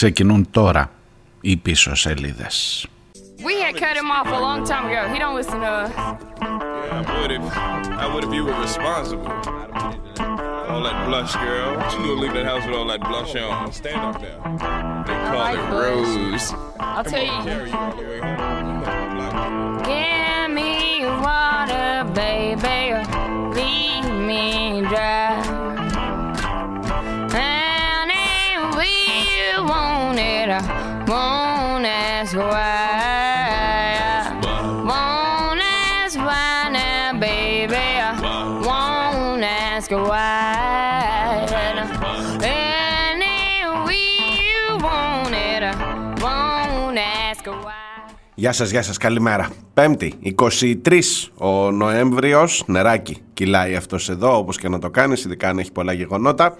Ξεκινούν τώρα οι πίσω σελίδες. We had cut him off a long time ago. He don't listen to us. Yeah, I would if I would if you were responsible. All that blush, girl. What you gonna leave that house with all that blush on? Stand up there. They call like it blush. rose. I'll tell you. Carry you all the way home. Black. Give me water, baby. Won't ask why. Won't ask why now, baby. I won't ask why. And if we want it, I won't ask why. Γεια σας, γεια σας, καλημέρα. Πέμπτη, 23 ο Νοέμβριος, νεράκι κυλάει αυτός εδώ, όπως και να το κάνεις, ειδικά αν έχει πολλά γεγονότα.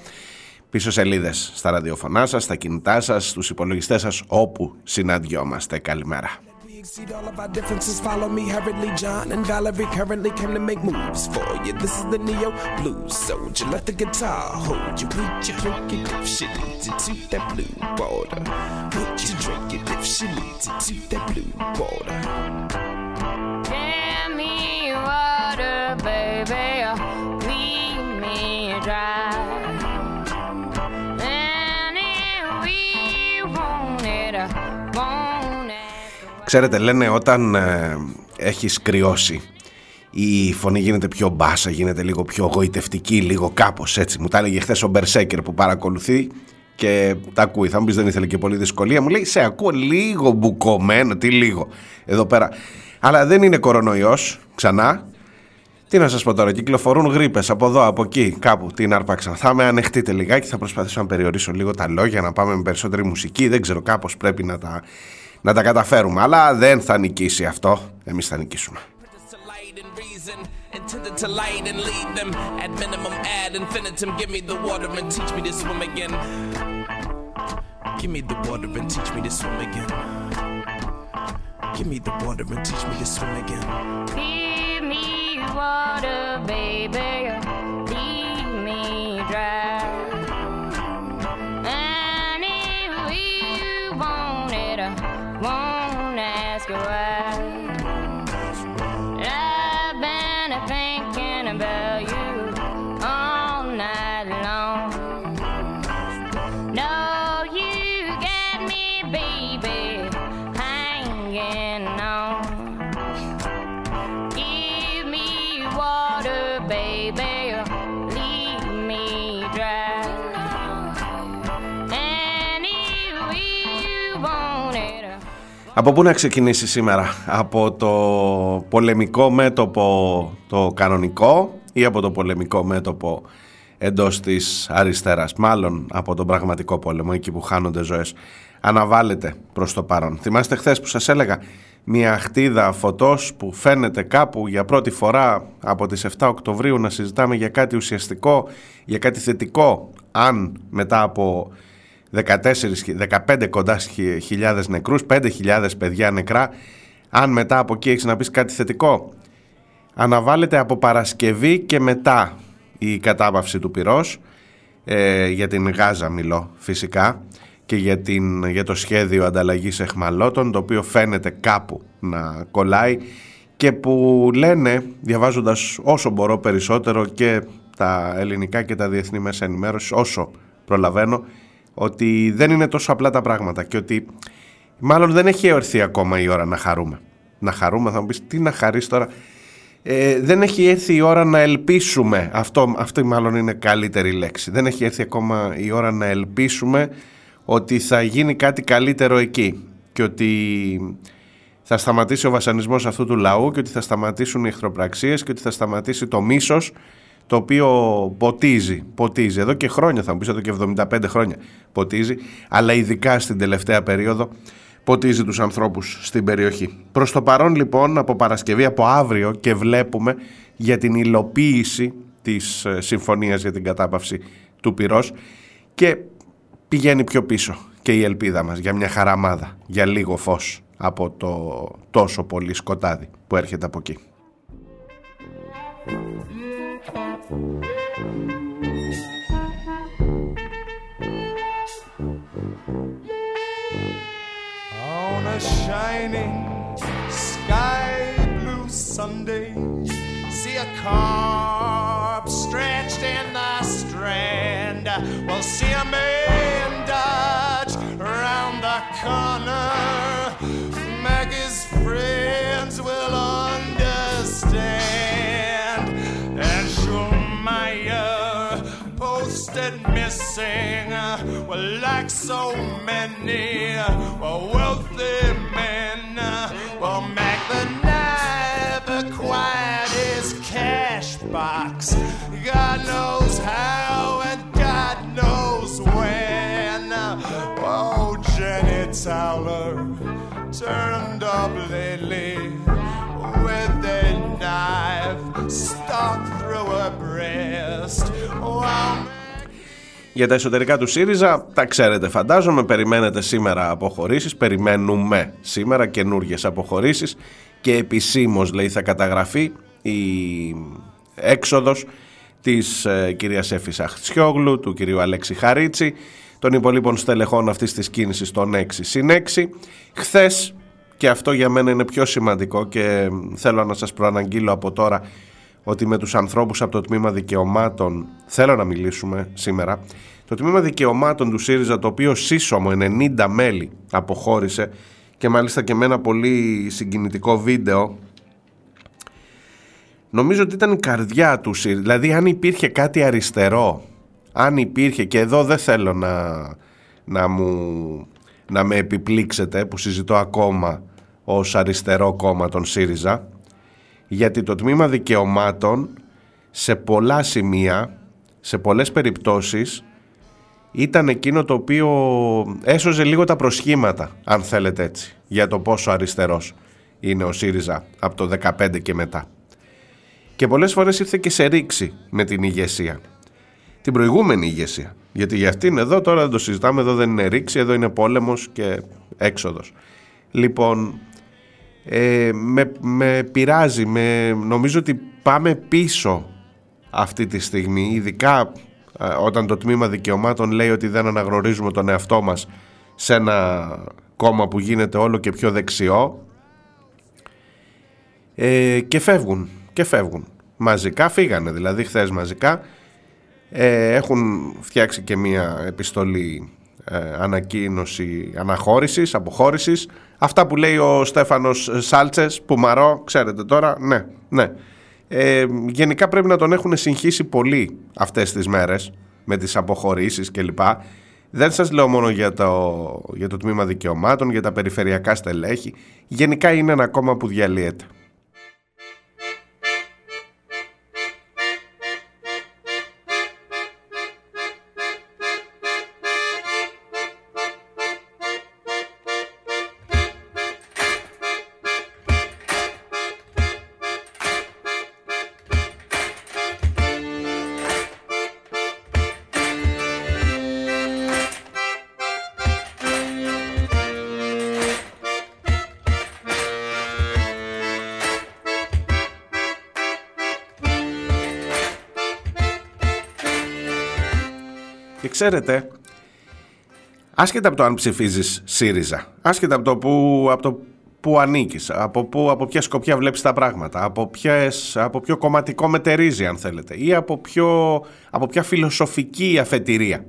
Πίσω σελίδες στα ραδιοφωνά σας, στα κινητά σας, στους υπολογιστές σας, όπου συναντιόμαστε. Καλημέρα. We exceed all of our differences. Follow me hurriedly. John and Valerie currently came to make moves for you. This is the Neo Blues Soldier. Let the guitar hold you. Would you drink it if she leads you to that blue water? Would you drink it if she leads you to that blue water? Give me water, baby. Leave me dry. Ξέρετε, λένε όταν ε, έχεις κρυώσει η φωνή γίνεται πιο μπάσα, γίνεται λίγο πιο γοητευτική, λίγο κάπως έτσι. Μου τα έλεγε χθες ο Μπερσέκερ που παρακολουθεί και τα ακούει. Θα μου πεις δεν ήθελε και πολύ δυσκολία. Μου λέει σε ακούω λίγο μπουκωμένο, τι λίγο εδώ πέρα. Αλλά δεν είναι κορονοϊός ξανά. Τι να σας πω τώρα, κυκλοφορούν γρήπες από εδώ, από εκεί, κάπου την άρπαξαν. Θα με ανεχτείτε λιγάκι, θα προσπαθήσω να περιορίσω λίγο τα λόγια, να πάμε με περισσότερη μουσική. Δεν ξέρω, κάπως πρέπει να τα, να τα καταφέρουμε. Αλλά δεν θα νικήσει αυτό. Εμείς θα νικήσουμε. To light and reason, intended to light and lead them. At minimum, ad infinitum. Give me the water and teach me to swim again. Give me the water and teach me to swim again. Give me the water and teach me to swim again. Give me water, baby. Leave me dry. 对 Από πού να ξεκινήσει σήμερα, από το πολεμικό μέτωπο το κανονικό ή από το πολεμικό μέτωπο εντός της αριστεράς, μάλλον από τον πραγματικό πόλεμο, εκεί που χάνονται ζωές, αναβάλλεται προς το παρόν. Θυμάστε χθες που σας έλεγα μια χτίδα φωτός που φαίνεται κάπου για πρώτη φορά από τις 7 Οκτωβρίου να συζητάμε για κάτι ουσιαστικό, για κάτι θετικό, αν μετά από 14, 15 κοντά χι- χιλιάδες νεκρούς, 5.000 παιδιά νεκρά, αν μετά από εκεί έχεις να πεις κάτι θετικό. Αναβάλλεται από Παρασκευή και μετά η κατάπαυση του πυρός, ε, για την Γάζα μιλώ φυσικά, και για, την, για το σχέδιο ανταλλαγής εχμαλώτων, το οποίο φαίνεται κάπου να κολλάει και που λένε, διαβάζοντας όσο μπορώ περισσότερο και τα ελληνικά και τα διεθνή μέσα ενημέρωσης, όσο προλαβαίνω, ότι δεν είναι τόσο απλά τα πράγματα και ότι μάλλον δεν έχει έρθει ακόμα η ώρα να χαρούμε. Να χαρούμε, θα μου πεις, τι να χαρείς τώρα. Ε, δεν έχει έρθει η ώρα να ελπίσουμε, αυτό, αυτή μάλλον είναι καλύτερη λέξη. Δεν έχει έρθει ακόμα η ώρα να ελπίσουμε ότι θα γίνει κάτι καλύτερο εκεί και ότι θα σταματήσει ο βασανισμός αυτού του λαού και ότι θα σταματήσουν οι εχθροπραξίες και ότι θα σταματήσει το μίσος το οποίο ποτίζει, ποτίζει εδώ και χρόνια θα μου πεις εδώ και 75 χρόνια ποτίζει αλλά ειδικά στην τελευταία περίοδο ποτίζει τους ανθρώπους στην περιοχή. Προς το παρόν λοιπόν από Παρασκευή, από αύριο και βλέπουμε για την υλοποίηση της ε, συμφωνίας για την κατάπαυση του πυρός και πηγαίνει πιο πίσω και η ελπίδα μας για μια χαραμάδα, για λίγο φως από το τόσο πολύ σκοτάδι που έρχεται από εκεί. Shining sky blue Sunday. See a carp stretched in the strand. We'll see a man dodge around the corner. Missing. Well, like so many well, wealthy men, will make the night the quiet his cash box. God knows how and God knows when. Oh, Jenny Towler turned up lately with a knife stuck through her breast. Για τα εσωτερικά του ΣΥΡΙΖΑ τα ξέρετε φαντάζομαι, περιμένετε σήμερα αποχωρήσεις, περιμένουμε σήμερα καινούριε αποχωρήσεις και επισήμως λέει θα καταγραφεί η έξοδος της ε, κυρίας Εφης Αχτσιόγλου, του κυρίου Αλέξη Χαρίτσι, των υπολείπων στελεχών αυτής της κίνησης των 6 συν 6. Χθες, και αυτό για μένα είναι πιο σημαντικό και θέλω να σας προαναγγείλω από τώρα ότι με τους ανθρώπους από το Τμήμα Δικαιωμάτων θέλω να μιλήσουμε σήμερα. Το Τμήμα Δικαιωμάτων του ΣΥΡΙΖΑ, το οποίο σύσσωμο 90 μέλη αποχώρησε και μάλιστα και με ένα πολύ συγκινητικό βίντεο νομίζω ότι ήταν η καρδιά του ΣΥΡΙΖΑ. Δηλαδή αν υπήρχε κάτι αριστερό, αν υπήρχε και εδώ δεν θέλω να, να, μου, να με επιπλήξετε που συζητώ ακόμα ως αριστερό κόμμα των ΣΥΡΙΖΑ γιατί το τμήμα δικαιωμάτων σε πολλά σημεία, σε πολλές περιπτώσεις ήταν εκείνο το οποίο έσωζε λίγο τα προσχήματα, αν θέλετε έτσι, για το πόσο αριστερός είναι ο ΣΥΡΙΖΑ από το 2015 και μετά. Και πολλές φορές ήρθε και σε ρήξη με την ηγεσία. Την προηγούμενη ηγεσία. Γιατί για αυτήν εδώ τώρα δεν το συζητάμε, εδώ δεν είναι ρήξη, εδώ είναι πόλεμος και έξοδος. Λοιπόν, ε, με, με πειράζει, με, νομίζω ότι πάμε πίσω αυτή τη στιγμή, ειδικά ε, όταν το τμήμα δικαιωμάτων λέει ότι δεν αναγνωρίζουμε τον εαυτό μας σε ένα κόμμα που γίνεται όλο και πιο δεξιό. Ε, και φεύγουν και φεύγουν. Μαζικά φύγανε δηλαδή χθες μαζικά. Ε, έχουν φτιάξει και μία επιστολή ε, ανακοίνωση αναχώρησης, αποχώρησης αυτά που λέει ο Στέφανος Σάλτσες που μαρώ, ξέρετε τώρα ναι, ναι ε, γενικά πρέπει να τον έχουν συγχύσει πολύ αυτές τις μέρες με τις αποχωρήσεις κλπ. Δεν σας λέω μόνο για το, για το τμήμα δικαιωμάτων, για τα περιφερειακά στελέχη. Γενικά είναι ένα κόμμα που διαλύεται. Ξέρετε, άσχετα από το αν ψηφίζεις ΣΥΡΙΖΑ, άσχετα από το που, από το που ανήκεις, από, που, από ποια σκοπιά βλέπεις τα πράγματα, από, ποιες, από ποιο κομματικό μετερίζει αν θέλετε ή από, ποιο, από ποια φιλοσοφική αφετηρία.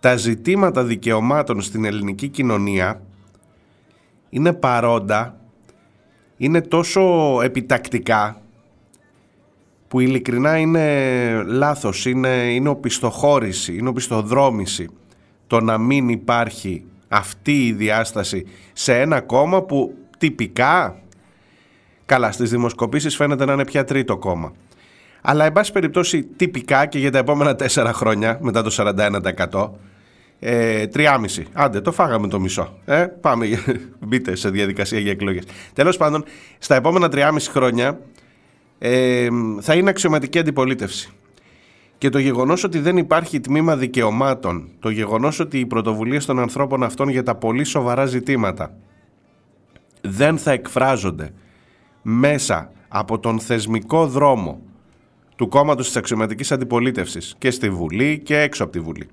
Τα ζητήματα δικαιωμάτων στην ελληνική κοινωνία είναι παρόντα, είναι τόσο επιτακτικά που ειλικρινά είναι λάθος, είναι, είναι οπισθοχώρηση, είναι οπισθοδρόμηση το να μην υπάρχει αυτή η διάσταση σε ένα κόμμα που τυπικά, καλά στις δημοσκοπήσεις φαίνεται να είναι πια τρίτο κόμμα. Αλλά εν πάση περιπτώσει τυπικά και για τα επόμενα τέσσερα χρόνια μετά το 41% ε, τριάμιση. Άντε, το φάγαμε το μισό. Ε, πάμε, μπείτε σε διαδικασία για εκλογές. Τέλος πάντων, στα επόμενα τριάμιση χρόνια ε, θα είναι αξιωματική αντιπολίτευση. Και το γεγονός ότι δεν υπάρχει τμήμα δικαιωμάτων, το γεγονός ότι οι πρωτοβουλίες των ανθρώπων αυτών για τα πολύ σοβαρά ζητήματα δεν θα εκφράζονται μέσα από τον θεσμικό δρόμο του κόμματος της αξιωματικής αντιπολίτευσης και στη Βουλή και έξω από τη Βουλή.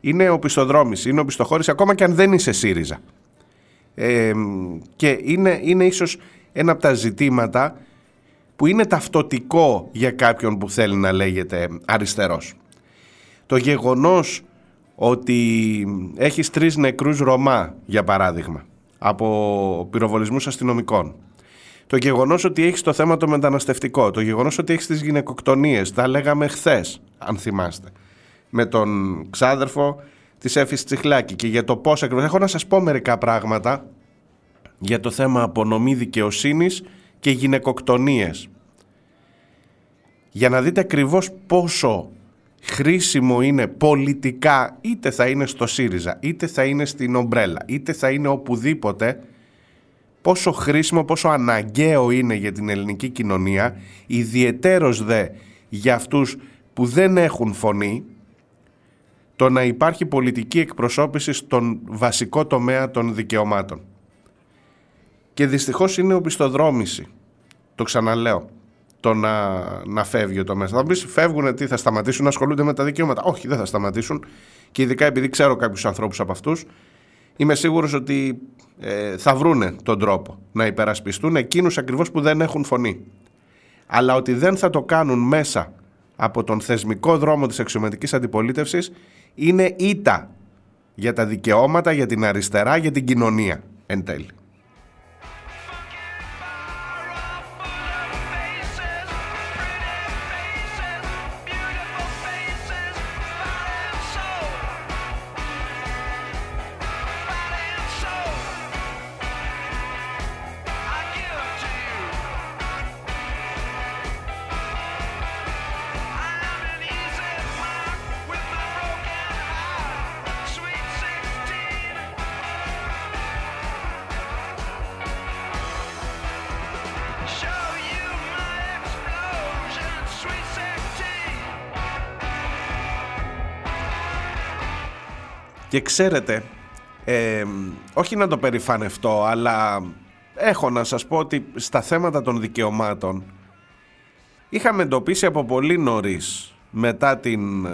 Είναι οπισθοδρόμηση, είναι οπισθοχώρηση ακόμα και αν δεν είσαι ΣΥΡΙΖΑ. Ε, και είναι, είναι ίσως ένα από τα ζητήματα που είναι ταυτοτικό για κάποιον που θέλει να λέγεται αριστερός. Το γεγονός ότι έχεις τρεις νεκρούς Ρωμά, για παράδειγμα, από πυροβολισμούς αστυνομικών. Το γεγονός ότι έχεις το θέμα το μεταναστευτικό, το γεγονός ότι έχεις τις γυναικοκτονίες, τα λέγαμε χθες, αν θυμάστε, με τον ξάδερφο της Έφης Τσιχλάκη και για το πώς ακριβώς. Έχω να σας πω μερικά πράγματα για το θέμα απονομή δικαιοσύνης και γυναικοκτονίες. Για να δείτε ακριβώς πόσο χρήσιμο είναι πολιτικά είτε θα είναι στο ΣΥΡΙΖΑ, είτε θα είναι στην Ομπρέλα, είτε θα είναι οπουδήποτε πόσο χρήσιμο, πόσο αναγκαίο είναι για την ελληνική κοινωνία ιδιαιτέρως δε για αυτούς που δεν έχουν φωνή το να υπάρχει πολιτική εκπροσώπηση στον βασικό τομέα των δικαιωμάτων. Και δυστυχώς είναι οπισθοδρόμηση. Το ξαναλέω το να, να φεύγει το μέσα. Θα πεις, φεύγουν, τι θα σταματήσουν να ασχολούνται με τα δικαιώματα. Όχι, δεν θα σταματήσουν. Και ειδικά επειδή ξέρω κάποιους ανθρώπους από αυτούς, είμαι σίγουρος ότι ε, θα βρούνε τον τρόπο να υπερασπιστούν εκείνους ακριβώς που δεν έχουν φωνή. Αλλά ότι δεν θα το κάνουν μέσα από τον θεσμικό δρόμο της αξιωματικής αντιπολίτευσης είναι ήττα για τα δικαιώματα, για την αριστερά, για την κοινωνία εν τέλει. Και ξέρετε, ε, όχι να το περηφανευτώ, αλλά έχω να σας πω ότι στα θέματα των δικαιωμάτων είχαμε εντοπίσει από πολύ νωρίς μετά την, ε,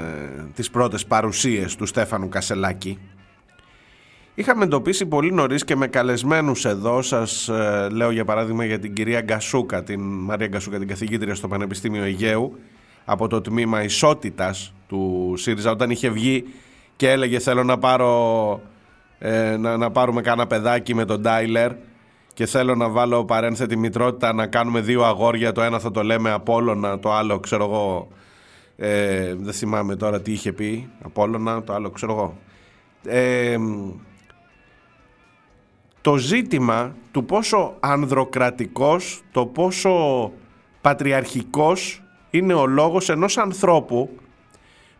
τις πρώτες παρουσίες του Στέφανου Κασελάκη. Είχαμε εντοπίσει πολύ νωρίς και με καλεσμένους εδώ σας ε, λέω για παράδειγμα για την κυρία Γκασούκα την Μαρία Γκασούκα την καθηγήτρια στο Πανεπιστήμιο Αιγαίου από το τμήμα ισότητας του ΣΥΡΙΖΑ όταν είχε βγει και έλεγε θέλω να πάρω ε, να, να πάρουμε κάνα παιδάκι με τον Τάιλερ και θέλω να βάλω παρένθετη μητρότητα να κάνουμε δύο αγόρια το ένα θα το λέμε Απόλλωνα το άλλο ξέρω εγώ ε, δεν θυμάμαι τώρα τι είχε πει Απόλλωνα το άλλο ξέρω εγώ ε, το ζήτημα του πόσο ανδροκρατικός το πόσο πατριαρχικός είναι ο λόγος ενός ανθρώπου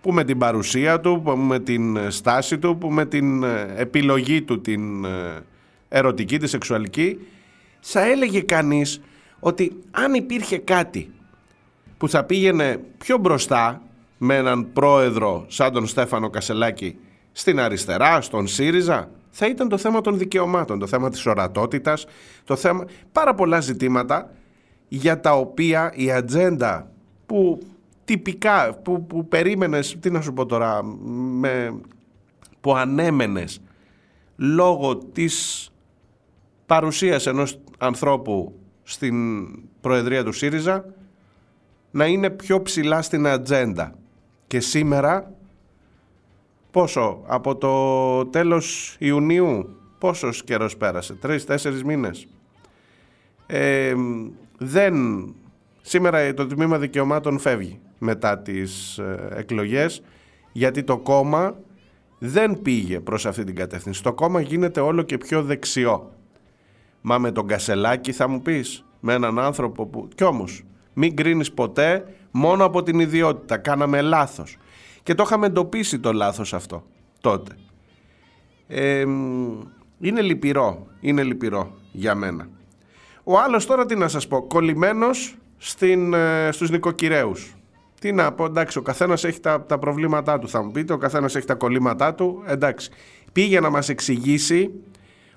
που με την παρουσία του, που με την στάση του, που με την ε, επιλογή του την ε, ερωτική, τη σεξουαλική, θα έλεγε κανείς ότι αν υπήρχε κάτι που θα πήγαινε πιο μπροστά με έναν πρόεδρο σαν τον Στέφανο Κασελάκη στην αριστερά, στον ΣΥΡΙΖΑ, θα ήταν το θέμα των δικαιωμάτων, το θέμα της ορατότητας, το θέμα πάρα πολλά ζητήματα για τα οποία η ατζέντα που τυπικά που, που περίμενες, τι να σου πω τώρα, με, που ανέμενες λόγω της παρουσίας ενός ανθρώπου στην Προεδρία του ΣΥΡΙΖΑ να είναι πιο ψηλά στην ατζέντα. Και σήμερα, πόσο, από το τέλος Ιουνίου, πόσος καιρός πέρασε, τρεις-τέσσερις μήνες. Ε, δεν, σήμερα το Τμήμα Δικαιωμάτων φεύγει μετά τις ε, εκλογές γιατί το κόμμα δεν πήγε προς αυτή την κατεύθυνση. Το κόμμα γίνεται όλο και πιο δεξιό. Μα με τον Κασελάκη θα μου πεις, με έναν άνθρωπο που... Κι όμως, μην κρίνεις ποτέ μόνο από την ιδιότητα. Κάναμε λάθος. Και το είχαμε εντοπίσει το λάθος αυτό τότε. είναι λυπηρό, είναι λυπηρό για μένα. Ο άλλος τώρα τι να σας πω, κολλημένος στην, ε, στους νοικοκυρέους. Τι να πω, εντάξει, ο καθένας έχει τα, τα προβλήματά του, θα μου πείτε, ο καθένας έχει τα κολλήματά του. Εντάξει. Πήγε να μας εξηγήσει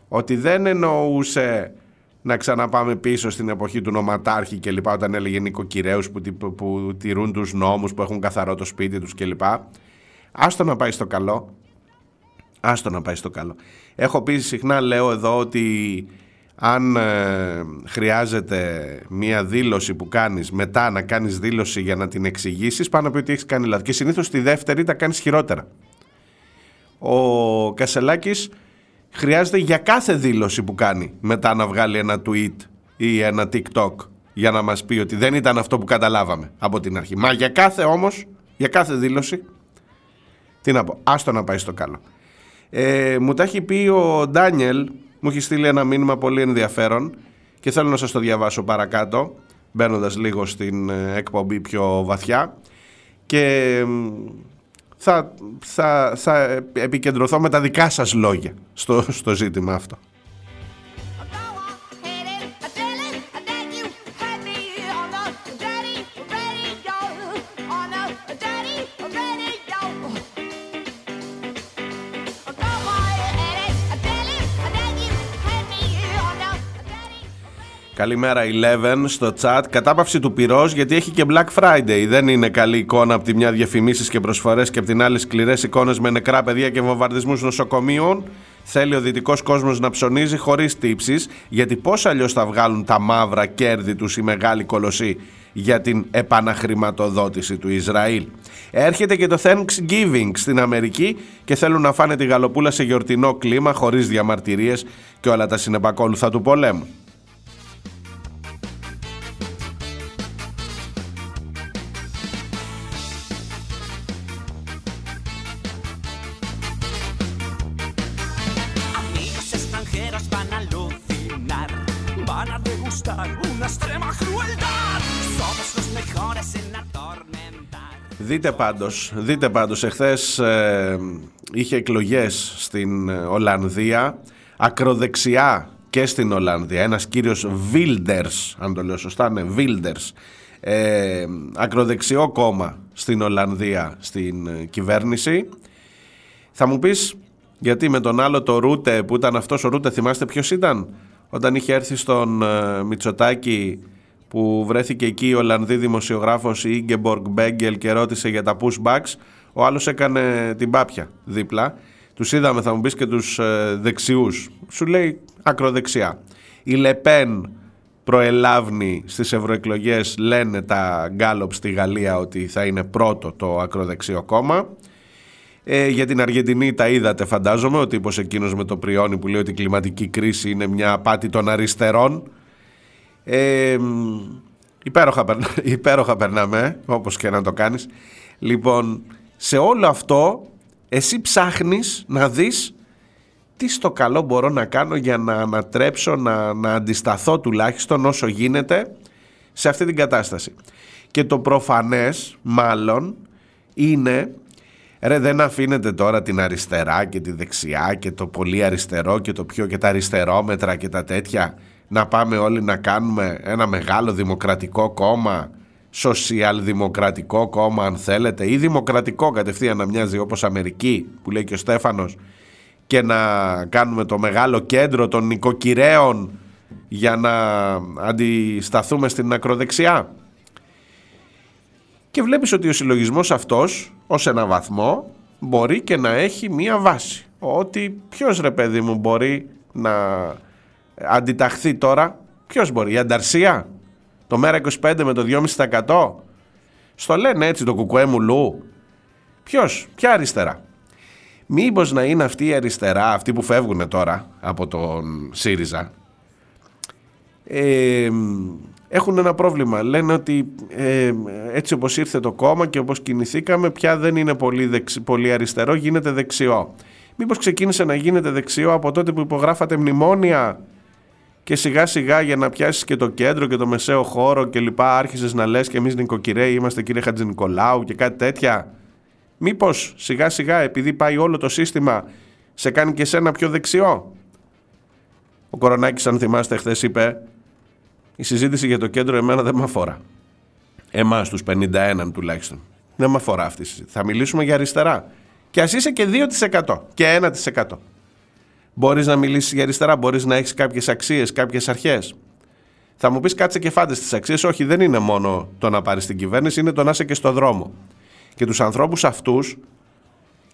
ότι δεν εννοούσε να ξαναπάμε πίσω στην εποχή του νοματάρχη και λοιπά όταν έλεγε νοικοκυρέους που, που, που τηρούν τους νόμους, που έχουν καθαρό το σπίτι τους και λοιπά. Άστο να πάει στο καλό. άστο να πάει στο καλό. Έχω πει συχνά, λέω εδώ, ότι αν ε, χρειάζεται μία δήλωση που κάνεις μετά να κάνεις δήλωση για να την εξηγήσεις, πάνω από ότι έχεις κάνει λάθος. Και συνήθως τη δεύτερη τα κάνεις χειρότερα. Ο Κασελάκης χρειάζεται για κάθε δήλωση που κάνει μετά να βγάλει ένα tweet ή ένα TikTok για να μας πει ότι δεν ήταν αυτό που καταλάβαμε από την αρχή. Μα για κάθε όμως, για κάθε δήλωση, τι να πω, άστο να πάει στο καλό. Ε, μου τα έχει πει ο Ντάνιελ, μου έχει στείλει ένα μήνυμα πολύ ενδιαφέρον και θέλω να σας το διαβάσω παρακάτω, μπαίνοντας λίγο στην ε, εκπομπή πιο βαθιά και θα, θα, θα επικεντρωθώ με τα δικά σας λόγια στο, στο ζήτημα αυτό. Καλημέρα 11 στο chat. Κατάπαυση του πυρός γιατί έχει και Black Friday. Δεν είναι καλή εικόνα από τη μια διαφημίσεις και προσφορές και από την άλλη σκληρές εικόνες με νεκρά παιδιά και βομβαρδισμούς νοσοκομείων. Θέλει ο δυτικός κόσμος να ψωνίζει χωρίς τύψεις, γιατί πώς αλλιώς θα βγάλουν τα μαύρα κέρδη τους οι μεγάλοι κολοσσοί για την επαναχρηματοδότηση του Ισραήλ. Έρχεται και το Thanksgiving στην Αμερική και θέλουν να φάνε τη γαλοπούλα σε γιορτινό κλίμα χωρίς διαμαρτυρίες και όλα τα συνεπακόλουθα του πολέμου. Δείτε πάντως, δείτε πάντως, εχθές ε, είχε εκλογές στην ε, Ολλανδία, ακροδεξιά και στην Ολλανδία, ένας κύριος Βίλντερς, αν το λέω σωστά, ναι, Βίλντερς, ε, ακροδεξιό κόμμα στην Ολλανδία στην ε, κυβέρνηση. Θα μου πεις, γιατί με τον άλλο το Ρούτε που ήταν αυτός ο Ρούτε, θυμάστε ποιος ήταν, όταν είχε έρθει στον ε, Μητσοτάκη που βρέθηκε εκεί η Ολλανδή δημοσιογράφος η Ingeborg Μπέγκελ και ρώτησε για τα pushbacks, ο άλλος έκανε την πάπια δίπλα. Τους είδαμε θα μου πεις και τους ε, δεξιούς. Σου λέει ακροδεξιά. Η Λεπέν προελάβνει στις ευρωεκλογές λένε τα γκάλοπ στη Γαλλία ότι θα είναι πρώτο το ακροδεξιό κόμμα. Ε, για την Αργεντινή τα είδατε φαντάζομαι, ο τύπος εκείνος με το πριόνι που λέει ότι η κλιματική κρίση είναι μια απάτη των αριστερών ε, υπέροχα, υπέροχα περνάμε, όπως και να το κάνεις. Λοιπόν, σε όλο αυτό εσύ ψάχνεις να δεις τι στο καλό μπορώ να κάνω για να ανατρέψω, να, να αντισταθώ τουλάχιστον όσο γίνεται σε αυτή την κατάσταση. Και το προφανές μάλλον είναι Ρε δεν αφήνετε τώρα την αριστερά και τη δεξιά και το πολύ αριστερό και το πιο και τα αριστερόμετρα και τα τέτοια να πάμε όλοι να κάνουμε ένα μεγάλο δημοκρατικό κόμμα, σοσιαλδημοκρατικό κόμμα αν θέλετε ή δημοκρατικό κατευθείαν να μοιάζει όπως Αμερική που λέει και ο Στέφανος και να κάνουμε το μεγάλο κέντρο των νοικοκυρέων για να αντισταθούμε στην ακροδεξιά. Και βλέπεις ότι ο συλλογισμός αυτός ως ένα βαθμό μπορεί και να έχει μία βάση. Ότι ποιος ρε παιδί μου μπορεί να αντιταχθεί τώρα, ποιος μπορεί, η Ανταρσία, το Μέρα 25 με το 2,5%. Στο λένε έτσι το κουκουέ μου λου. Ποιος, ποια αριστερά; Μήπως να είναι αυτή η αριστερά, αυτοί που φεύγουν τώρα από τον ΣΥΡΙΖΑ, ε, έχουν ένα πρόβλημα. Λένε ότι ε, έτσι όπως ήρθε το κόμμα και όπως κινηθήκαμε πια δεν είναι πολύ, πολύ αριστερό, γίνεται δεξιό. Μήπως ξεκίνησε να γίνεται δεξιό από τότε που υπογράφατε μνημόνια; Και σιγά σιγά για να πιάσεις και το κέντρο και το μεσαίο χώρο και λοιπά άρχισες να λες και εμείς νοικοκυρέοι είμαστε κύριε Χατζη Νικολάου και κάτι τέτοια. Μήπως σιγά σιγά επειδή πάει όλο το σύστημα σε κάνει και σένα πιο δεξιό; Ο Κορονάκης αν θυμάστε χθες είπε η συζήτηση για το κέντρο εμένα δεν με αφορά. Εμάς τους 51 τουλάχιστον. Δεν με αφορά αυτή η συζήτηση. Θα μιλήσουμε για αριστερά. Και ας είσαι και 2% και 1%. Μπορείς να μιλήσεις για αριστερά, μπορείς να έχεις κάποιες αξίες, κάποιες αρχές. Θα μου πεις κάτσε και φάντες τις αξίες. Όχι, δεν είναι μόνο το να πάρεις την κυβέρνηση, είναι το να είσαι και στο δρόμο. Και τους ανθρώπους αυτούς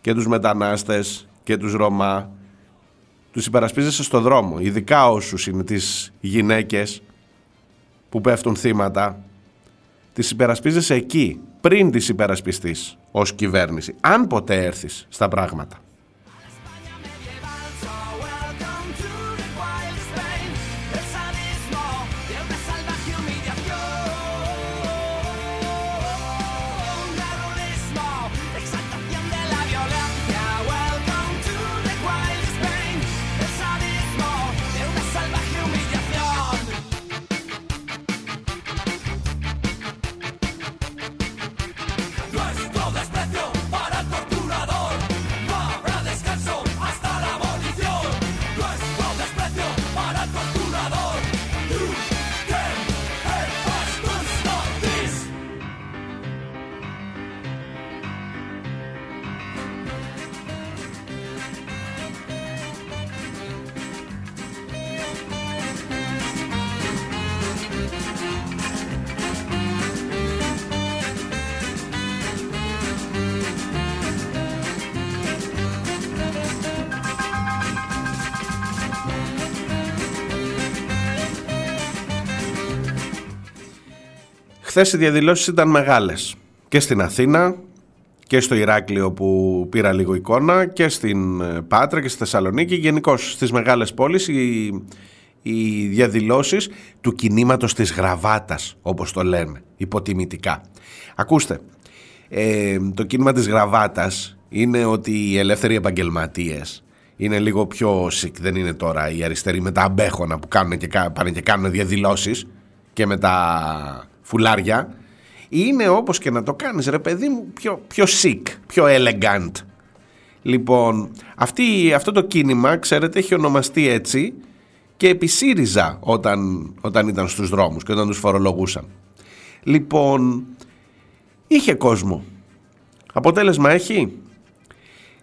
και τους μετανάστες και τους Ρωμά τους υπερασπίζεσαι στο δρόμο, ειδικά όσους είναι τις γυναίκες που πέφτουν θύματα, τις υπερασπίζεσαι εκεί, πριν τις υπερασπιστείς ως κυβέρνηση, αν ποτέ έρθεις στα πράγματα. Χθες οι διαδηλώσεις ήταν μεγάλες. Και στην Αθήνα και στο Ηράκλειο που πήρα λίγο εικόνα και στην ε, Πάτρα και στη Θεσσαλονίκη. Γενικώ στις μεγάλες πόλεις οι, οι διαδηλώσεις του κινήματος της γραβάτας όπως το λέμε υποτιμητικά. Ακούστε, ε, το κίνημα της γραβάτας είναι ότι οι ελεύθεροι επαγγελματίες είναι λίγο πιο sick, δεν είναι τώρα οι αριστεροί με τα αμπέχωνα που κάνουν και, πάνε και κάνουν διαδηλώσεις και με τα φουλάρια είναι όπως και να το κάνεις ρε παιδί μου πιο, πιο sick, πιο elegant. Λοιπόν, αυτή, αυτό το κίνημα ξέρετε έχει ονομαστεί έτσι και επί ΣΥΡΙΖΑ όταν, όταν ήταν στους δρόμους και όταν τους φορολογούσαν. Λοιπόν, είχε κόσμο. Αποτέλεσμα έχει;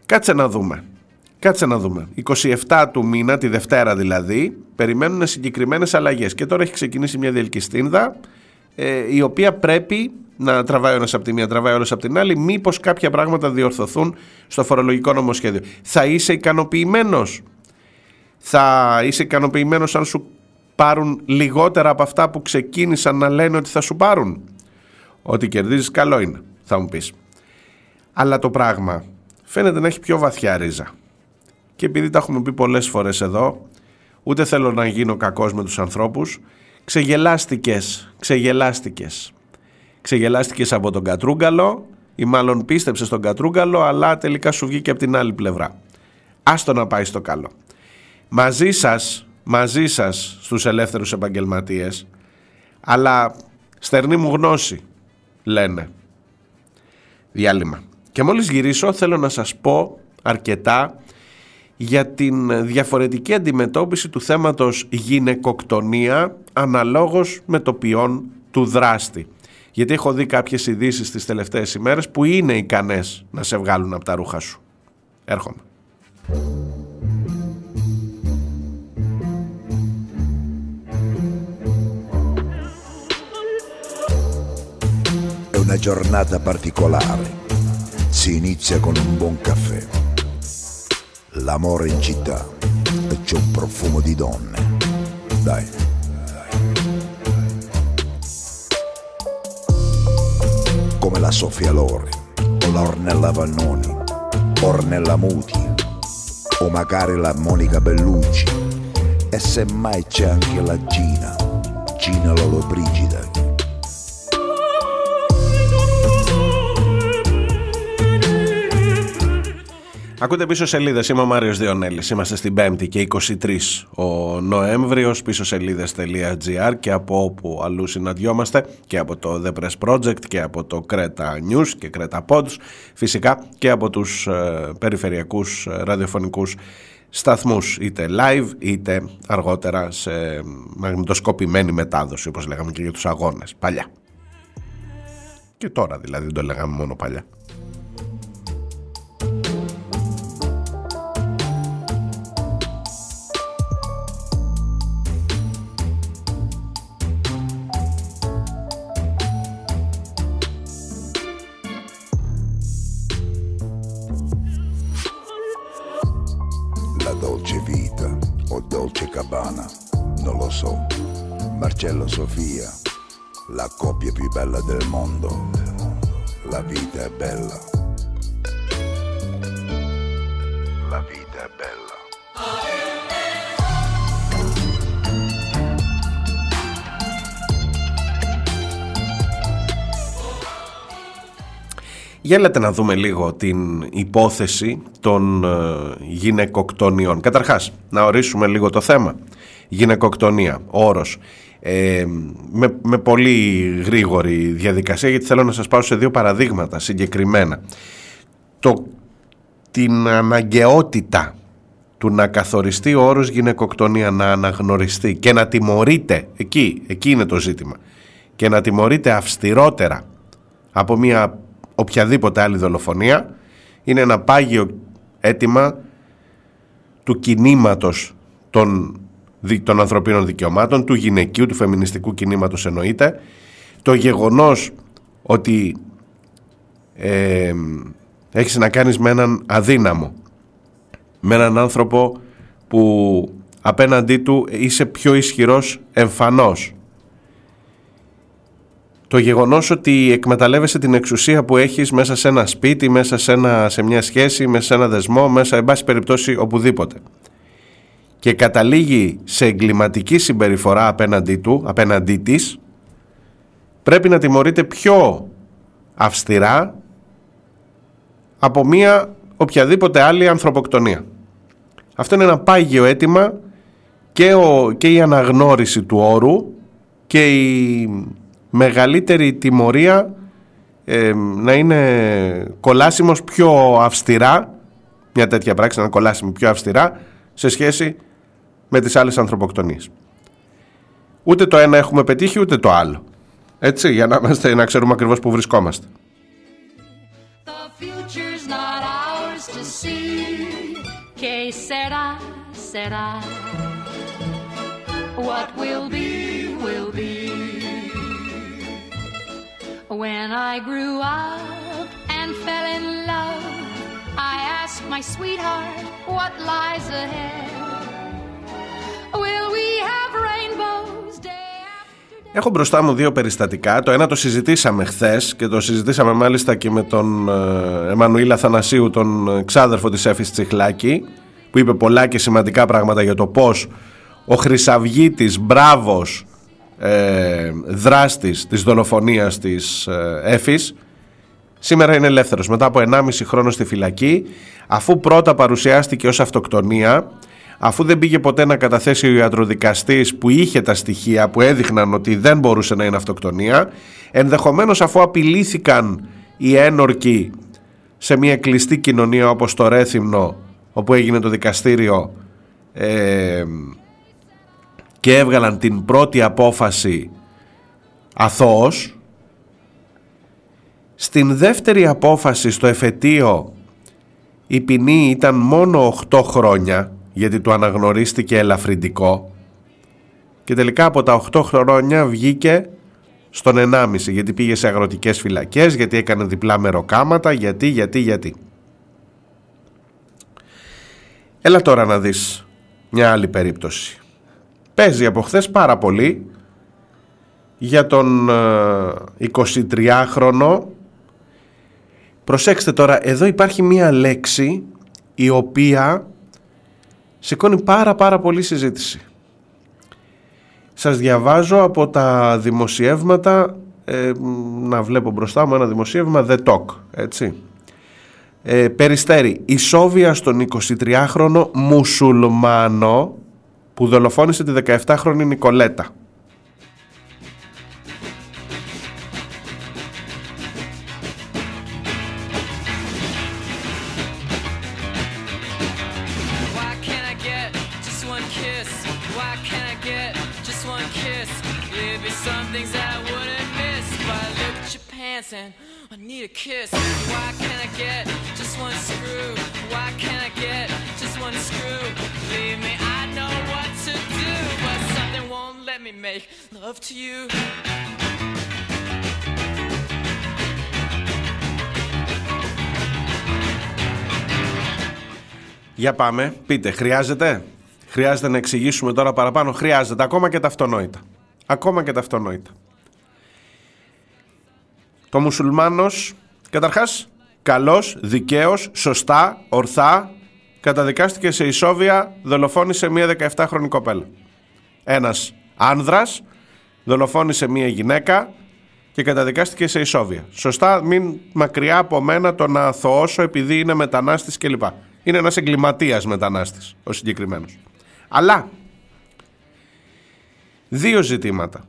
Κάτσε να δούμε. Κάτσε να δούμε. 27 του μήνα, τη Δευτέρα δηλαδή, περιμένουν συγκεκριμένες αλλαγές. Και τώρα έχει ξεκινήσει μια διελκυστίνδα ε, η οποία πρέπει να τραβάει ένας από τη μία, τραβάει όλο από την άλλη, μήπως κάποια πράγματα διορθωθούν στο φορολογικό νομοσχέδιο. Θα είσαι ικανοποιημένος; Θα είσαι ικανοποιημένος αν σου πάρουν λιγότερα από αυτά που ξεκίνησαν να λένε ότι θα σου πάρουν; Ότι κερδίζεις, καλό είναι, θα μου πεις. Αλλά το πράγμα φαίνεται να έχει πιο βαθιά ρίζα. Και επειδή τα έχουμε πει πολλές φορές εδώ, ούτε θέλω να γίνω κακός με τους ανθρώπους, ξεγελάστηκες, ξεγελάστηκες. Ξεγελάστηκες από τον Κατρούγκαλο ή μάλλον πίστεψες στον Κατρούγκαλο αλλά τελικά σου βγήκε από την άλλη πλευρά. Άστο να πάει στο καλό. Μαζί σας, μαζί σας στους ελεύθερους επαγγελματίες αλλά στερνή μου γνώση λένε. Διάλειμμα. Και μόλις γυρίσω θέλω να σας πω αρκετά για την διαφορετική αντιμετώπιση του θέματος γυναικοκτονία αναλόγως με το ποιόν του δράστη. Γιατί έχω δει κάποιες ειδήσεις τις τελευταίες ημέρες που είναι ικανές να σε βγάλουν από τα ρούχα σου. Έρχομαι. È una giornata particolare. Si inizia con un buon caffè. L'amore in città e c'è un profumo di donne. Dai. La Sofia Lore, o la Ornella Vannoni, Ornella Muti, o magari la Monica Bellucci, e semmai c'è anche la Gina, Gina Lollobrigida, Ακούτε πίσω σελίδες, είμαι ο Μάριος Διονέλης, είμαστε στην 5η και 23 ο Νοέμβριος, πίσω σελίδες.gr και από όπου αλλού συναντιόμαστε και από το The Press Project και από το Creta News και Creta Pods, φυσικά και από τους ε, περιφερειακούς ε, ραδιοφωνικούς σταθμούς είτε live είτε αργότερα σε μαγνητοσκοπημένη μετάδοση όπως λέγαμε και για τους αγώνες παλιά. Και τώρα δηλαδή δεν το λέγαμε μόνο παλιά. Marcello Sofia, la coppia più bella del mondo. La vita è bella. La vita è bella. Για λέτε να δούμε λίγο την υπόθεση των ε, γυναικοκτονιών. Καταρχάς, να ορίσουμε λίγο το θέμα. Γυναικοκτονία, όρος. Ε, με, με πολύ γρήγορη διαδικασία, γιατί θέλω να σας πάω σε δύο παραδείγματα συγκεκριμένα. Το, την αναγκαιότητα του να καθοριστεί ο όρος γυναικοκτονία, να αναγνωριστεί και να τιμωρείται, εκεί, εκεί είναι το ζήτημα, και να τιμωρείται αυστηρότερα από μια οποιαδήποτε άλλη δολοφονία είναι ένα πάγιο αίτημα του κινήματος των, δι- των ανθρωπίνων δικαιωμάτων, του γυναικείου, του φεμινιστικού κινήματος εννοείται. Το γεγονός ότι ε, έχεις να κάνεις με έναν αδύναμο, με έναν άνθρωπο που απέναντί του είσαι πιο ισχυρός εμφανώς, το γεγονός ότι εκμεταλλεύεσαι την εξουσία που έχεις μέσα σε ένα σπίτι, μέσα σε, ένα, σε μια σχέση, μέσα σε ένα δεσμό, μέσα, εν πάση περιπτώσει, οπουδήποτε. Και καταλήγει σε εγκληματική συμπεριφορά απέναντί του, απέναντί της, πρέπει να τιμωρείται πιο αυστηρά από μια οποιαδήποτε άλλη ανθρωποκτονία. Αυτό είναι ένα πάγιο αίτημα και, ο, και η αναγνώριση του όρου και η μεγαλύτερη τιμωρία ε, να είναι κολάσιμος πιο αυστηρά μια τέτοια πράξη να είναι κολάσιμη πιο αυστηρά σε σχέση με τις άλλες ανθρωποκτονίες. Ούτε το ένα έχουμε πετύχει ούτε το άλλο. Έτσι, για να, είμαστε, να ξέρουμε ακριβώς που βρισκόμαστε. Έχω μπροστά μου δύο περιστατικά. Το ένα το συζητήσαμε χθες και το συζητήσαμε μάλιστα και με τον ε, Εμμανουήλ Αθανασίου, τον ε, ξάδερφο της Έφης Τσιχλάκη, που είπε πολλά και σημαντικά πράγματα για το πώς ο Χρυσαυγίτης μπράβος ε, δράστης της δολοφονίας της ε, Έφης σήμερα είναι ελεύθερος μετά από 1,5 χρόνο στη φυλακή αφού πρώτα παρουσιάστηκε ως αυτοκτονία αφού δεν πήγε ποτέ να καταθέσει ο ιατροδικαστής που είχε τα στοιχεία που έδειχναν ότι δεν μπορούσε να είναι αυτοκτονία ενδεχομένως αφού απειλήθηκαν οι ένορκοι σε μια κλειστή κοινωνία όπως το Ρέθυμνο όπου έγινε το δικαστήριο ε, και έβγαλαν την πρώτη απόφαση αθώος στην δεύτερη απόφαση στο εφετείο η ποινή ήταν μόνο 8 χρόνια γιατί του αναγνωρίστηκε ελαφρυντικό και τελικά από τα 8 χρόνια βγήκε στον 1,5 γιατί πήγε σε αγροτικές φυλακές, γιατί έκανε διπλά μεροκάματα, γιατί, γιατί, γιατί. Έλα τώρα να δεις μια άλλη περίπτωση. Παίζει από χθες πάρα πολύ για τον ε, 23χρονο. Προσέξτε τώρα, εδώ υπάρχει μια λέξη η οποία σηκώνει πάρα πάρα πολύ συζήτηση. Σας διαβάζω από τα δημοσιεύματα, ε, να βλέπω μπροστά μου ένα δημοσίευμα, The Talk, έτσι. Ε, περιστέρι, ισόβια στον 23χρονο μουσουλμάνο που δολοφόνησε τη 17χρονη Νικολέτα. And I need a kiss. Why can't I get just one screw? Why can't I get just one screw? Believe me, I know what to do, but something won't let me make love to you. Για πάμε, πείτε, χρειάζεται. Χρειάζεται να εξηγήσουμε τώρα παραπάνω. Χρειάζεται ακόμα και τα αυτονόητα. Ακόμα και τα αυτονόητα. Το μουσουλμάνος, καταρχάς, καλός, δικαίος, σωστά, ορθά, καταδικάστηκε σε ισόβια, δολοφόνησε μία 17χρονη κοπέλα. Ένας άνδρας δολοφόνησε μία γυναίκα και καταδικάστηκε σε ισόβια. Σωστά, μην μακριά από μένα το να αθωώσω επειδή είναι μετανάστης κλπ. Είναι ένας εγκληματίας μετανάστης ο συγκεκριμένος. Αλλά δύο ζητήματα.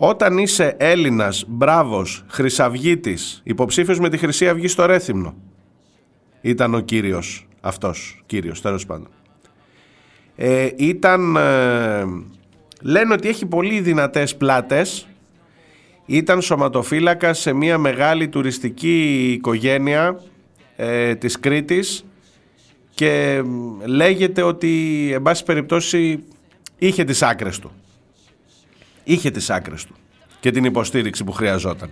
Όταν είσαι Έλληνας, μπράβος, χρυσαυγίτης, υποψήφιος με τη Χρυσή Αυγή στο Ρέθυμνο, ήταν ο κύριος αυτός, κύριος τέλος πάντων. Ε, ήταν, ε, λένε ότι έχει πολύ δυνατές πλάτες, ήταν σωματοφύλακα σε μια μεγάλη τουριστική οικογένεια ε, της Κρήτης και λέγεται ότι εν πάση περιπτώσει είχε τις άκρες του. Είχε τις άκρες του και την υποστήριξη που χρειαζόταν.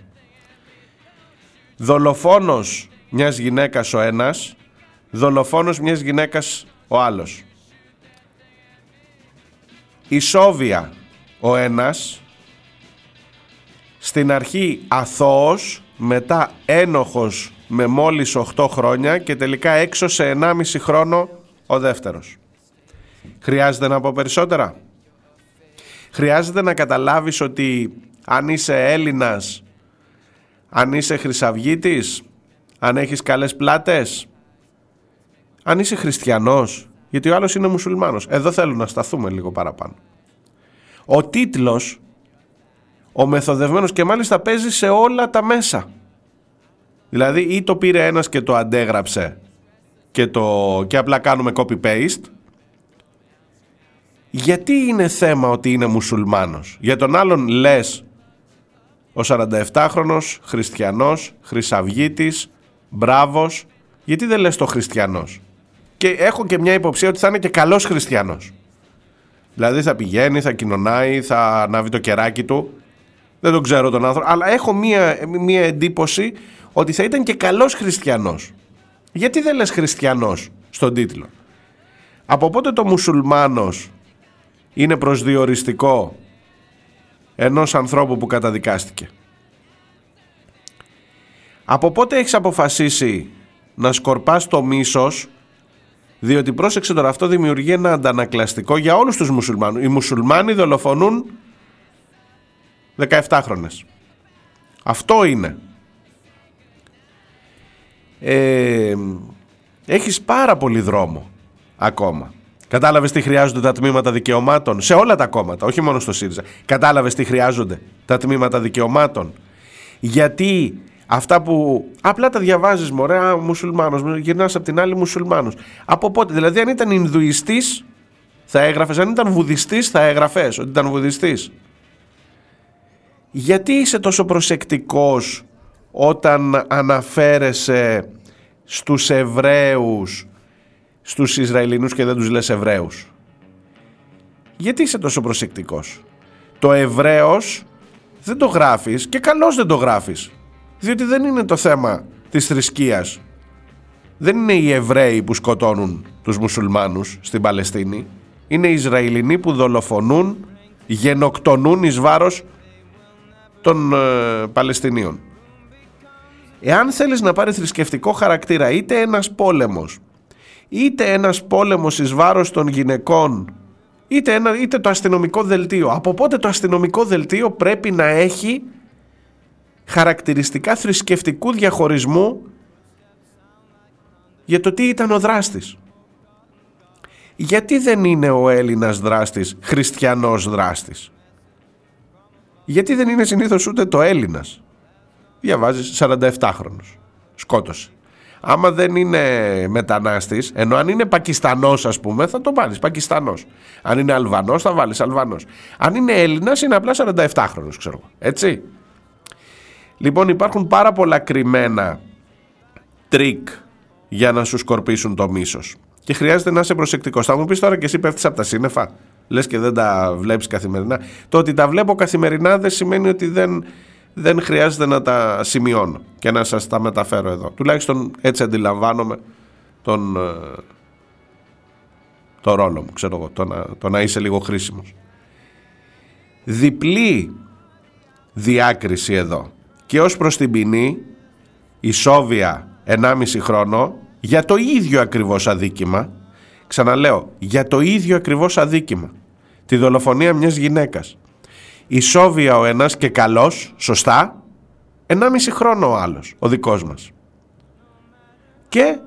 Δολοφόνος μιας γυναίκας ο ένας, δολοφόνος μιας γυναίκας ο άλλος. Ισόβια ο ένας, στην αρχή αθώος, μετά ένοχος με μόλις 8 χρόνια και τελικά έξω σε 1,5 χρόνο ο δεύτερος. Χρειάζεται να πω περισσότερα; Χρειάζεται να καταλάβεις ότι αν είσαι Έλληνας, αν είσαι Χρυσαυγίτης, αν έχεις καλές πλάτες, αν είσαι χριστιανός, γιατί ο άλλος είναι μουσουλμάνος. Εδώ θέλω να σταθούμε λίγο παραπάνω. Ο τίτλος, ο μεθοδευμένος και μάλιστα παίζει σε όλα τα μέσα. Δηλαδή ή το πήρε ένας και το αντέγραψε και, το, και απλά κάνουμε copy-paste. Γιατί είναι θέμα ότι είναι μουσουλμάνος; Για τον άλλον λες ο 47χρονος, χριστιανός, χρυσαυγίτης, μπράβος. Γιατί δεν λες το χριστιανός; Και έχω και μια υποψία ότι θα είναι και καλός χριστιανός. Δηλαδή θα πηγαίνει, θα κοινωνάει, θα ανάβει το κεράκι του. Δεν τον ξέρω τον άνθρωπο, αλλά έχω μια, μια εντύπωση ότι θα ήταν και καλός χριστιανός. Γιατί δεν λες χριστιανός στον τίτλο; Από πότε το μουσουλμάνος είναι προσδιοριστικό ενός ανθρώπου που καταδικάστηκε. Από πότε έχεις αποφασίσει να σκορπάς το μίσος διότι πρόσεξε τώρα αυτό δημιουργεί ένα αντανακλαστικό για όλους τους μουσουλμάνους. Οι μουσουλμάνοι δολοφονούν 17 χρόνες. Αυτό είναι. Ε, έχεις πάρα πολύ δρόμο ακόμα. Κατάλαβες τι χρειάζονται τα τμήματα δικαιωμάτων σε όλα τα κόμματα, όχι μόνο στο ΣΥΡΙΖΑ. Κατάλαβες τι χρειάζονται τα τμήματα δικαιωμάτων. Γιατί αυτά που απλά τα διαβάζεις μωρέ, α, μουσουλμάνος, γυρνάς από την άλλη μουσουλμάνος. Από πότε, δηλαδή αν ήταν Ινδουιστής θα έγραφες, αν ήταν Βουδιστής θα έγραφες ότι ήταν Βουδιστής. Γιατί είσαι τόσο προσεκτικός όταν αναφέρεσαι στους Εβραίους, στους Ισραηλινούς και δεν τους λες Εβραίους. Γιατί είσαι τόσο προσεκτικός; Το Εβραίος δεν το γράφεις και καλώς δεν το γράφεις. Διότι δεν είναι το θέμα της θρησκείας. Δεν είναι οι Εβραίοι που σκοτώνουν τους μουσουλμάνους στην Παλαιστίνη. Είναι οι Ισραηλινοί που δολοφονούν, γενοκτονούν εις βάρος των ε, Παλαιστινίων. Εάν θέλεις να πάρει θρησκευτικό χαρακτήρα είτε ένας πόλεμος είτε ένας πόλεμος εις βάρος των γυναικών είτε, ένα, είτε το αστυνομικό δελτίο. Από πότε το αστυνομικό δελτίο πρέπει να έχει χαρακτηριστικά θρησκευτικού διαχωρισμού για το τι ήταν ο δράστης; Γιατί δεν είναι ο Έλληνας δράστης χριστιανός δράστης; Γιατί δεν είναι συνήθως ούτε το Έλληνας; Διαβάζεις 47χρονος. Σκότωσε. Άμα δεν είναι μετανάστης, ενώ αν είναι Πακιστανός, ας πούμε, θα το βάλεις Πακιστανός. Αν είναι Αλβανός, θα βάλεις Αλβανός. Αν είναι Έλληνας, είναι απλά 47χρονο, ξέρω εγώ. Έτσι. Λοιπόν, υπάρχουν πάρα πολλά κρυμμένα τρικ για να σου σκορπίσουν το μίσος. Και χρειάζεται να είσαι προσεκτικός. Θα μου πεις τώρα και εσύ πέφτεις από τα σύννεφα; Λες και δεν τα βλέπεις καθημερινά. Το ότι τα βλέπω καθημερινά δεν σημαίνει ότι δεν δεν χρειάζεται να τα σημειώνω και να σας τα μεταφέρω εδώ. Τουλάχιστον έτσι αντιλαμβάνομαι τον, ε, το ρόλο μου, ξέρω εγώ, το να, το να είσαι λίγο χρήσιμος. Διπλή διάκριση εδώ. Και ως προς την ποινή, ισόβια 1,5 χρόνο για το ίδιο ακριβώς αδίκημα, ξαναλέω, για το ίδιο ακριβώς αδίκημα, τη δολοφονία μιας γυναίκας. Ισόβια ο ένας και καλός, σωστά, 1,5 χρόνο ο άλλος, ο δικός μας. Και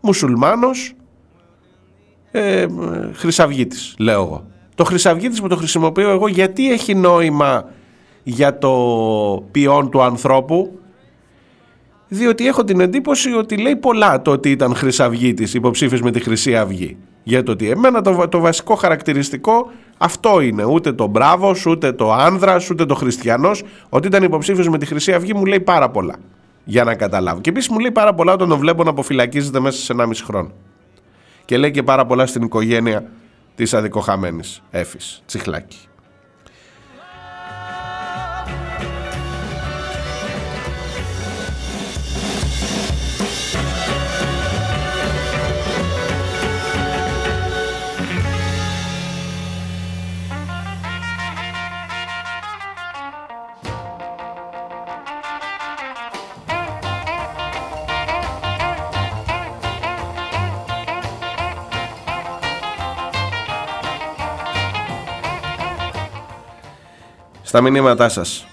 μουσουλμάνος ε, χρυσαυγίτης, λέω εγώ. Το χρυσαυγίτης που το χρησιμοποιώ εγώ γιατί έχει νόημα για το ποιόν του ανθρώπου; Διότι έχω την εντύπωση ότι λέει πολλά το ότι ήταν χρυσαυγίτης υποψήφιος με τη Χρυσή Αυγή. Για το ότι εμένα το, το βασικό χαρακτηριστικό αυτό είναι. Ούτε το μπράβος, ούτε το άνδρας, ούτε το χριστιανός. Ότι ήταν υποψήφιος με τη Χρυσή Αυγή μου λέει πάρα πολλά. Για να καταλάβω. Και επίσης μου λέει πάρα πολλά όταν τον βλέπω να αποφυλακίζεται μέσα σε 1,5 χρόνο. Και λέει και πάρα πολλά στην οικογένεια της αδικοχαμένης Έφης Τσιχλάκη. Στα μηνύματά σας.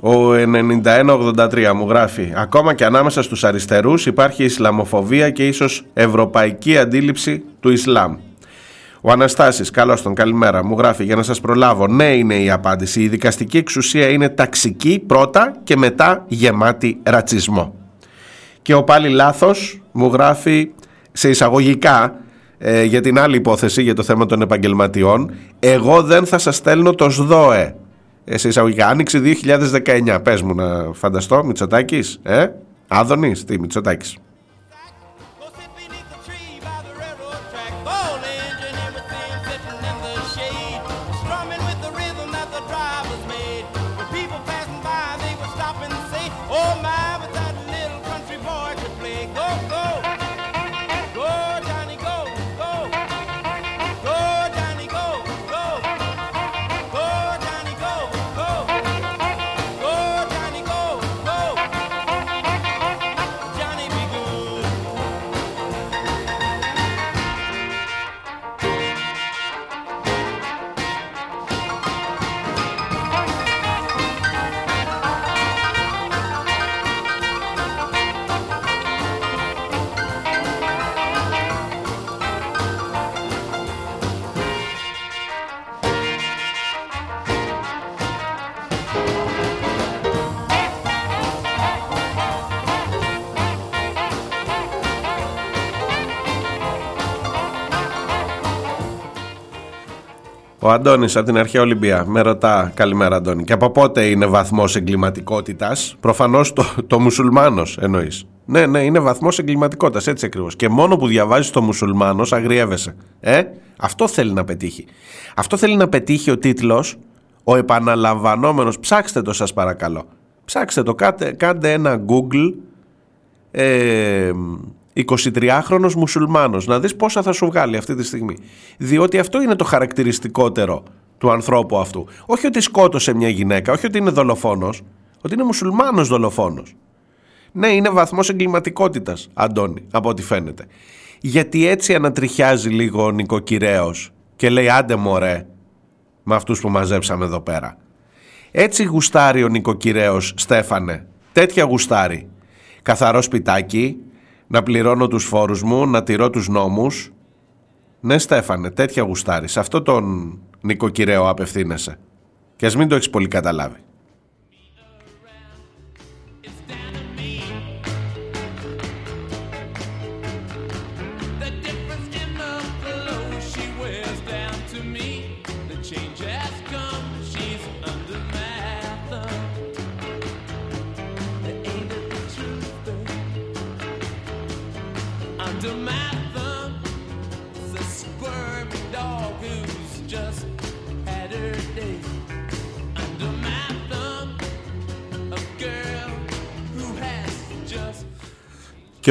Ο 9183 μου γράφει Ακόμα και ανάμεσα στους αριστερούς υπάρχει Ισλαμοφοβία και ίσως ευρωπαϊκή αντίληψη του Ισλάμ. Ο Αναστάσης, καλώς τον, καλημέρα, μου γράφει για να σας προλάβω. Ναι είναι η απάντηση. Η δικαστική εξουσία είναι ταξική πρώτα και μετά γεμάτη ρατσισμό. Και ο πάλι λάθος μου γράφει σε εισαγωγικά ε, για την άλλη υπόθεση για το θέμα των επαγγελματιών. Εγώ δεν θα σας στέλνω το ΣΔΟΕ σε εισαγωγικά, άνοιξη 2019. Πες μου να φανταστώ, Μητσοτάκης, ε, Άδωνης, τι, Μητσοτάκης. Ο Αντώνης από την αρχαία Ολυμπία με ρωτά, καλημέρα Αντώνη, και από πότε είναι βαθμός εγκληματικότητας; Προφανώς το, το μουσουλμάνος εννοείς. Ναι, ναι, είναι βαθμός εγκληματικότητας, έτσι ακριβώς. Και μόνο που διαβάζεις το μουσουλμάνος, αγριεύεσαι. Ε, αυτό θέλει να πετύχει. Αυτό θέλει να πετύχει ο τίτλος, ο επαναλαμβανόμενος. Ψάξτε το, σας παρακαλώ. Ψάξτε το, κάντε, κάντε ένα Google. Ε, 23χρονος μουσουλμάνος, να δεις πόσα θα σου βγάλει αυτή τη στιγμή. Διότι αυτό είναι το χαρακτηριστικότερο του ανθρώπου αυτού. Όχι ότι σκότωσε μια γυναίκα, όχι ότι είναι δολοφόνος, ότι είναι μουσουλμάνος δολοφόνος. Ναι, είναι βαθμός εγκληματικότητας, Αντώνη, από ό,τι φαίνεται. Γιατί έτσι ανατριχιάζει λίγο ο νοικοκυρέος και λέει άντε μωρέ με αυτούς που μαζέψαμε εδώ πέρα. Έτσι γουστάρει ο νοικοκυρέος Στέφανε, τέτοια γουστάρει. Καθαρό σπιτάκι, να πληρώνω τους φόρους μου, να τηρώ τους νόμους. Ναι Στέφανε, τέτοια γουστάρι. Σε αυτό τον νοικοκυρέο απευθύνεσαι. Και ας μην το έχεις πολύ καταλάβει.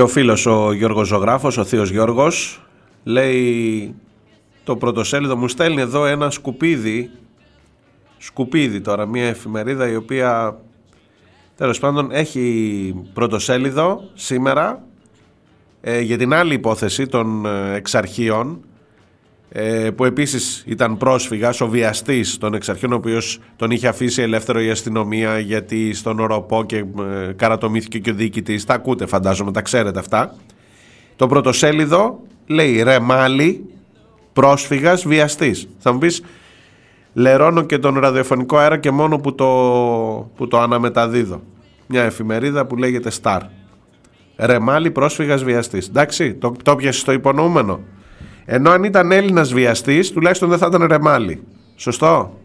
Και ο φίλος ο Γιώργος Ζωγράφος, ο θείος Γιώργος, λέει το πρωτοσέλιδο μου στέλνει εδώ ένα σκουπίδι σκουπίδι τώρα μια εφημερίδα η οποία τέλος πάντων έχει πρωτοσέλιδο σήμερα ε, για την άλλη υπόθεση των ε, εξαρχείων. ε, που επίσης ήταν πρόσφυγας, ο βιαστής των εξαρχείων ο οποίος τον είχε αφήσει ελεύθερο η αστυνομία γιατί στον οροπό και ε, καρατομήθηκε και ο διοικητής. Τα ακούτε φαντάζομαι, τα ξέρετε αυτά. Το πρωτοσέλιδο λέει ρε μάλι πρόσφυγας βιαστής θα μου πεις λερώνω και τον ραδιοφωνικό αέρα και μόνο που το, που το αναμεταδίδω μια εφημερίδα που λέγεται Star. Ρεμάλι πρόσφυγας βιαστής εντάξει το, το πιασε στο υπονοούμενο ενώ αν ήταν Έλληνας βιαστής τουλάχιστον δεν θα ήταν ρεμάλι. Σωστό;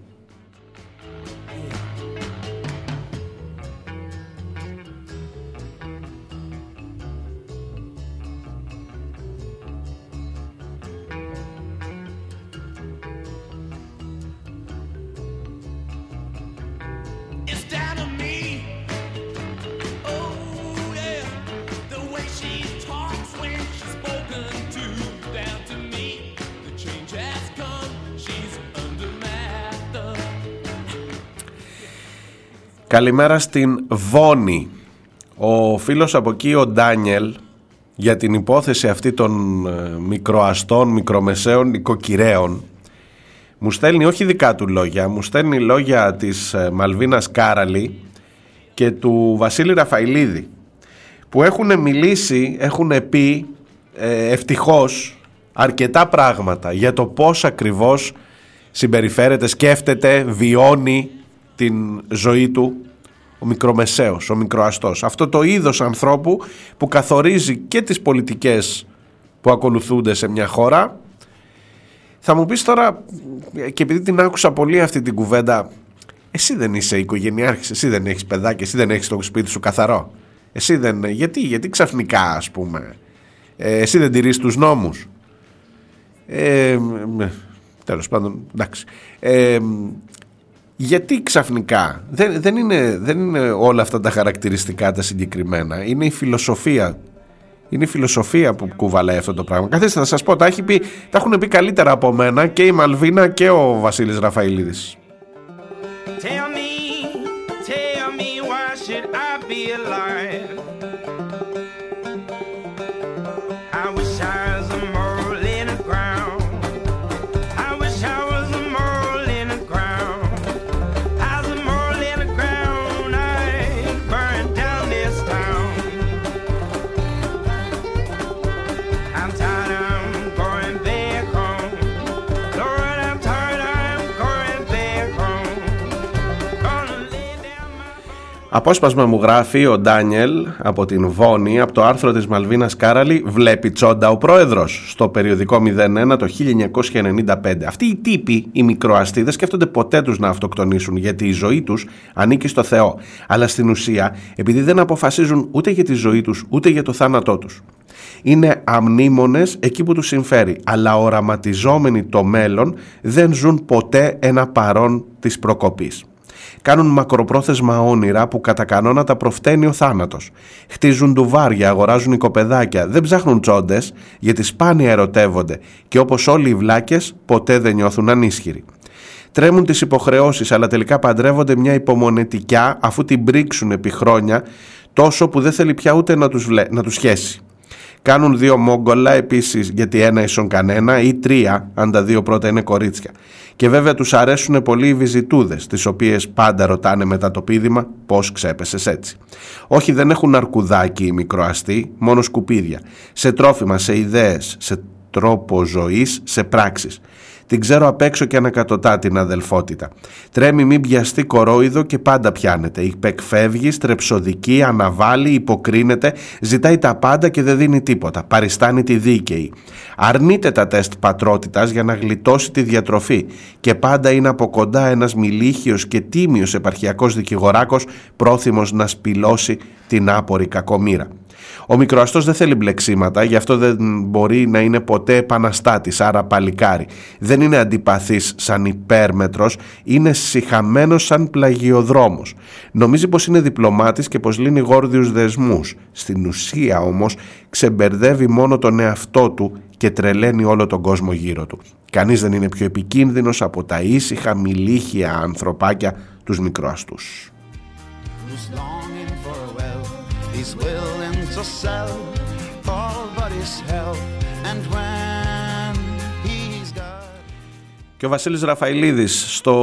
Καλημέρα στην Βόνη. Ο φίλος από εκεί, ο Ντάνιελ, για την υπόθεση αυτή των ε, μικροαστών, μικρομεσαίων, οικοκυρέων, μου στέλνει όχι δικά του λόγια, μου στέλνει λόγια της ε, Μαλβίνας Κάραλη και του Βασίλη Ραφαηλίδη, που έχουν μιλήσει, έχουν πει ε, ευτυχώς αρκετά πράγματα για το πώς ακριβώς συμπεριφέρεται, σκέφτεται, βιώνει την ζωή του ο μικρομεσαίος, ο μικροαστός. Αυτό το είδος ανθρώπου που καθορίζει και τις πολιτικές που ακολουθούνται σε μια χώρα. Θα μου πεις τώρα, και επειδή την άκουσα πολύ αυτή την κουβέντα, εσύ δεν είσαι οικογενειάρχης, εσύ δεν έχεις παιδάκι, εσύ δεν έχεις το σπίτι σου καθαρό. Εσύ δεν, γιατί, γιατί ξαφνικά ας πούμε, ε, εσύ δεν τηρείς τους νόμους. Ε, ε, τέλος πάντων, εντάξει. Ε, γιατί ξαφνικά; Δεν, δεν, είναι, δεν είναι όλα αυτά τα χαρακτηριστικά τα συγκεκριμένα. Είναι η φιλοσοφία. Είναι η φιλοσοφία που κουβαλάει αυτό το πράγμα. Καθίστε να σας πω τα, έχει πει, τα έχουν πει καλύτερα από μένα και η Μαλβίνα και ο Βασίλης Ραφαηλίδης. Tell me, tell me why should I be alive? Απόσπασμα μου γράφει ο Ντάνιελ από την Βόνη από το άρθρο της Μαλβίνας Κάραλη «Βλέπει τσόντα ο πρόεδρος» στο περιοδικό 01 το 1995. Αυτοί οι τύποι, οι μικροαστοί, δεν σκέφτονται ποτέ τους να αυτοκτονήσουν γιατί η ζωή τους ανήκει στο Θεό. Αλλά στην ουσία, επειδή δεν αποφασίζουν ούτε για τη ζωή τους ούτε για το θάνατό τους. Είναι αμνήμονες εκεί που τους συμφέρει, αλλά οραματιζόμενοι το μέλλον δεν ζουν ποτέ ένα παρόν της προκοπής. Κάνουν μακροπρόθεσμα όνειρα που κατά κανόνα τα προφταίνει ο θάνατος. Χτίζουν ντουβάρια, αγοράζουν οικοπεδάκια, δεν ψάχνουν τσόντες γιατί σπάνια ερωτεύονται και όπως όλοι οι βλάκες ποτέ δεν νιώθουν ανίσχυροι. Τρέμουν τις υποχρεώσεις, αλλά τελικά παντρεύονται μια υπομονετικιά αφού την πρίξουν επί χρόνια τόσο που δεν θέλει πια ούτε να τους, βλέ... να τους σχέσει. Κάνουν δύο μόγκολα επίσης γιατί ένα ίσον κανένα ή τρία αν τα δύο πρώτα είναι κορίτσια. Και βέβαια τους αρέσουν πολύ οι βυζιτούδες τις οποίες πάντα ρωτάνε μετά το πείδημα πώς ξέπεσες έτσι. Όχι δεν έχουν αρκουδάκι οι μικροαστοί, μόνο σκουπίδια. Σε τρόφιμα, σε ιδέες, σε τρόπο ζωής, σε πράξεις. Την ξέρω απ' έξω και ανακατοτά την αδελφότητα. Τρέμει μην πιαστεί κορόιδο και πάντα πιάνεται. Υπεκφεύγει, στρεψοδική, αναβάλει, υποκρίνεται, ζητάει τα πάντα και δεν δίνει τίποτα. Παριστάνει τη δίκαιη. Αρνείται τα τεστ πατρότητας για να γλιτώσει τη διατροφή και πάντα είναι από κοντά ένας μιλίχιος και τίμιος επαρχιακός δικηγοράκος πρόθυμος να σπηλώσει την άπορη κακομήρα. Ο μικροαστός δεν θέλει μπλεξίματα, γι' αυτό δεν μπορεί να είναι ποτέ επαναστάτης, άρα παλικάρι. Δεν είναι αντιπαθής σαν υπέρμετρος, είναι συχαμένος σαν πλαγιοδρόμος. Νομίζει πως είναι διπλωμάτης και πως λύνει γόρδιους δεσμούς. Στην ουσία όμως ξεμπερδεύει μόνο τον εαυτό του και τρελαίνει όλο τον κόσμο γύρω του. Κανείς δεν είναι πιο επικίνδυνος από τα ήσυχα μιλίχια ανθρωπάκια τους μικροαστούς. He's willing to sell all but his health. And when he's got Και ο Βασίλης Ραφαηλίδης στο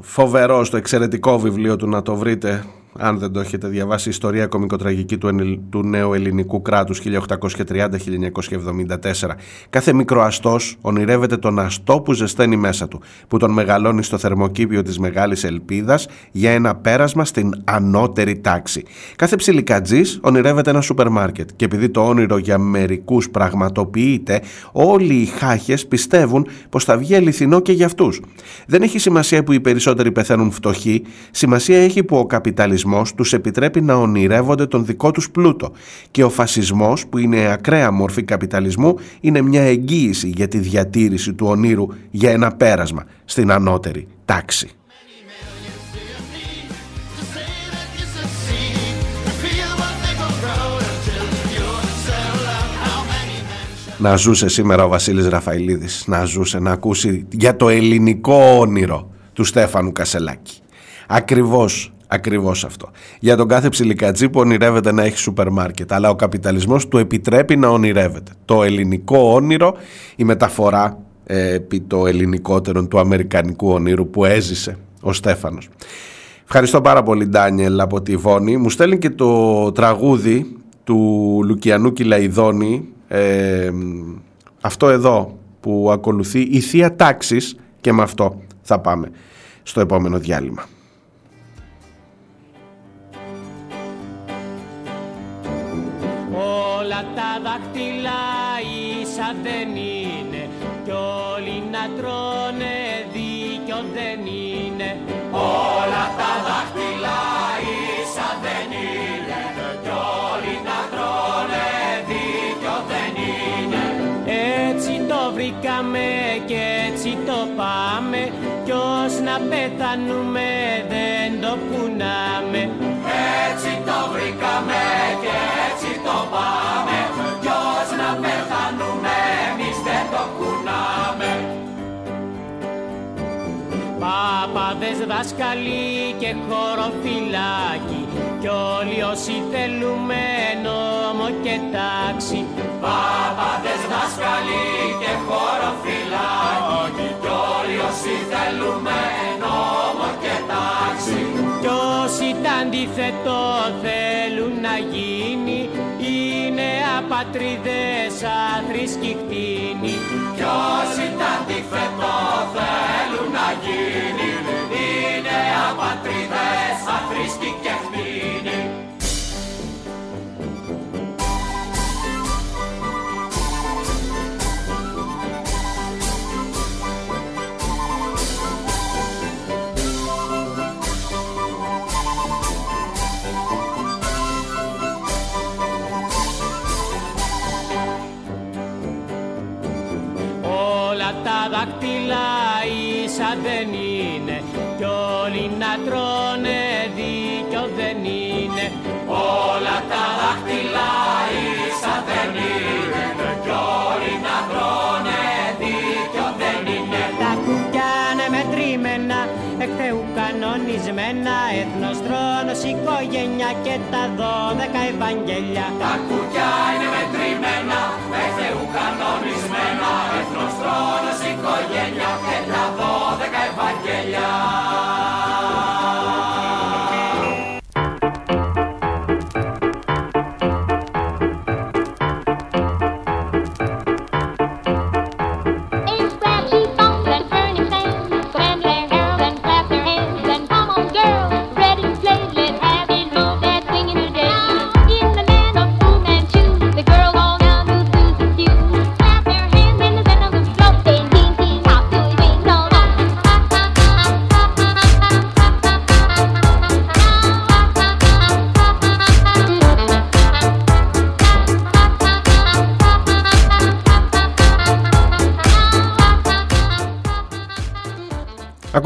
φοβερό, στο εξαιρετικό βιβλίο του να το βρείτε αν δεν το έχετε διαβάσει, ιστορία κομικοτραγική του, ενελ- του νέου ελληνικού κράτους 1830-1974. Κάθε μικροαστός ονειρεύεται τον αστό που ζεσταίνει μέσα του, που τον μεγαλώνει στο θερμοκήπιο της μεγάλης ελπίδας για ένα πέρασμα στην ανώτερη τάξη. Κάθε ψιλικατζής ονειρεύεται ένα σούπερ μάρκετ και επειδή το όνειρο για μερικούς πραγματοποιείται, όλοι οι χάχες πιστεύουν πως θα βγει αληθινό και για αυτούς. Δεν έχει σημασία που οι περισσότεροι πεθαίνουν φτωχοί, σημασία έχει που ο καπιταλισμός τους επιτρέπει να ονειρεύονται τον δικό τους πλούτο και ο φασισμός που είναι ακραία μορφή καπιταλισμού είναι μια εγγύηση για τη διατήρηση του ονείρου για ένα πέρασμα στην ανώτερη τάξη. Να ζούσε σήμερα ο Βασίλης Ραφαηλίδης, να ζούσε να ακούσει για το ελληνικό όνειρο του Στέφανου Κασελάκη. Ακριβώς, ακριβώς αυτό. Για τον κάθε ψιλικατζή που ονειρεύεται να έχει σούπερ μάρκετ, αλλά ο καπιταλισμός του επιτρέπει να ονειρεύεται. Το ελληνικό όνειρο, η μεταφορά ε, επί το ελληνικότερον του αμερικανικού ονείρου που έζησε ο Στέφανος. Ευχαριστώ πάρα πολύ Ντάνιελ από τη Βόνη. Μου στέλνει και το τραγούδι του Λουκιανού Κυλαϊδόνη ε, αυτό εδώ που ακολουθεί η Θεία Τάξης και με αυτό θα πάμε στο επόμενο διάλειμμα. Τρώνε δίκιο δεν είναι. Όλα τα δάχτυλα ίσα δεν είναι. Κι όλοι να τρώνε δίκιο δεν είναι. Έτσι το βρήκαμε και έτσι το πάμε. Κι ως να πεθανούμε δεν το κουνάμε. Έτσι το βρήκαμε και έτσι το πάμε Πάπαδες, δάσκαλοι και χωροφυλάκοι κι όλοι όσοι θέλουμε νόμο και τάξη. Πάπαδες, δάσκαλοι και χωροφυλάκοι κι όλοι όσοι θέλουμε νόμο και τάξη. Κι όσοι τα αντίθετο θέλουν να γίνει είναι απατρίδες αθρησκοί κτίνοι κι όσοι τα αντίθετο θέλουν να γίνει είναι απατρίδες αθρησκοί δάκτυλα ίσα δεν είναι. Κι όλοι να τρώνε δίκιο δεν είναι. Όλα τα δάκτυλα ίσα δεν είναι. Κι όλοι να τρώνε δίκιο δεν είναι. Τα κουκιά είναι μετρημένα εκ Θεού κανονισμένα. Έθνος, θρόνος, οικογένεια και τα δώδεκα Ευαγγέλια. Τα κουκιά είναι μετρημένα εκ Θεού κανονισμένα έθνος, θρόνος, οικογένεια και τα δώδεκα Ευαγγέλια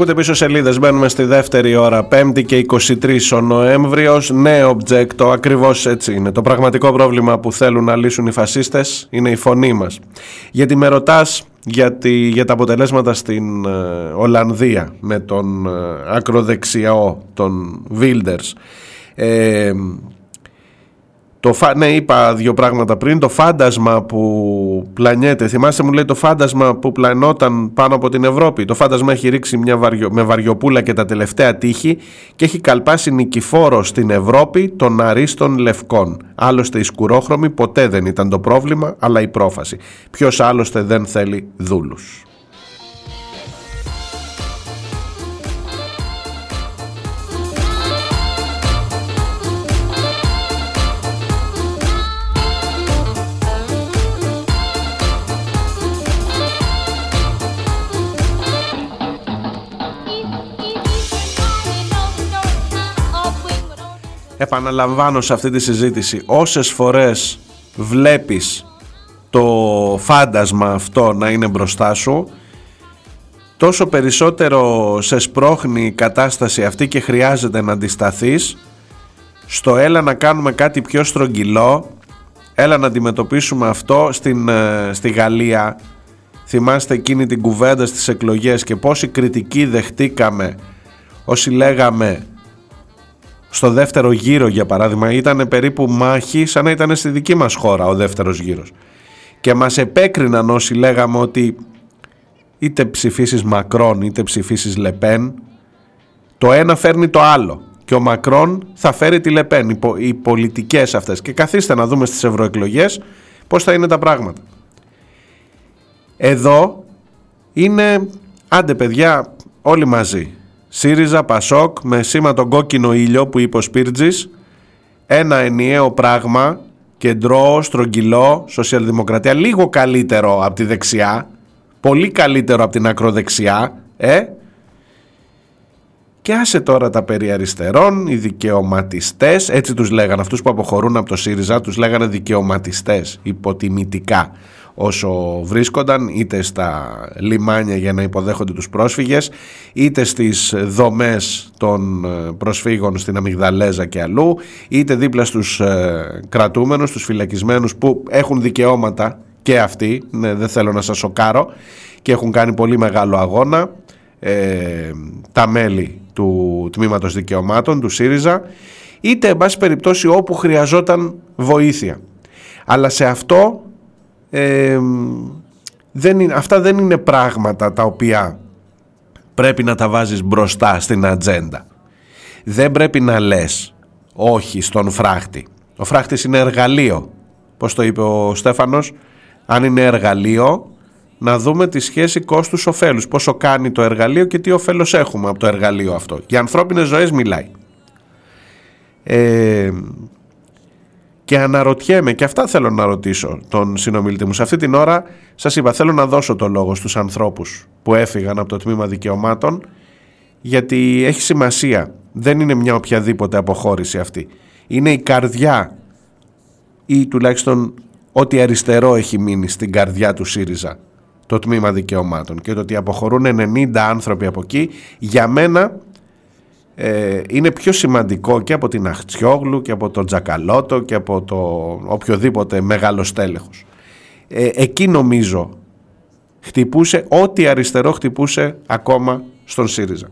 Ακούτε πίσω σελίδες, μπαίνουμε στη δεύτερη ώρα, 5η και 23 ο Νοέμβριος, νέο object, ακριβώς έτσι είναι. Το πραγματικό πρόβλημα που θέλουν να λύσουν οι φασίστες είναι η φωνή μας. Γιατί με ρωτάς για, τη- για τα αποτελέσματα στην ε, Ολλανδία με τον ε, ακροδεξιό, τον Wilders. Ε, το, φα- ναι, είπα δύο πράγματα πριν. Το φάντασμα που πλανιέται. Θυμάστε, μου λέει το φάντασμα που πλανόταν πάνω από την Ευρώπη. Το φάντασμα έχει ρίξει μια βαριο, με βαριοπούλα και τα τελευταία τείχη και έχει καλπάσει νικηφόρο στην Ευρώπη των αρίστων λευκών. Άλλωστε, οι σκουρόχρωμοι ποτέ δεν ήταν το πρόβλημα, αλλά η πρόφαση. Ποιος άλλωστε δεν θέλει δούλους. Επαναλαμβάνω σε αυτή τη συζήτηση όσες φορές βλέπεις το φάντασμα αυτό να είναι μπροστά σου τόσο περισσότερο σε σπρώχνει η κατάσταση αυτή και χρειάζεται να αντισταθείς στο έλα να κάνουμε κάτι πιο στρογγυλό έλα να αντιμετωπίσουμε αυτό στην, ε, στη Γαλλία. Θυμάστε εκείνη την κουβέντα στις εκλογές και πόση κριτική δεχτήκαμε όσοι λέγαμε στο δεύτερο γύρο για παράδειγμα ήταν περίπου μάχη σαν να ήταν στη δική μας χώρα ο δεύτερος γύρος. Και μας επέκριναν όσοι λέγαμε ότι είτε ψηφίσεις Μακρόν είτε ψηφίσεις Λεπέν το ένα φέρνει το άλλο. Και ο Μακρόν θα φέρει τη Λεπέν οι, πο- οι πολιτικές αυτές. Και καθίστε να δούμε στις ευρωεκλογές πως θα είναι τα πράγματα. Εδώ είναι άντε παιδιά όλοι μαζί ΣΥΡΙΖΑ, ΠΑΣΟΚ με σήμα τον κόκκινο ήλιο που είπε ο Σπίρτζης ένα ενιαίο πράγμα κεντρό, στρογγυλό, σοσιαλδημοκρατία λίγο καλύτερο από τη δεξιά πολύ καλύτερο από την ακροδεξιά ε; και άσε τώρα τα περί αριστερών, οι δικαιωματιστές, έτσι τους λέγανε αυτούς που αποχωρούν από το ΣΥΡΙΖΑ, τους λέγανε δικαιωματιστές, υποτιμητικά όσο βρίσκονταν είτε στα λιμάνια για να υποδέχονται τους πρόσφυγες είτε στις δομές των ε, προσφύγων στην Αμυγδαλέζα και αλλού είτε δίπλα στους ε, κρατούμενους, τους φυλακισμένους που έχουν δικαιώματα και αυτοί, ναι, δεν θέλω να σας σοκάρω και έχουν κάνει πολύ μεγάλο αγώνα ε, τα μέλη του Τμήματος Δικαιωμάτων, του ΣΥΡΙΖΑ είτε εν πάση περιπτώσει όπου χρειαζόταν βοήθεια. Αλλά σε αυτό ε, δεν είναι, αυτά δεν είναι πράγματα τα οποία πρέπει να τα βάζεις μπροστά στην ατζέντα. Δεν πρέπει να λες όχι στον φράχτη. Ο φράχτης είναι εργαλείο. Πώς το είπε ο Στέφανος, αν είναι εργαλείο να δούμε τη σχέση κόστους ωφέλους. Πόσο κάνει το εργαλείο και τι ωφέλος έχουμε από το εργαλείο αυτό. Για ανθρώπινες ζωές μιλάει. Ε, και αναρωτιέμαι και αυτά θέλω να ρωτήσω τον συνομιλητή μου. Σε αυτή την ώρα σας είπα θέλω να δώσω το λόγο στους ανθρώπους που έφυγαν από το τμήμα δικαιωμάτων γιατί έχει σημασία. Δεν είναι μια οποιαδήποτε αποχώρηση αυτή. Είναι η καρδιά ή τουλάχιστον ό,τι αριστερό έχει μείνει στην καρδιά του ΣΥΡΙΖΑ το τμήμα δικαιωμάτων και το ότι αποχωρούν 90 άνθρωποι από εκεί για μένα ε, είναι πιο σημαντικό και από την Αχτσιόγλου και από τον Τζακαλώτο και από το οποιοδήποτε μεγάλο στέλεχος. Ε, εκεί νομίζω χτυπούσε ό,τι αριστερό χτυπούσε ακόμα στον ΣΥΡΙΖΑ.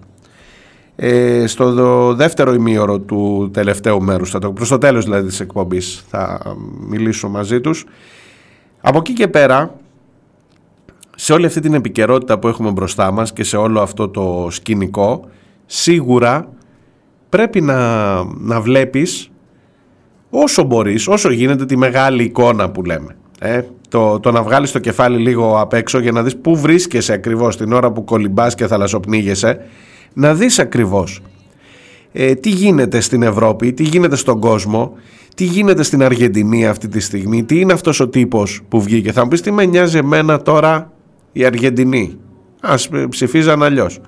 Ε, στο δο- δεύτερο ημίωρο του τελευταίου μέρους, θα το, προς το τέλος δηλαδή της εκπομπής θα μιλήσω μαζί τους. Από εκεί και πέρα, σε όλη αυτή την επικαιρότητα που έχουμε μπροστά μας και σε όλο αυτό το σκηνικό, σίγουρα πρέπει να, να βλέπεις όσο μπορείς, όσο γίνεται τη μεγάλη εικόνα που λέμε. Ε, το, το να βγάλεις το κεφάλι λίγο απ' έξω για να δεις πού βρίσκεσαι ακριβώς την ώρα που κολυμπάς και θαλασσοπνίγεσαι, να δεις ακριβώς ε, τι γίνεται στην Ευρώπη, τι γίνεται στον κόσμο, τι γίνεται στην Αργεντινή αυτή τη στιγμή, τι είναι αυτός ο τύπος που βγήκε. Θα μου πεις τι με νοιάζει εμένα τώρα η Αργεντινή; Ας ε, ψηφίζαν αλλιώς.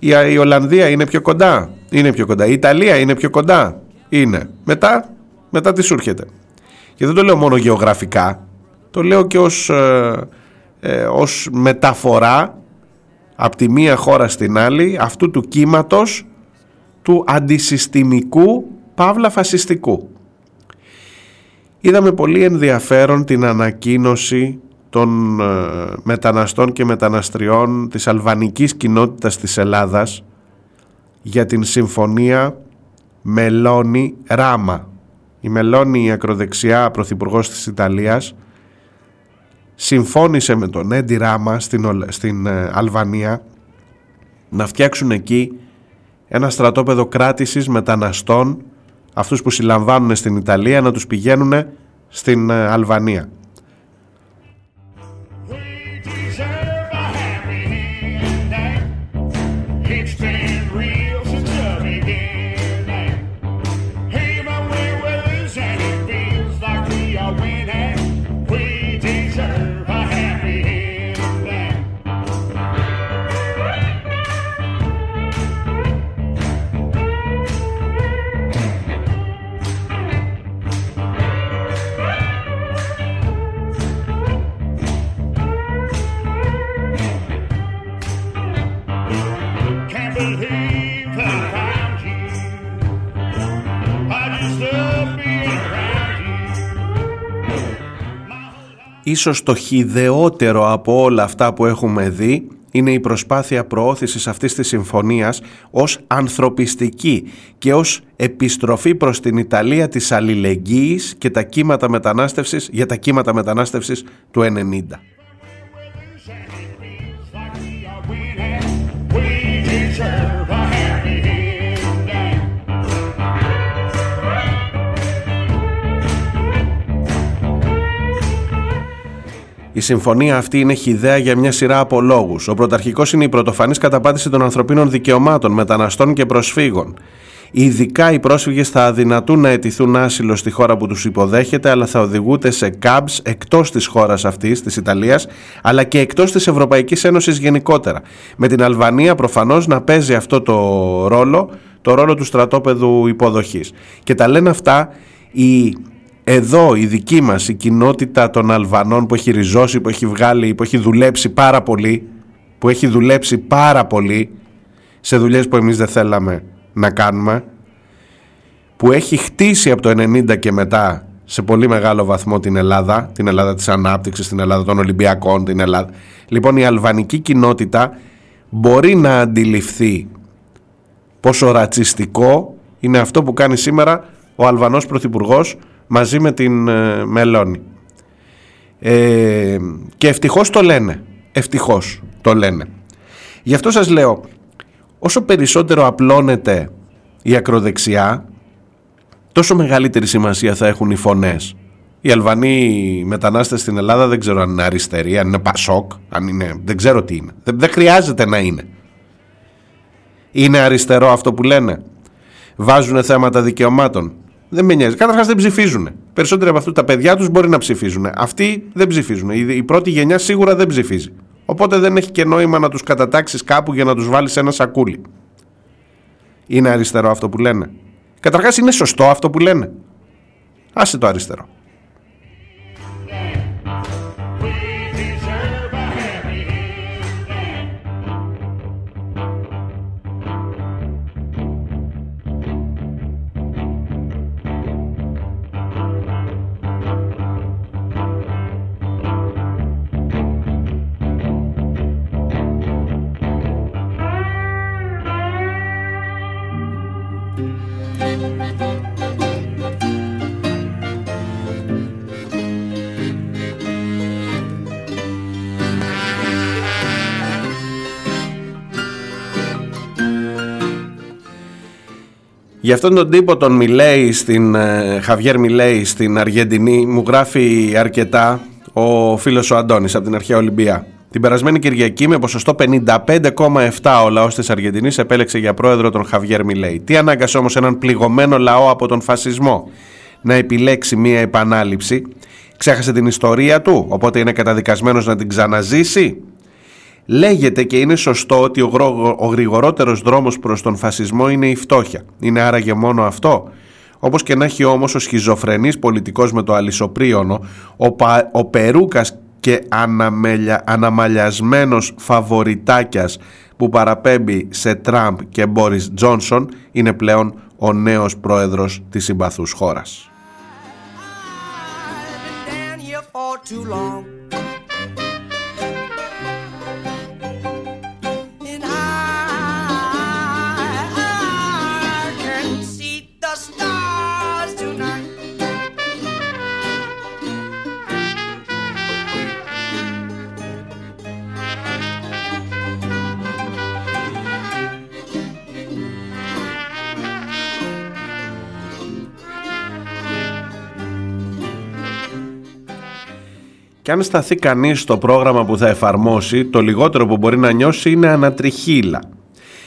Η, η Ολλανδία είναι πιο κοντά. Είναι πιο κοντά. Η Ιταλία είναι πιο κοντά. Είναι. Μετά, μετά τι σου έρχεται. Και δεν το λέω μόνο γεωγραφικά. Το λέω και ως, ε, ε, ως μεταφορά από τη μία χώρα στην άλλη αυτού του κύματος του αντισυστημικού παύλα φασιστικού. Είδαμε πολύ ενδιαφέρον την ανακοίνωση των ε, μεταναστών και μεταναστριών της αλβανικής κοινότητας της Ελλάδας για την συμφωνία Μελώνη Ράμα. Η Μελώνη η ακροδεξιά πρωθυπουργός της Ιταλίας συμφώνησε με τον Έντι Ράμα στην, Ολ- στην ε, Αλβανία να φτιάξουν εκεί ένα στρατόπεδο κράτησης μεταναστών αυτούς που συλλαμβάνουν στην Ιταλία να τους πηγαίνουν στην ε, Αλβανία. Ίσως το χιδεότερο από όλα αυτά που έχουμε δει είναι η προσπάθεια προώθησης αυτής της συμφωνίας ως ανθρωπιστική και ως επιστροφή προς την Ιταλία της αλληλεγγύης και τα κύματα μετανάστευσης για τα κύματα μετανάστευσης του 90. Η συμφωνία αυτή είναι χιδαία για μια σειρά από λόγους. Ο πρωταρχικός είναι η πρωτοφανής καταπάτηση των ανθρωπίνων δικαιωμάτων, μεταναστών και προσφύγων. Ειδικά οι πρόσφυγες θα αδυνατούν να αιτηθούν άσυλο στη χώρα που τους υποδέχεται, αλλά θα οδηγούνται σε cabs εκτός της χώρας αυτής, της Ιταλίας, αλλά και εκτός της Ευρωπαϊκής Ένωσης γενικότερα. Με την Αλβανία προφανώς να παίζει αυτό το ρόλο, το ρόλο του στρατόπεδου υποδοχής. Και τα λένε αυτά οι εδώ η δική μας η κοινότητα των Αλβανών που έχει ριζώσει, που έχει βγάλει, που έχει δουλέψει πάρα πολύ, που έχει δουλέψει πάρα πολύ σε δουλειές που εμείς δεν θέλαμε να κάνουμε, που έχει χτίσει από το 90 και μετά σε πολύ μεγάλο βαθμό την Ελλάδα, την Ελλάδα της ανάπτυξης, την Ελλάδα των Ολυμπιακών, την Ελλάδα. Λοιπόν η αλβανική κοινότητα μπορεί να αντιληφθεί πόσο ρατσιστικό είναι αυτό που κάνει σήμερα ο Αλβανός Πρωθυπουργός μαζί με την ε, Μελώνη. Ε, και ευτυχώς το λένε. Ευτυχώς το λένε. Γι' αυτό σας λέω, όσο περισσότερο απλώνεται η ακροδεξιά, τόσο μεγαλύτερη σημασία θα έχουν οι φωνές. Οι Αλβανοί μετανάστες στην Ελλάδα δεν ξέρω αν είναι αριστεροί, αν είναι πασόκ, αν είναι, δεν ξέρω τι είναι. Δεν, δεν χρειάζεται να είναι. Είναι αριστερό αυτό που λένε. Βάζουν θέματα δικαιωμάτων. Δεν με νοιάζει. Καταρχάς δεν ψηφίζουν. Περισσότεροι από αυτού τα παιδιά τους μπορεί να ψηφίζουν. Αυτοί δεν ψηφίζουν. Η, η πρώτη γενιά σίγουρα δεν ψηφίζει. Οπότε δεν έχει και νόημα να τους κατατάξεις κάπου για να τους βάλεις ένα σακούλι. Είναι αριστερό αυτό που λένε; Καταρχάς είναι σωστό αυτό που λένε; Άσε το αριστερό. Για αυτόν τον τύπο τον Μιλέη στην ε, Χαβιέρ Μιλέη στην Αργεντινή μου γράφει αρκετά ο φίλος ο Αντώνης από την αρχαία Ολυμπία. Την περασμένη Κυριακή με ποσοστό 55,7 ο λαός της Αργεντινής επέλεξε για πρόεδρο τον Χαβιέρ Μιλέη. Τι ανάγκασε όμως έναν πληγωμένο λαό από τον φασισμό; Να επιλέξει μία επανάληψη; Ξέχασε την ιστορία του, οπότε είναι καταδικασμένος να την ξαναζήσει; Λέγεται και είναι σωστό ότι ο, γρο- ο γρηγορότερος δρόμος προς τον φασισμό είναι η φτώχεια. Είναι άραγε μόνο αυτό. Όπως και να έχει όμως ο σχιζοφρενής πολιτικός με το αλυσοπρίωνο, ο, Πα- ο Περούκας και αναμελια, αναμαλιασμένος φαβοριτάκιας που παραπέμπει σε Τραμπ και Μπόρις Τζόνσον είναι πλέον ο νέος πρόεδρος της συμπαθούς χώρας. Και αν σταθεί κανείς στο πρόγραμμα που θα εφαρμόσει, το λιγότερο που μπορεί να νιώσει είναι ανατριχίλα.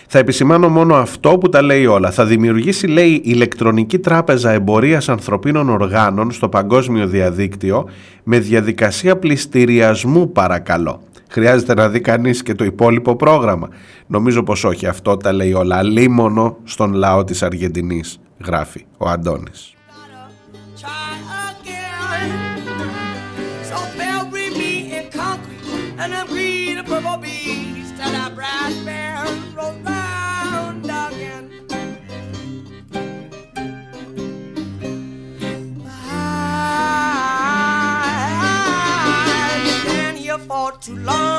Θα επισημάνω μόνο αυτό που τα λέει όλα. Θα δημιουργήσει, λέει, ηλεκτρονική τράπεζα εμπορίας ανθρωπίνων οργάνων στο παγκόσμιο διαδίκτυο με διαδικασία πληστηριασμού παρακαλώ. Χρειάζεται να δει κανείς και το υπόλοιπο πρόγραμμα. Νομίζω πως όχι. Αυτό τα λέει όλα. Λίμωνο στον λαό της Αργεντινής, γράφει ο Αντώνης. And I'm green a purple beast till that brass band rolls round again. I've been here for too long.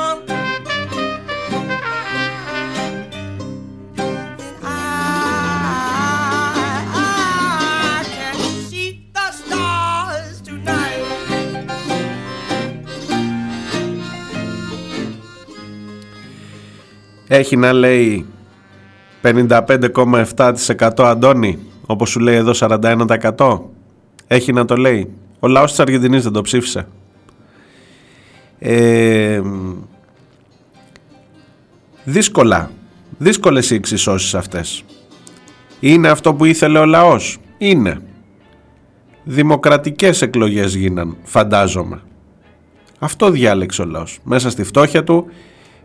Έχει να λέει 55,7% Αντώνη, όπως σου λέει εδώ 41%. Έχει να το λέει. Ο λαός της Αργεντινής δεν το ψήφισε. Ε, δύσκολα. Δύσκολες οι εξισώσεις αυτές. Είναι αυτό που ήθελε ο λαός. Είναι. Δημοκρατικές εκλογές γίναν, φαντάζομαι. Αυτό διάλεξε ο λαός. Μέσα στη φτώχεια του,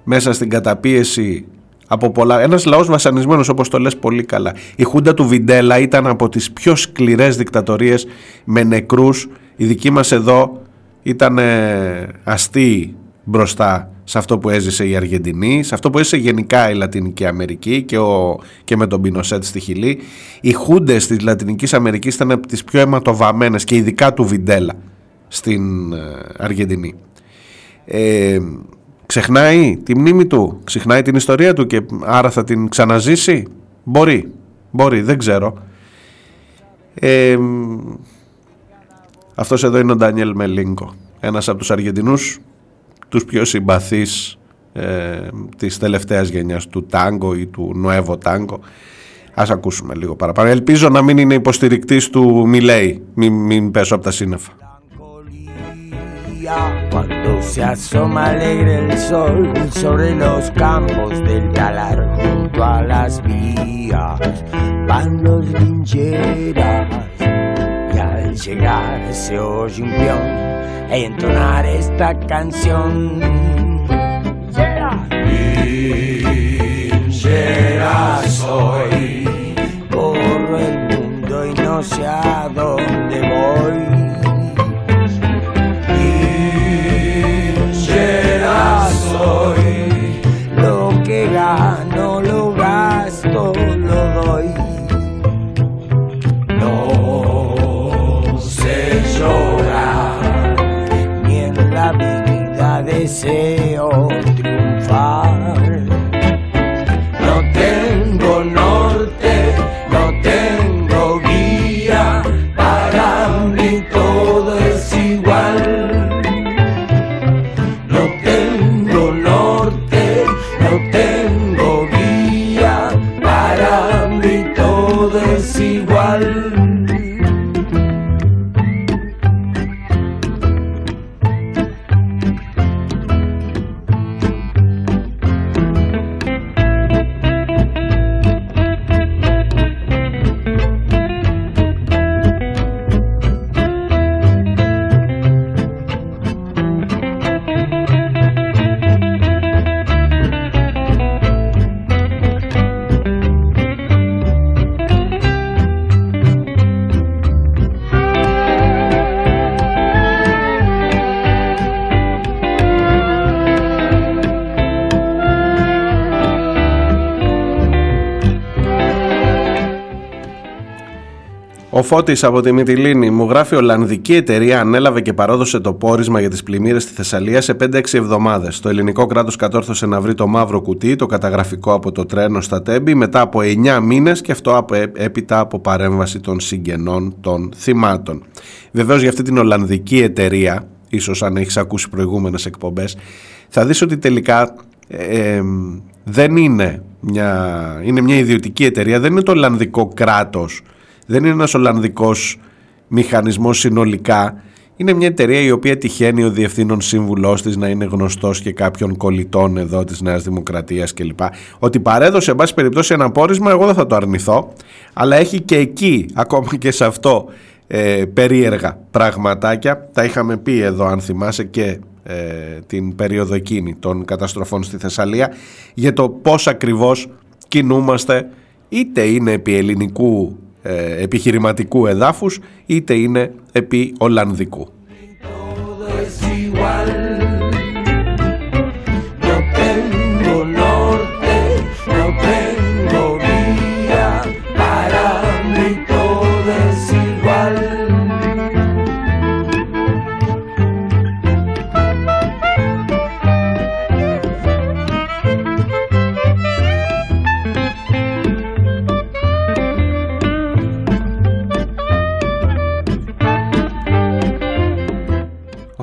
μέσα στην καταπίεση από πολλά. Ένας λαός βασανισμένος όπως το λες πολύ καλά. Η χούντα του Βιντέλα ήταν από τις πιο σκληρές δικτατορίες με νεκρούς. Η δική μας εδώ ήταν ε, αστεί μπροστά σε αυτό που έζησε η Αργεντινή, σε αυτό που έζησε γενικά η Λατινική Αμερική και, ο, και με τον Πινοσέτ στη Χιλή. Οι χούντες της Λατινικής Αμερικής ήταν από τις πιο αιματοβαμμένες και ειδικά του Βιντέλα στην ε, Αργεντινή. Ε, ξεχνάει τη μνήμη του, ξεχνάει την ιστορία του και άρα θα την ξαναζήσει; Μπορεί, μπορεί, δεν ξέρω. Ε, αυτός εδώ είναι ο Ντάνιελ Μελίνκο, ένας από τους Αργεντινούς, τους πιο συμπαθείς ε, της τελευταίας γενιάς του τάγκο ή του νοέβο τάγκο. Ας ακούσουμε λίγο παραπάνω. Ελπίζω να μην είναι υποστηρικτής του Μιλέη, μην, μην πέσω από τα σύννεφα. Cuando se asoma alegre el sol sobre los campos del talar junto a las vías van los lincheras y al llegar se oye un peón entonar esta canción. Linchera soy, corro el mundo y no sé a dónde voy. Ο Φώτης από τη Μυτιλίνη μου γράφει Ολλανδική εταιρεία ανέλαβε και παρόδωσε το πόρισμα για τις πλημμύρες στη Θεσσαλία σε 5-6 εβδομάδες. Το ελληνικό κράτος κατόρθωσε να βρει το μαύρο κουτί, το καταγραφικό από το τρένο στα Τέμπη μετά από 9 μήνες και αυτό από, έπειτα από παρέμβαση των συγγενών των θυμάτων. Βεβαίως για αυτή την Ολλανδική εταιρεία, ίσως αν έχεις ακούσει προηγούμενες εκπομπές, θα δεις ότι τελικά ε, δεν είναι μια, είναι μια ιδιωτική εταιρεία, δεν είναι το Ολλανδικό κράτος δεν είναι ένας Ολλανδικός μηχανισμός συνολικά. Είναι μια εταιρεία η οποία τυχαίνει ο διευθύνων σύμβουλός της να είναι γνωστός και κάποιων κολλητών εδώ της Νέας Δημοκρατίας κλπ. Ότι παρέδωσε, εν πάση περιπτώσει, ένα πόρισμα, εγώ δεν θα το αρνηθώ, αλλά έχει και εκεί, ακόμα και σε αυτό, ε, περίεργα πραγματάκια. Τα είχαμε πει εδώ, αν θυμάσαι, και ε, την περίοδο εκείνη των καταστροφών στη Θεσσαλία, για το πώς ακριβώς κινούμαστε, είτε είναι επί ελληνικού ε, επιχειρηματικού εδάφους είτε είναι επί Ολλανδικού.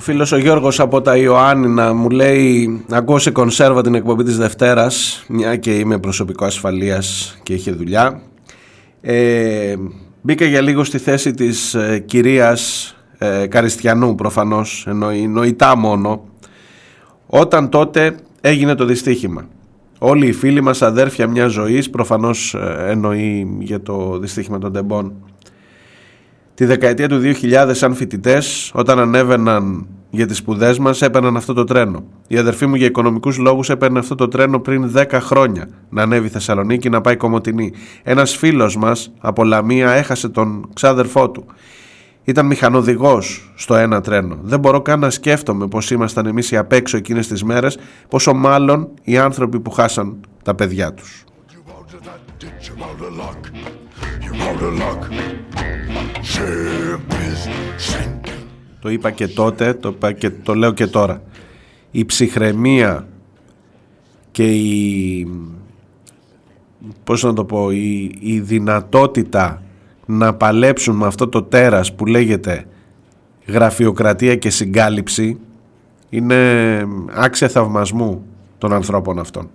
Φίλος ο Γιώργος από τα Ιωάννινα μου λέει ακούω σε κονσέρβα την εκπομπή της Δευτέρας μια και είμαι προσωπικό ασφαλείας και είχε δουλειά. Ε, μπήκα για λίγο στη θέση της ε, κυρίας ε, Καριστιανού προφανώς εννοεί, νοητά μόνο. Όταν τότε έγινε το δυστύχημα. Όλοι οι φίλοι μας αδέρφια μιας ζωής προφανώς ε, εννοεί για το δυστύχημα των τεμπών. Τη δεκαετία του 2000 σαν φοιτητές, όταν ανέβαιναν για τις σπουδές μας έπαιρναν αυτό το τρένο. Η αδερφή μου για οικονομικούς λόγους έπαιρνε αυτό το τρένο πριν 10 χρόνια να ανέβει Θεσσαλονίκη να πάει Κομωτινή. Ένας φίλος μας από Λαμία έχασε τον ξάδερφό του. Ήταν μηχανοδηγός στο ένα τρένο. Δεν μπορώ καν να σκέφτομαι πως ήμασταν εμείς οι απ' έξω εκείνες τις μέρες, πόσο μάλλον οι άνθρωποι που χάσαν τα παιδιά τους. Το είπα και τότε, το, είπα και, το λέω και τώρα. Η ψυχραιμία και η, πώς να το πω, η, η δυνατότητα να παλέψουν με αυτό το τέρας που λέγεται γραφειοκρατία και συγκάλυψη είναι άξια θαυμασμού των ανθρώπων αυτών.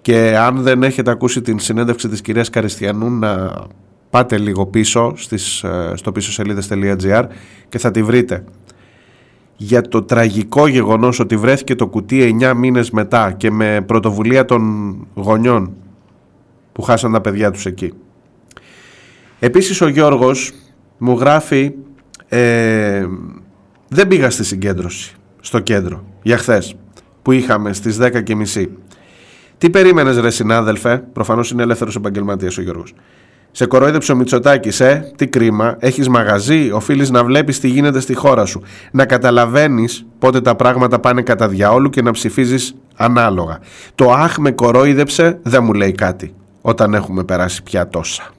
Και αν δεν έχετε ακούσει την συνέντευξη της κυρίας Καριστιανού να πάτε λίγο πίσω στις, ε, στο πίσω σελίδες.gr και θα τη βρείτε. Για το τραγικό γεγονός ότι βρέθηκε το κουτί 9 μήνες μετά και με πρωτοβουλία των γονιών που χάσαν τα παιδιά τους εκεί. Επίσης ο Γιώργος μου γράφει ε, δεν πήγα στη συγκέντρωση στο κέντρο για χθες που είχαμε στις 10.30 τι περίμενες ρε συνάδελφε προφανώς είναι ελεύθερος επαγγελματίας ο Γιώργος σε κορόιδεψε ο Μητσοτάκης, ε, τι κρίμα. Έχεις μαγαζί, οφείλεις να βλέπεις τι γίνεται στη χώρα σου. Να καταλαβαίνεις πότε τα πράγματα πάνε κατά διαόλου και να ψηφίζεις ανάλογα. Το αχ με κορόιδεψε δεν μου λέει κάτι όταν έχουμε περάσει πια τόσα.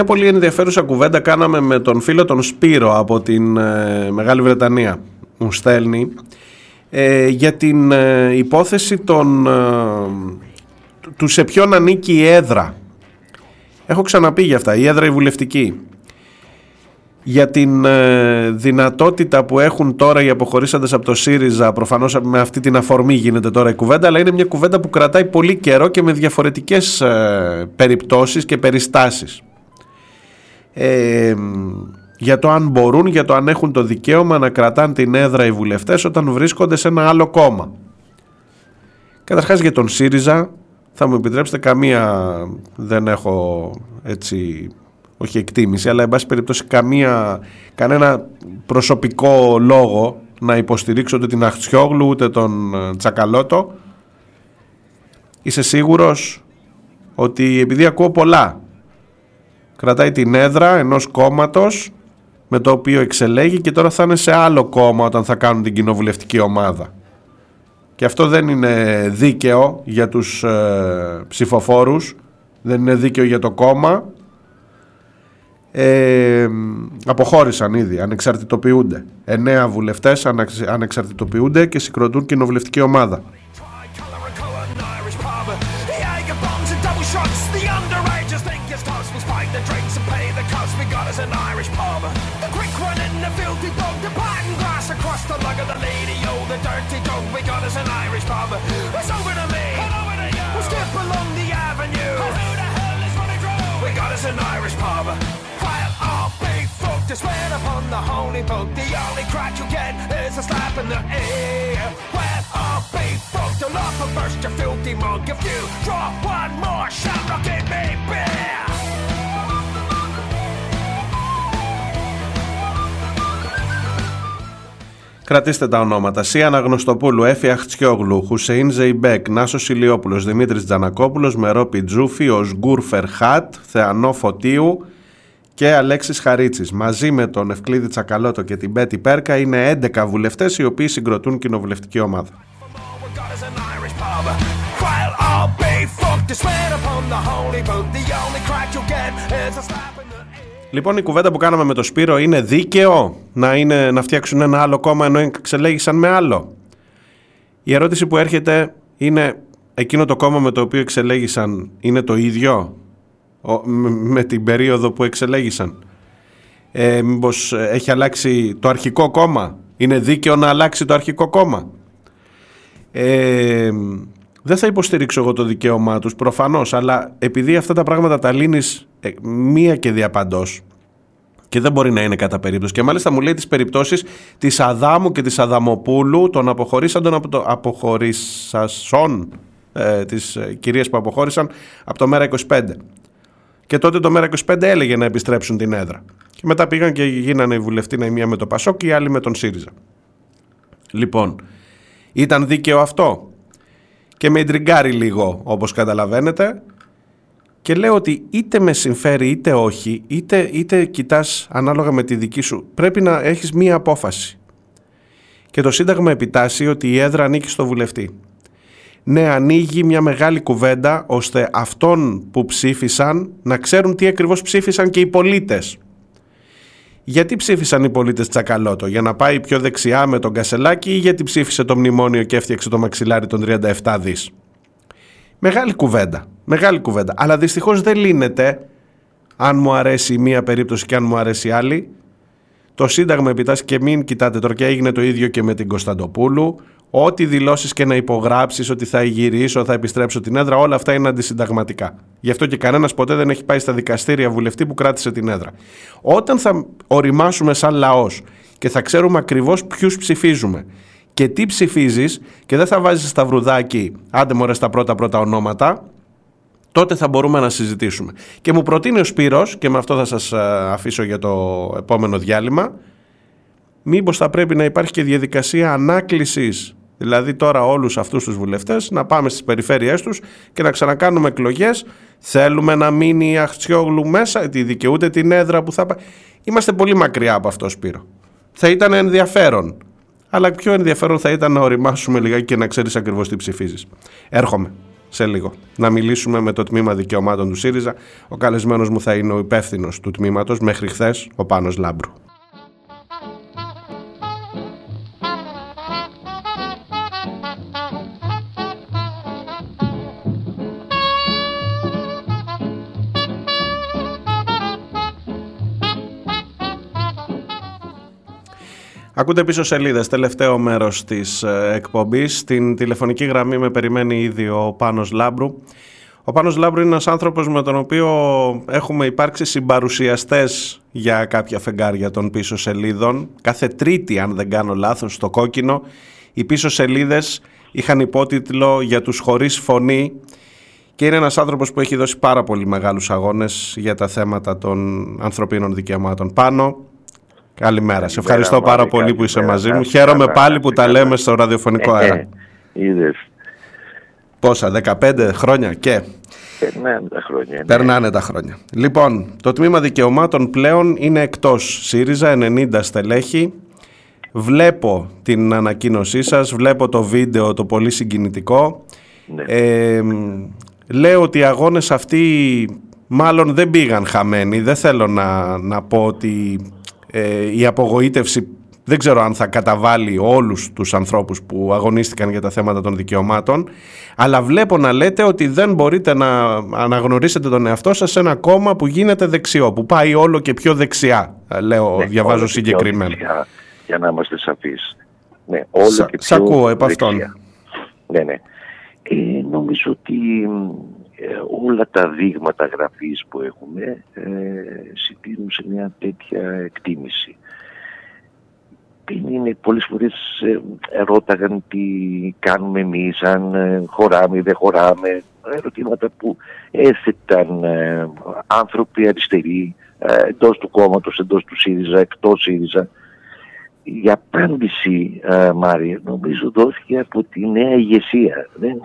Μια πολύ ενδιαφέρουσα κουβέντα κάναμε με τον φίλο τον Σπύρο από την ε, Μεγάλη Βρετανία. Μου στέλνει ε, για την ε, υπόθεση των, του σε ποιον ανήκει η έδρα. Έχω ξαναπεί για αυτά, η έδρα η βουλευτική. για την ε, δυνατότητα που έχουν τώρα οι αποχωρήσαντες από το ΣΥΡΙΖΑ προφανώς με αυτή την αφορμή γίνεται τώρα η κουβέντα αλλά είναι μια κουβέντα που κρατάει πολύ καιρό και με διαφορετικές ε, περιπτώσεις και περιστάσεις ε, για το αν μπορούν, για το αν έχουν το δικαίωμα να κρατάνε την έδρα οι βουλευτές όταν βρίσκονται σε ένα άλλο κόμμα. Καταρχάς για τον ΣΥΡΙΖΑ θα μου επιτρέψετε καμία δεν έχω έτσι όχι εκτίμηση αλλά εν πάση περιπτώσει καμία, κανένα προσωπικό λόγο να υποστηρίξω ούτε την Αχτσιόγλου ούτε τον ε, Τσακαλώτο είσαι σίγουρος ότι επειδή ακούω πολλά κρατάει την έδρα ενός κόμματος με το οποίο εξελέγει και τώρα θα είναι σε άλλο κόμμα όταν θα κάνουν την κοινοβουλευτική ομάδα. Και αυτό δεν είναι δίκαιο για τους ε, ψηφοφόρους, δεν είναι δίκαιο για το κόμμα. Ε, αποχώρησαν ήδη, ανεξαρτητοποιούνται. Εννέα βουλευτές αναξ- ανεξαρτητοποιούνται και συγκροτούν κοινοβουλευτική ομάδα. Us an Irish pub. The quick one in the filthy bog. The pattern grass across the lug of the lady. Oh, the dirty dog. We got us an Irish pub. It's over to me. And over to you. We'll skip along the avenue. And who the hell is running through? We got us an Irish pub. I'll be fucked. To swear upon the holy book. The only crack you get is a slap in the ear. Well, I'll be fucked. I'll off and burst your filthy mug. If you draw one more shot, look at me, beer. Κρατήστε τα ονόματα. Σία Αναγνωστοπούλου, Έφη Αχτσιόγλου, Χουσεΐν Ζεϊμπέκ, Νάσος Ηλιόπουλος, Δημήτρης Τζανακόπουλος, Μερόπη Τζούφη, Οζγκιούρ Φερχάτ, Θεανώ Φωτίου και Αλέξης Χαρίτσης. Μαζί με τον Ευκλείδη Τσακαλώτο και την Μπέτη Πέρκα είναι 11 βουλευτές οι οποίοι συγκροτούν κοινοβουλευτική ομάδα. Irish pub. Well I'll be fucked. To swear upon the holy book. The only craic you get is a slap in the Λοιπόν, η κουβέντα που κάναμε με τον Σπύρο είναι δίκαιο; Να, είναι, να φτιάξουν ένα άλλο κόμμα ενώ εξελέγησαν με άλλο; Η ερώτηση που έρχεται είναι εκείνο το κόμμα με το οποίο εξελέγησαν είναι το ίδιο; Ο- με, με την περίοδο που εξελέγησαν; Ε, μήπως ε, έχει αλλάξει το αρχικό κόμμα; Είναι δίκαιο να αλλάξει το αρχικό κόμμα; Ε, δεν θα υποστηρίξω εγώ το δικαίωμά τους προφανώς αλλά επειδή αυτά τα πράγματα τα λύνεις ε, μία και διαπαντός και δεν μπορεί να είναι κατά περίπτωση. Και μάλιστα μου λέει τις περιπτώσεις της Αδάμου και της Αδαμοπούλου των αποχωρήσαντων από το αποχωρήσασών ε, τις ε, κυρίες που αποχώρησαν από το Μέρα 25 και τότε το Μέρα 25 έλεγε να επιστρέψουν την έδρα. Και μετά πήγαν και γίνανε οι βουλευτοί η μία με το Πασόκ και οι άλλοι με τον ΣΥΡΙΖΑ. Λοιπόν ήταν δίκαιο αυτό; Και με εντριγκάρει λίγο όπως καταλαβαίνετε και λέω ότι είτε με συμφέρει είτε όχι είτε, είτε κοιτάς ανάλογα με τη δική σου πρέπει να έχεις μία απόφαση και το Σύνταγμα επιτάσσει ότι η έδρα ανήκει στο βουλευτή ναι ανοίγει μια μεγάλη κουβέντα ώστε αυτόν που ψήφισαν να ξέρουν τι ακριβώς ψήφισαν και οι πολίτες γιατί ψήφισαν οι πολίτες Τσακαλώτο, για να πάει πιο δεξιά με τον Κασελάκη ή γιατί ψήφισε το μνημόνιο και έφτιαξε το μαξιλάρι των 37 δις; Μεγάλη κουβέντα. Μεγάλη κουβέντα. Αλλά δυστυχώς δεν λύνεται αν μου αρέσει η μία περίπτωση και αν μου αρέσει η άλλη. Το Σύνταγμα επιτάσσει και μην κοιτάτε τώρα και έγινε το ίδιο και με την Κωνσταντοπούλου. Ό,τι δηλώσεις και να υπογράψεις ότι θα γυρίσω, θα επιστρέψω την έδρα, όλα αυτά είναι αντισυνταγματικά. Γι' αυτό και κανένας ποτέ δεν έχει πάει στα δικαστήρια βουλευτή που κράτησε την έδρα. Όταν θα οριμάσουμε σαν λαός και θα ξέρουμε ακριβώς ποιους ψηφίζουμε και τι ψηφίζεις και δεν θα βάζεις στα βρουδάκι, άντε μωρέ στα πρώτα πρώτα ονόματα, τότε θα μπορούμε να συζητήσουμε. Και μου προτείνει ο Σπύρος, και με αυτό θα σας α, αφήσω για το επόμενο διάλειμμα, μήπως θα πρέπει να υπάρχει και διαδικασία ανάκλησης, δηλαδή τώρα όλους αυτούς τους βουλευτές, να πάμε στις περιφέρειές τους και να ξανακάνουμε εκλογές. Θέλουμε να μείνει η Αχτσιόγλου μέσα, τη δικαιούται την έδρα που θα πάει. Είμαστε πολύ μακριά από αυτό, Σπύρο. Θα ήταν ενδιαφέρον. Αλλά πιο ενδιαφέρον θα ήταν να οριμάσουμε λιγάκι και να ξέρεις ακριβώς τι ψηφίζεις. Έρχομαι σε λίγο να μιλήσουμε με το τμήμα δικαιωμάτων του ΣΥΡΙΖΑ. Ο καλεσμένος μου θα είναι ο υπεύθυνος του τμήματος μέχρι χθες, ο Πάνος Λάμπρου. Ακούτε πίσω σελίδες, τελευταίο μέρος της εκπομπής. Στην τηλεφωνική γραμμή με περιμένει ήδη ο Πάνος Λάμπρου. Ο Πάνος Λάμπρου είναι ένας άνθρωπος με τον οποίο έχουμε υπάρξει συμπαρουσιαστές για κάποια φεγγάρια των πίσω σελίδων. Κάθε τρίτη, αν δεν κάνω λάθος, στο κόκκινο, οι πίσω σελίδες είχαν υπότιτλο «Για τους χωρίς φωνή» και είναι ένας άνθρωπος που έχει δώσει πάρα πολύ μεγάλους αγώνες για τα θέματα των ανθρωπίνων δικαιωμάτων. Πάνω, καλημέρα. Σε ευχαριστώ πάρα πολύ που είσαι μαζί μου. Χαίρομαι πάλι που τα λέμε στο ραδιοφωνικό αέρα. Είδες, Πόσα, 15 χρόνια και... περνάνε τα χρόνια. ναι. Περνάνε τα χρόνια. Λοιπόν, το τμήμα δικαιωμάτων πλέον είναι εκτός ΣΥΡΙΖΑ, 90 στελέχη. Βλέπω την ανακοίνωσή σας, βλέπω το βίντεο το πολύ συγκινητικό. Ναι. Ε, λέω ότι οι αγώνες αυτοί μάλλον δεν πήγαν χαμένοι. Δεν θέλω να, να πω ότι ε, η απογοήτευση δεν ξέρω αν θα καταβάλει όλους τους ανθρώπους που αγωνίστηκαν για τα θέματα των δικαιωμάτων αλλά βλέπω να λέτε ότι δεν μπορείτε να αναγνωρίσετε τον εαυτό σας σε ένα κόμμα που γίνεται δεξιό, που πάει όλο και πιο δεξιά, λέω, Ναι, διαβάζω όλο και πιο συγκεκριμένα. δεξιά, Για να είμαστε σαφείς. Ναι, όλο Σα- και σ' πιο ακούω επ' αυτόν. δεξιά. Ναι, ναι. Ε, νομίζω ότι ε, όλα τα δείγματα γραφής που έχουμε ε, συντηρούν σε μια τέτοια εκτίμηση. Δεν είναι πολλές φορές ε, ρώταγαν τι κάνουμε εμείς, αν ε, χωράμε ή δεν χωράμε. Ερωτήματα που έθεταν ε, άνθρωποι αριστεροί ε, εντός του κόμματος, εντός του ΣΥΡΙΖΑ, εκτός ΣΥΡΙΖΑ. Η απάντηση, ε, Μάρια, νομίζω δόθηκε από τη νέα ηγεσία. Δεν,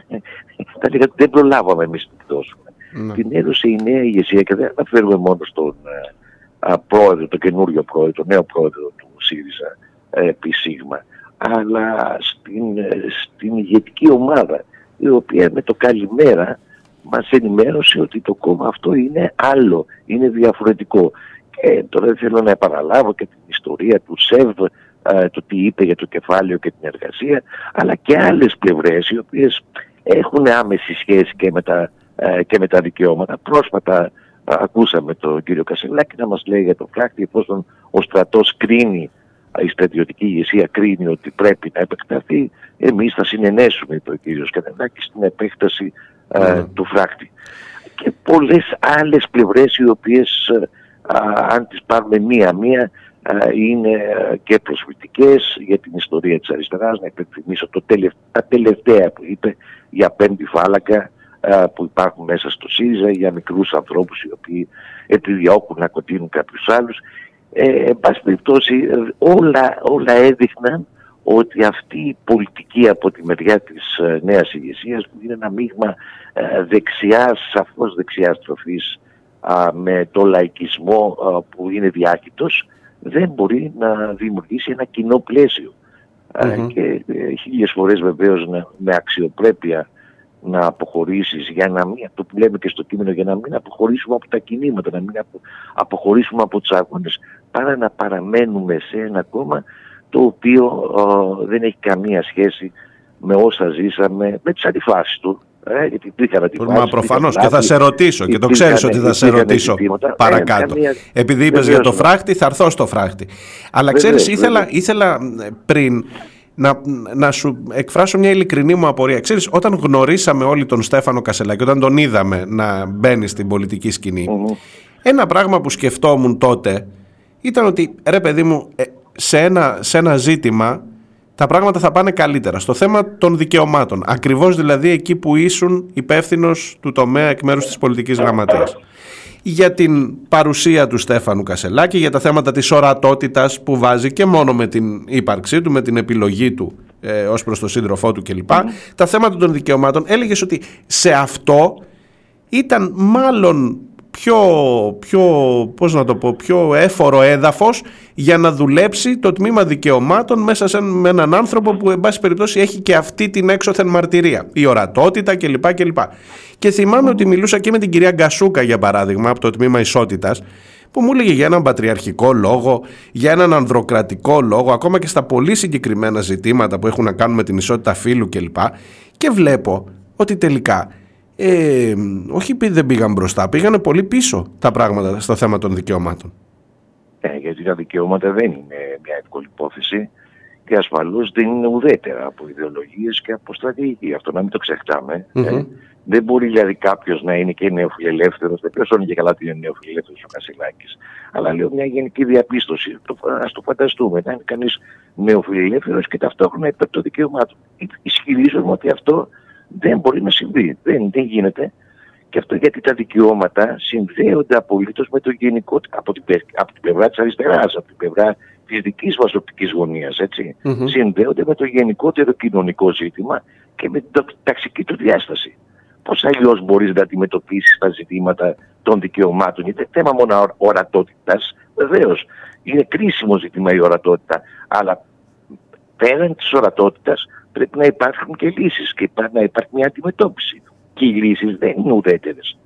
θα λέγα ότι δεν προλάβαμε εμείς να τη δώσουμε. Ναι. Την έδωσε η νέα ηγεσία και δεν αναφέρουμε μόνος στον ε, α, πρόεδρο, τον καινούριο πρόεδρο, τον νέο πρόεδρο του ΣΥΡΙΖΑ ε, επί Σίγμα, αλλά στην, ε, στην ηγετική ομάδα, η οποία με το καλημέρα μας ενημέρωσε ότι το κόμμα αυτό είναι άλλο, είναι διαφορετικό. Και τώρα δεν θέλω να επαναλάβω και την ιστορία του ΣΕΒ, ε, το τι είπε για το κεφάλαιο και την εργασία, αλλά και άλλες πλευρές οι οποίες έχουν άμεση σχέση και με τα, ε, και με τα δικαιώματα. Πρόσφατα α, ακούσαμε τον κύριο Κασελάκη να μας λέει για το φράκτη εφόσον ο στρατός κρίνει, η στρατιωτική ηγεσία κρίνει ότι πρέπει να επεκταθεί, εμείς θα συνενέσουμε, είπε ο κύριος Κασελάκης, στην επέκταση ε, του φράκτη. Και πολλές άλλες πλευρές οι οποίες, ε, α, αν τις πάρουμε μία-μία, α, είναι ε, και προσβλητικές για την ιστορία της αριστεράς. Να υπενθυμίσω το τελευ- τα τελευταία που είπε για πέμπτη φάλακα α, που υπάρχουν μέσα στο ΣΥΡΙΖΑ, για μικρούς ανθρώπους οι οποίοι επιδιώκουν να κοτείνουν κάποιους άλλους. Ε, εν πάση περιπτώσει, ε, όλα, όλα έδειχναν ότι αυτή η πολιτική από τη μεριά της ε, νέας ηγεσίας που είναι ένα μείγμα ε, δεξιάς, σαφώς δεξιάς τροφής α, με το λαϊκισμό α, που είναι διάκητος δεν μπορεί να δημιουργήσει ένα κοινό πλαίσιο. Α, Μμμ. και ε, χίλιες φορές βεβαίως να- με αξιοπρέπεια να αποχωρήσεις για να μην, αυτό που λέμε και στο κείμενο, για να μην αποχωρήσουμε από τα κινήματα, να μην απο- αποχωρήσουμε από τους αγώνες, παρά να παραμένουμε σε ένα κόμμα το οποίο ε, δεν έχει καμία σχέση με όσα ζήσαμε, με τις αντιφάσεις του. Ε, γιατί υπήρχαν αντιφάσεις. Μα προφανώς υπήρχαν και θα λάθη, σε ρωτήσω και το υπήρχαν- ξέρεις ότι θα σε υπήρχαν ρωτήσω ζητήματα. Ε, παρακάτω. καμία- Επειδή είπες για βεβαίως, το ναι. φράχτη, θα έρθω στο φράχτη. Αλλά Βεβαίως, ξέρεις, ήθελα, βεβαίως. ήθελα ε, πριν να, να σου εκφράσω μια ειλικρινή μου απορία. Ξέρεις, όταν γνωρίσαμε όλοι τον Στέφανο Κασελάκη, όταν τον είδαμε να μπαίνει στην πολιτική σκηνή, ένα πράγμα που σκεφτόμουν τότε ήταν ότι, ρε παιδί μου, ε, σε ένα, σε ένα ζήτημα τα πράγματα θα πάνε καλύτερα. Στο θέμα των δικαιωμάτων. Ακριβώς δηλαδή εκεί που ήσουν υπεύθυνος του τομέα εκ μέρους της πολιτικής γραμματείας. Για την παρουσία του Στέφανου Κασελάκη, για τα θέματα της ορατότητας που βάζει και μόνο με την ύπαρξή του, με την επιλογή του ε, ως προς τον σύντροφό του κλπ. Τα θέματα των δικαιωμάτων έλεγες ότι σε αυτό ήταν μάλλον πιο, πιο, πώς να το πω, πιο έφορο έδαφος για να δουλέψει το τμήμα δικαιωμάτων μέσα σε, με έναν άνθρωπο που εν πάση περιπτώσει έχει και αυτή την έξωθεν μαρτυρία, η ορατότητα κλπ. κλπ. Και θυμάμαι ότι μιλούσα και με την κυρία Γκασούκα για παράδειγμα από το τμήμα ισότητας που μου έλεγε για έναν πατριαρχικό λόγο, για έναν ανδροκρατικό λόγο, ακόμα και στα πολύ συγκεκριμένα ζητήματα που έχουν να κάνουν με την ισότητα φύλου κλπ. Και βλέπω ότι τελικά ε, όχι επειδή δεν πήγαν μπροστά, πήγανε πολύ πίσω τα πράγματα στο θέμα των δικαιωμάτων. Ε, γιατί τα δικαιώματα δεν είναι μια εύκολη υπόθεση. και ασφαλώς δεν είναι ουδέτερα από ιδεολογίες και από στρατηγική. Αυτό να μην το ξεχνάμε. ε. Μμμ. Δεν μπορεί δηλαδή κάποιος να είναι και νεοφιλελεύθερος, δεν ξέρω και καλά ότι είναι νεοφιλελεύθερος ο Κασελάκη. Αλλά λέω μια γενική διαπίστωση. Α το φανταστούμε. Να είναι κανείς νεοφιλελεύθερος και ταυτόχρονα υπέρ των δικαιωμάτων. Ισχυρίζομαι ότι αυτό δεν μπορεί να συμβεί. Δεν, δεν γίνεται. Και αυτό γιατί τα δικαιώματα συνδέονται απολύτως με το γενικό, από την, πε- από την πλευρά της αριστεράς, από την πλευρά της δικής μας οπτικής γωνίας. Μμμ. Συνδέονται με το γενικότερο κοινωνικό ζήτημα και με την ταξ- ταξική του διάσταση. Πώς αλλιώς μπορείς να αντιμετωπίσεις τα ζητήματα των δικαιωμάτων, γιατί δεν είναι θέμα μόνο ορατότητας. Βεβαίως, είναι κρίσιμο ζήτημα η ορατότητα. Αλλά πέραν της ορατότητας πρέπει να υπάρχουν και λύσεις και υπά- να υπάρχει μια αντιμετώπιση. Και οι λύσεις δεν είναι ουδέτερες.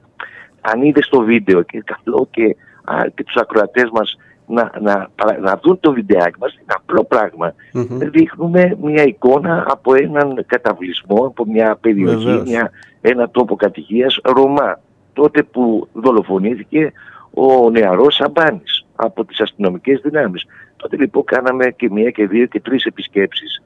Αν είδες το βίντεο και καλό και, α, και τους ακροατές μας να, να, παρα- να δουν το βιντεάκι μας, είναι απλό πράγμα. Δείχνουμε μια εικόνα από έναν καταβλισμό, από μια περιοχή, Βεβαίως. μια, ένα τόπο κατοικίας Ρωμά. Τότε που δολοφονήθηκε ο νεαρός Σαμπάνης από τις αστυνομικές δυνάμεις. Τότε λοιπόν κάναμε και μία και δύο και τρεις επισκέψεις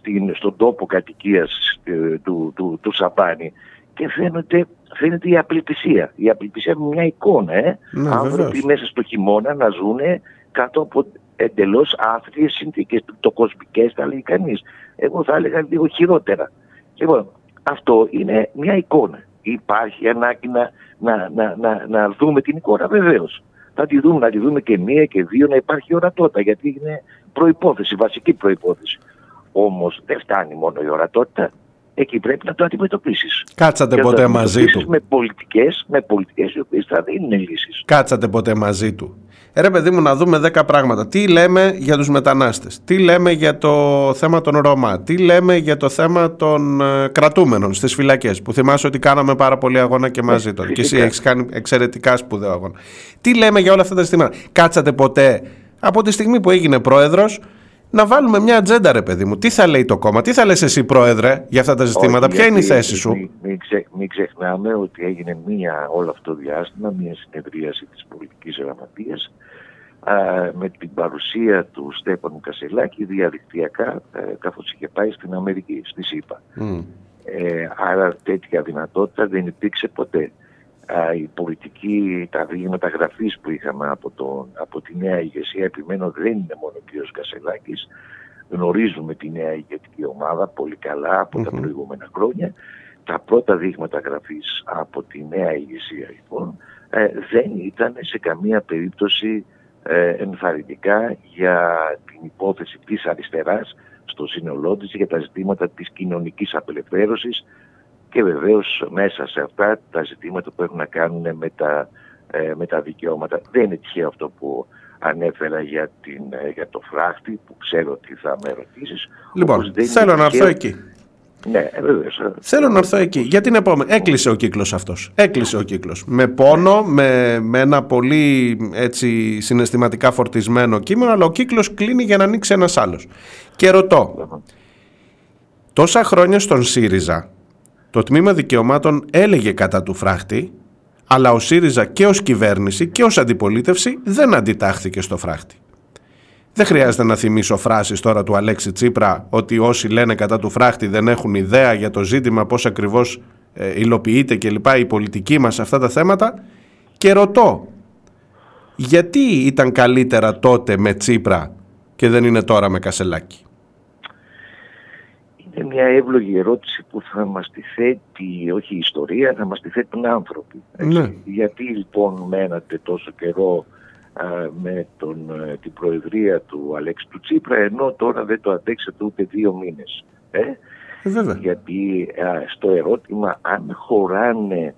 στην, στον τόπο κατοικίας ε, του, του, του Σαμπάνη και φαίνεται, φαίνεται η απελπισία. Η απελπισία με μια εικόνα, ε. Ναι, Άνθρωποι βεβαίως. μέσα στο χειμώνα να ζουνε κάτω από εντελώς άθλιες συνθήκες. Το κοσμικές θα λέει κανείς. Εγώ θα έλεγα λίγο χειρότερα. Λοιπόν, αυτό είναι μια εικόνα. Υπάρχει ανάγκη να, να, να, να, να δούμε την εικόνα βεβαίως. Θα τη δούμε, να τη δούμε και μία και δύο, να υπάρχει ορατότητα, γιατί είναι προϋπόθεση, βασική προϋπόθεση. Όμως δεν φτάνει μόνο η ορατότητα, εκεί πρέπει να το αντιμετωπίσεις. Κάτσατε Και να το ποτέ μαζί αντιμετωπίσεις του; Με πολιτικές, με πολιτικές οι οποίες θα δίνουν λύσεις. Κάτσατε ποτέ μαζί του; Ε, Ρε παιδί μου να δούμε 10 πράγματα. Τι λέμε για τους μετανάστες, τι λέμε για το θέμα των Ρωμά, τι λέμε για το θέμα των ε, κρατούμενων στις φυλακές που θυμάσαι ότι κάναμε πάρα πολύ αγώνα και μαζί τότε και εσύ φυσικά. έχεις κάνει εξαιρετικά σπουδαίο αγώνα. Τι λέμε για όλα αυτά τα ζητήματα; Κάτσατε ποτέ; Από τη στιγμή που έγινε πρόεδρος να βάλουμε μια ατζέντα ρε παιδί μου. Τι θα λέει το κόμμα, τι θα λες εσύ πρόεδρε για αυτά τα ζητήματα, Όχι, ποια είναι η γιατί θέση σου; Μην, μην, ξε- μην ξεχνάμε ότι έγινε μία όλο αυτό το διάστημα, μία συνεδρίαση της πολιτικής γραμματείας α, με την παρουσία του Στέφανου Κασελάκη διαδικτυακά ε, καθώς είχε πάει στην Αμερική, στη ΣΥΠΑ. Μμ. Ε, άρα τέτοια δυνατότητα δεν υπήρξε ποτέ. Α, η πολιτική, τα δείγματα γραφής που είχαμε από, τον, από τη νέα ηγεσία, επιμένω δεν είναι μόνο ο κ. Κασελάκης, γνωρίζουμε τη νέα ηγετική ομάδα πολύ καλά από τα προηγούμενα χρόνια. Τα πρώτα δείγματα γραφής από τη νέα ηγεσία λοιπόν ε, δεν ήταν σε καμία περίπτωση ε, ενθαρρυντικά για την υπόθεση της αριστεράς στο σύνολό της για τα ζητήματα της κοινωνικής απελευθέρωσης και βεβαίως μέσα σε αυτά τα ζητήματα που έχουν να κάνουν με τα, ε, με τα δικαιώματα. Δεν είναι τυχαίο αυτό που ανέφερα για, την, ε, για το φράχτη που ξέρω ότι θα με ρωτήσεις. όπως Λοιπόν, δεν είναι θέλω να έρθω τυχαίο- εκεί. Ναι, ε, βεβαίως. ε. Θέλω να έρθω εκεί. Για την επόμενη. Έκλεισε ο κύκλος αυτός. Έκλεισε ο κύκλος. Με πόνο, με, με ένα πολύ έτσι, συναισθηματικά φορτισμένο κείμενο, αλλά ο κύκλος κλείνει για να ανοίξει ένας άλλος. Και ρωτώ, τόσα χρόνια στον ΣΥΡΙΖΑ το τμήμα δικαιωμάτων έλεγε κατά του φράχτη, αλλά ο ΣΥΡΙΖΑ και ως κυβέρνηση και ως αντιπολίτευση δεν αντιτάχθηκε στο φράχτη. Δεν χρειάζεται να θυμίσω φράσεις τώρα του Αλέξη Τσίπρα ότι όσοι λένε κατά του φράχτη δεν έχουν ιδέα για το ζήτημα πώς ακριβώς ε, υλοποιείται και λοιπά η πολιτική μας σε αυτά τα θέματα και ρωτώ γιατί ήταν καλύτερα τότε με Τσίπρα και δεν είναι τώρα με Κασελάκη; Είναι μια εύλογη ερώτηση που θα μας τη θέτει, όχι η ιστορία, θα μας τη θέτουν άνθρωποι. έτσι. Ναι. Γιατί λοιπόν μένατε τόσο καιρό α, με τον, ε, την προεδρία του Αλέξη του Τσίπρα ενώ τώρα δεν το αντέξατε ούτε δύο μήνες. Ε; βέβαια. Γιατί α, στο ερώτημα αν χωράνε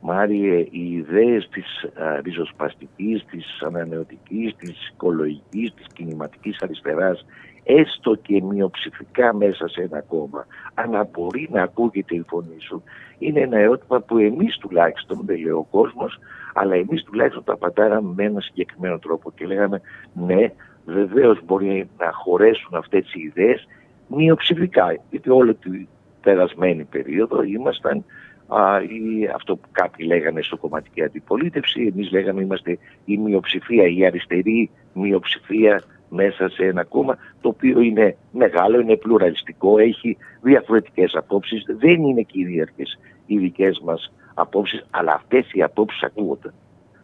Μάριε, οι ιδέες της α, ριζοσπαστικής, της ανανεωτικής, της οικολογικής, της κινηματικής αριστεράς, έστω και μειοψηφικά μέσα σε ένα κόμμα, αν μπορεί να ακούγεται η φωνή σου, είναι ένα ερώτημα που εμείς τουλάχιστον, δεν λέω ο κόσμος, αλλά εμείς τουλάχιστον το απαντάραμε με ένα συγκεκριμένο τρόπο και λέγαμε ναι, βεβαίως μπορεί να χωρέσουν αυτές οι ιδέες μειοψηφικά, γιατί όλη την περασμένη περίοδο ήμασταν α, ή αυτό που κάποιοι λέγανε στο κομματική αντιπολίτευση, εμείς λέγαμε είμαστε η μειοψηφία, η αριστερή μειοψηφία μέσα σε ένα κόμμα το οποίο είναι μεγάλο, είναι πλουραλιστικό, έχει διαφορετικές απόψεις, δεν είναι κυρίαρχες οι δικές μας απόψεις, αλλά αυτές οι απόψεις ακούγονται.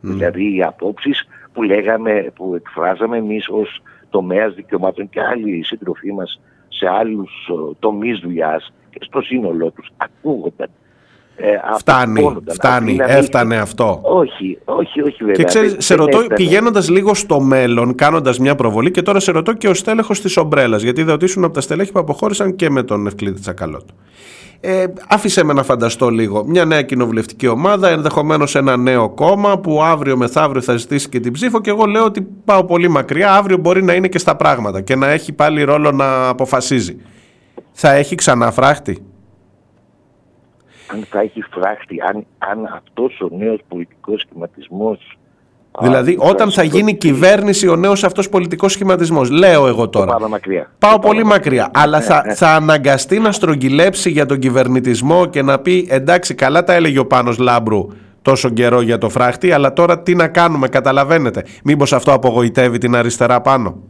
Δηλαδή οι απόψεις που λέγαμε, που εκφράζαμε εμείς ως τομέας δικαιωμάτων και άλλοι συντροφοί μας σε άλλους ε, τομείς δουλειάς και στο σύνολό τους ακούγονταν. Ε, Φτάνει, αποτυπώνονταν. φτάνει, Αυτή να μην- έφτανε αυτό. Όχι, όχι, όχι βέβαια. Και ξέρεις, Δεν- σε δεν ρωτώ, έφτανε. πηγαίνοντας λίγο στο μέλλον, κάνοντας μια προβολή, και τώρα σε ρωτώ και ο στέλεχος της Ομπρέλας, γιατί είδα ότι ήσουν από τα στελέχη που αποχώρησαν και με τον Ευκλήδη Τσακαλώτο. Ε, άφησε με να φανταστώ λίγο. Μια νέα κοινοβουλευτική ομάδα, ενδεχομένως ένα νέο κόμμα που αύριο μεθαύριο θα ζητήσει και την ψήφο. Και εγώ λέω ότι πάω πολύ μακριά. Αύριο μπορεί να είναι και στα πράγματα και να έχει πάλι ρόλο να αποφασίζει. Θα έχει ξανά φράχτη. Αν θα έχει φράχτη, αν, αν αυτός ο νέος πολιτικός σχηματισμός Δηλαδή, όταν θα γίνει κυβέρνηση ο νέος αυτός πολιτικός σχηματισμός, λέω εγώ τώρα. Πάμε μακριά. Πάω πολύ μακριά. Αλλά θα, θα αναγκαστεί να στρογγυλέψει για τον κυβερνητισμό και να πει εντάξει, καλά τα έλεγε ο Πάνος Λάμπρου τόσο καιρό για το φράχτη, αλλά τώρα τι να κάνουμε, καταλαβαίνετε. Μήπως αυτό απογοητεύει την αριστερά πάνω.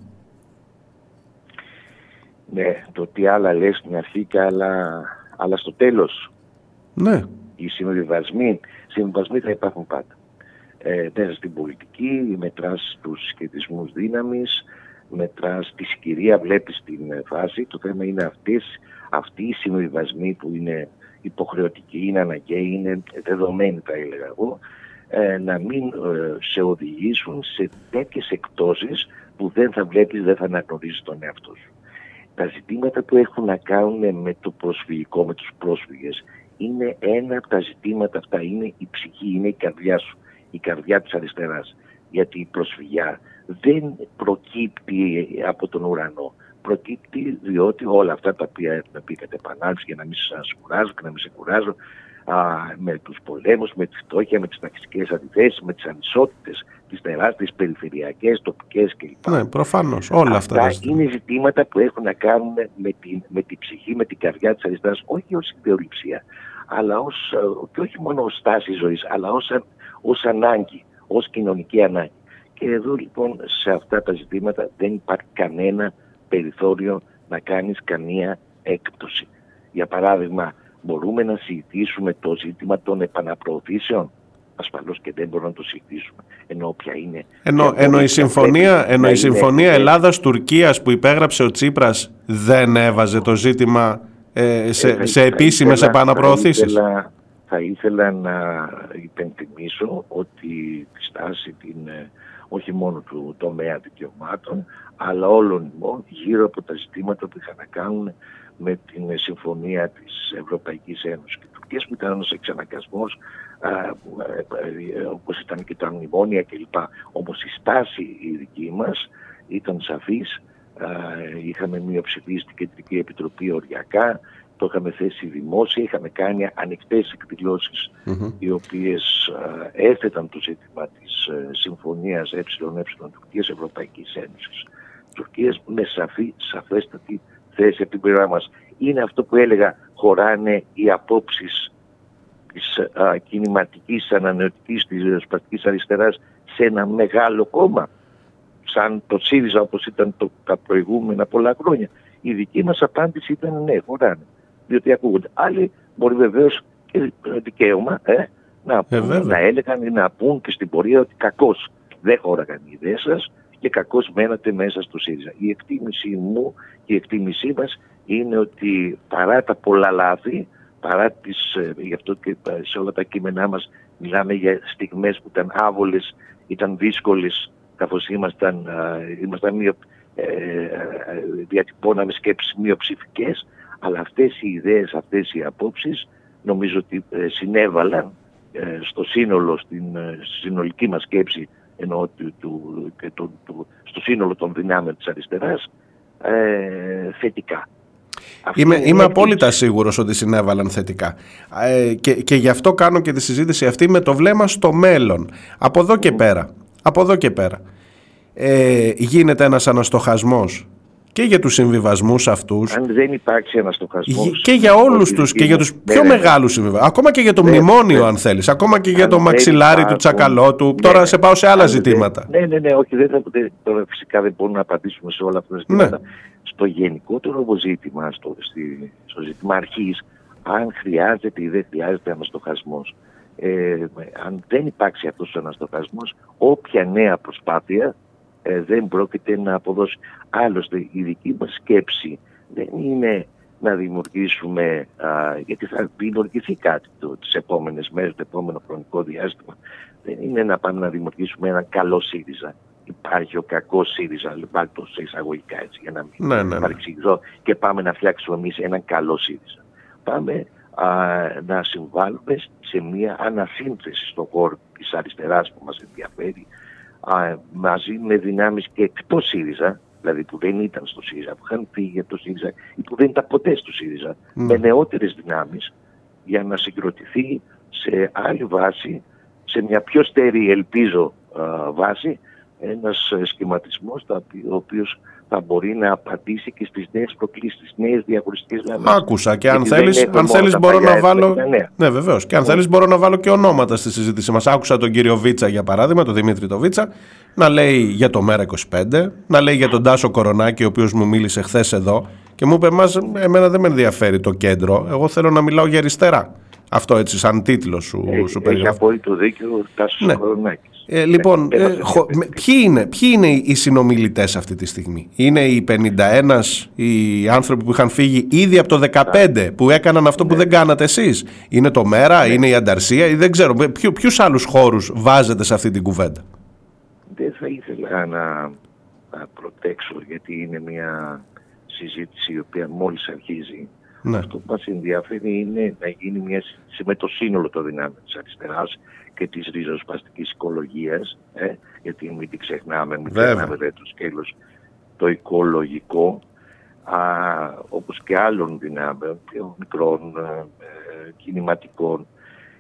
Ναι, το τι άλλα λες στην αρχή και άλλα, αλλά στο τέλος. Ναι. Οι συμβιβασμοί, συμβιβασμοί θα υπάρχουν πάντα. Ε, μέσα στην πολιτική, μετράς τους σχετισμούς δύναμης, μετράς τη συγκυρία, βλέπεις την ε, φάση. Το θέμα είναι αυτές, αυτοί οι συμβιβασμοί που είναι υποχρεωτικοί, είναι αναγκαίοι, είναι δεδομένοι θα έλεγα εγώ, ε, να μην ε, σε οδηγήσουν σε τέτοιες εκτόσεις που δεν θα βλέπεις, δεν θα αναγνωρίζεις τον εαυτό σου. Τα ζητήματα που έχουν να κάνουν με το προσφυγικό, με τους πρόσφυγες, είναι ένα από τα ζητήματα αυτά, είναι η ψυχή, είναι η καρδιά σου, η καρδιά της αριστεράς. Γιατί η προσφυγιά δεν προκύπτει από τον ουρανό. Προκύπτει διότι όλα αυτά τα οποία έχουμε πει κατά επανάληψη για να μην σας κουράζω και να μην σε κουράζω, α, με τους πολέμους, με τη φτώχεια, με τις ταξικές αντιθέσεις, με τις ανισότητες, τις τεράστιες περιφερειακές, τοπικές κλπ. Ναι, προφανώς. Όλα αυτά. τα ζητήματα. είναι ζητήματα που έχουν να κάνουν με την, με την ψυχή, με την καρδιά της αριστεράς, όχι ως ιδεολειψία, αλλά ως, ε, και όχι μόνο ως στάση ζωής, αλλά ως, α- ως ανάγκη, ως κοινωνική ανάγκη. Και εδώ λοιπόν σε αυτά τα ζητήματα δεν υπάρχει κανένα περιθώριο να κάνεις καμία έκπτωση. Για παράδειγμα, μπορούμε να συζητήσουμε το ζήτημα των επαναπροωθήσεων; Ασφαλώς και δεν μπορούμε να το συζητήσουμε. Ενώ ποια είναι... Ενώ, ποια ενώ μπορεί η να συμφωνία, πρέπει ενώ να η είναι- συμφωνία Ελλάδας-Τουρκίας που υπέγραψε ο Τσίπρας δεν έβαζε το ζήτημα ε, σε, Ε, θα- σε θα επίσημες ήθελα- επαναπροωθήσεις. Θα ήθελα, θα ήθελα να υπενθυμίσω ότι τη στάση την, ε, όχι μόνο του τομέα δικαιωμάτων, αλλά όλων ημών γύρω από τα ζητήματα που είχαν να κάνουν με την ε, συμφωνία της Ευρωπαϊκής Ένωσης και Τουρκίας που ήταν ένας εξαναγκασμός α, ε, ε, όπως ήταν και τα μνημόνια κλπ. Όμως η στάση η δική μας ήταν σαφής ε, είχαμε μειοψηφίσει στην Κεντρική Επιτροπή οριακά, το είχαμε θέσει δημόσια, είχαμε κάνει ανοιχτές εκδηλώσεις οι οποίες ε, έθεταν το ζήτημα της ε, συμφωνίας ΕΕ Τουρκίας Ευρωπαϊκής Ένωσης. Τουρκίας με σαφή, σαφέστατη θέση από την πλευρά μας. Είναι αυτό που έλεγα, χωράνε οι απόψεις της α, κινηματικής ανανεωτικής της ριζοσπαστικής αριστεράς σε ένα μεγάλο κόμμα σαν το ΣΥΡΙΖΑ όπως ήταν το, τα προηγούμενα πολλά χρόνια. Η δική μας απάντηση ήταν ναι, χωράνε. Διότι ακούγονται. Άλλοι μπορεί βεβαίως και δικαίωμα ε, να, πούν, βέβαια. να έλεγαν ή να πούν και στην πορεία ότι κακώς δεν χώραγαν οι ιδέες σας και κακώς μένατε μέσα στο ΣΥΡΙΖΑ. Η εκτίμηση μου και η εκτίμησή μας είναι ότι παρά τα πολλά λάθη, παρά τις, ε, γι' αυτό και ε, σε όλα τα κείμενά μας μιλάμε για στιγμές που ήταν άβολες, ήταν δύσκολες, καθώς ήμασταν, ε, ήμασταν μειο, ε, ε, διατυπώναμε σκέψεις μειοψηφικές, αλλά αυτές οι ιδέες, αυτές οι απόψεις νομίζω ότι ε, συνέβαλαν ε, στο σύνολο, στην ε, συνολική μας σκέψη ενώ του, του, και του, του, στο σύνολο των δυνάμεων της αριστεράς ε, θετικά. Αυτή Είμαι, είναι η είμαι εκτίμηση. απόλυτα σίγουρος ότι συνέβαλαν θετικά. Ε, και, και γι' αυτό κάνω και τη συζήτηση αυτή με το βλέμμα στο μέλλον. Από εδώ και πέρα. Από εδώ και πέρα. Ε, γίνεται ένας αναστοχασμός και για τους συμβιβασμούς αυτούς Αν δεν υπάρξει ένα στοχασμό. και για όλους τους και για τους πιο μεγάλους συμβιβασμούς. Ακόμα και για το Ναι, μνημόνιο ναι. αν θέλεις. Ακόμα και για Αν το δεν μαξιλάρι του υπάρχουν- τσακαλώτου. Ναι, Τώρα ναι. σε πάω σε άλλα Αν δεν- ζητήματα. Ναι, ναι, ναι, όχι, δεν θα, δεν, τώρα φυσικά δεν μπορούμε να απαντήσουμε σε όλα αυτά τα ζητήματα. Ναι. Στο γενικότερο όμως ζήτημα, στο, στη, στο ζήτημα αρχής, αν χρειάζεται ή δεν χρειάζεται αναστοχασμός. Ε, αν δεν υπάρξει αυτός ο αναστοχασμός, όποια νέα προσπάθεια ε, δεν πρόκειται να αποδώσει. Άλλωστε, η δική μας σκέψη δεν είναι να δημιουργήσουμε, α, γιατί θα δημιουργηθεί κάτι το, τις επόμενες μέρες, το επόμενο χρονικό διάστημα, δεν είναι να πάμε να δημιουργήσουμε έναν καλό ΣΥΡΙΖΑ. Υπάρχει ο κακός ΣΥΡΙΖΑ, υπάρχει το σε εισαγωγικά έτσι, για να μην Ναι, ναι, ναι. παρεξηγηθώ, και πάμε να φτιάξουμε εμείς έναν καλό ΣΥΡΙΖΑ. Πάμε α, να συμβάλλουμε σε μια ανασύνθεση στον χώρο της αριστεράς που μας ενδιαφέρει, α, μαζί με δυνάμεις και εκτός ΣΥΡΙΖΑ, δηλαδή που δεν ήταν στο ΣΥΡΙΖΑ, που είχαν φύγει από το ΣΥΡΙΖΑ ή που δεν ήταν ποτέ στο ΣΥΡΙΖΑ, Ναι. με νεότερες δυνάμεις για να συγκροτηθεί σε άλλη βάση, σε μια πιο στέρη ελπίζω α, βάση, ένας ε, σχηματισμός τα οποί- ο οποίος θα μπορεί να απαντήσει και στις νέες προκλήσεις, στις νέες διαχωριστικές γραμμές. Άκουσα και αν Γιατί δεν θέλεις, έχουμε αν μόνο θέλεις τα μπορώ παλιά να έθιμα βάλω... και τα νέα. Ναι βεβαίως. Και αν θέλεις μπορώ να βάλω και ονόματα στη συζήτηση μας. Άκουσα τον κύριο Βίτσα για παράδειγμα, τον Δημήτρη το Βίτσα, να λέει για το ΜΕΡΑ25, να λέει για τον Τάσο Κορονάκη, ο οποίος μου μίλησε χθες εδώ και μου είπε μας, εμένα δεν με ενδιαφέρει το κέντρο, εγώ θέλω να μιλάω για αριστερά. Αυτό έτσι σαν τίτλο σου, σου Έχει, έχει περιγράφω. απόλυτο δίκιο ο Τάσος Ναι. Κορονάκης. Ε, λοιπόν, Ναι, ε, έμαθα χω- με- ποιοι, είναι, ποιοι είναι οι συνομιλητές αυτή τη στιγμή; Είναι οι 51 οι άνθρωποι που είχαν φύγει ήδη από το 15 που έκαναν αυτό Ναι. που δεν κάνατε εσείς; Είναι το ΜΕΡΑ, είναι η Ανταρσία ή δεν ξέρω. Ποιου, ποιους άλλους χώρους βάζετε σε αυτή την κουβέντα; Δεν θα ήθελα να, να προτέξω γιατί είναι μια συζήτηση η οποία μόλις αρχίζει. Ναι. Αυτό που μας ενδιαφέρει είναι να γίνει μια συζήτηση με το σύνολο των δυνάμεων της αριστεράς και της ριζοσπαστικής οικολογίας, ε, γιατί μην την ξεχνάμε, μην Βέβαια. ξεχνάμε δε το σκέλος το οικολογικό, α, όπως και άλλων δυνάμεων, πιο μικρών, ε, ε, κινηματικών.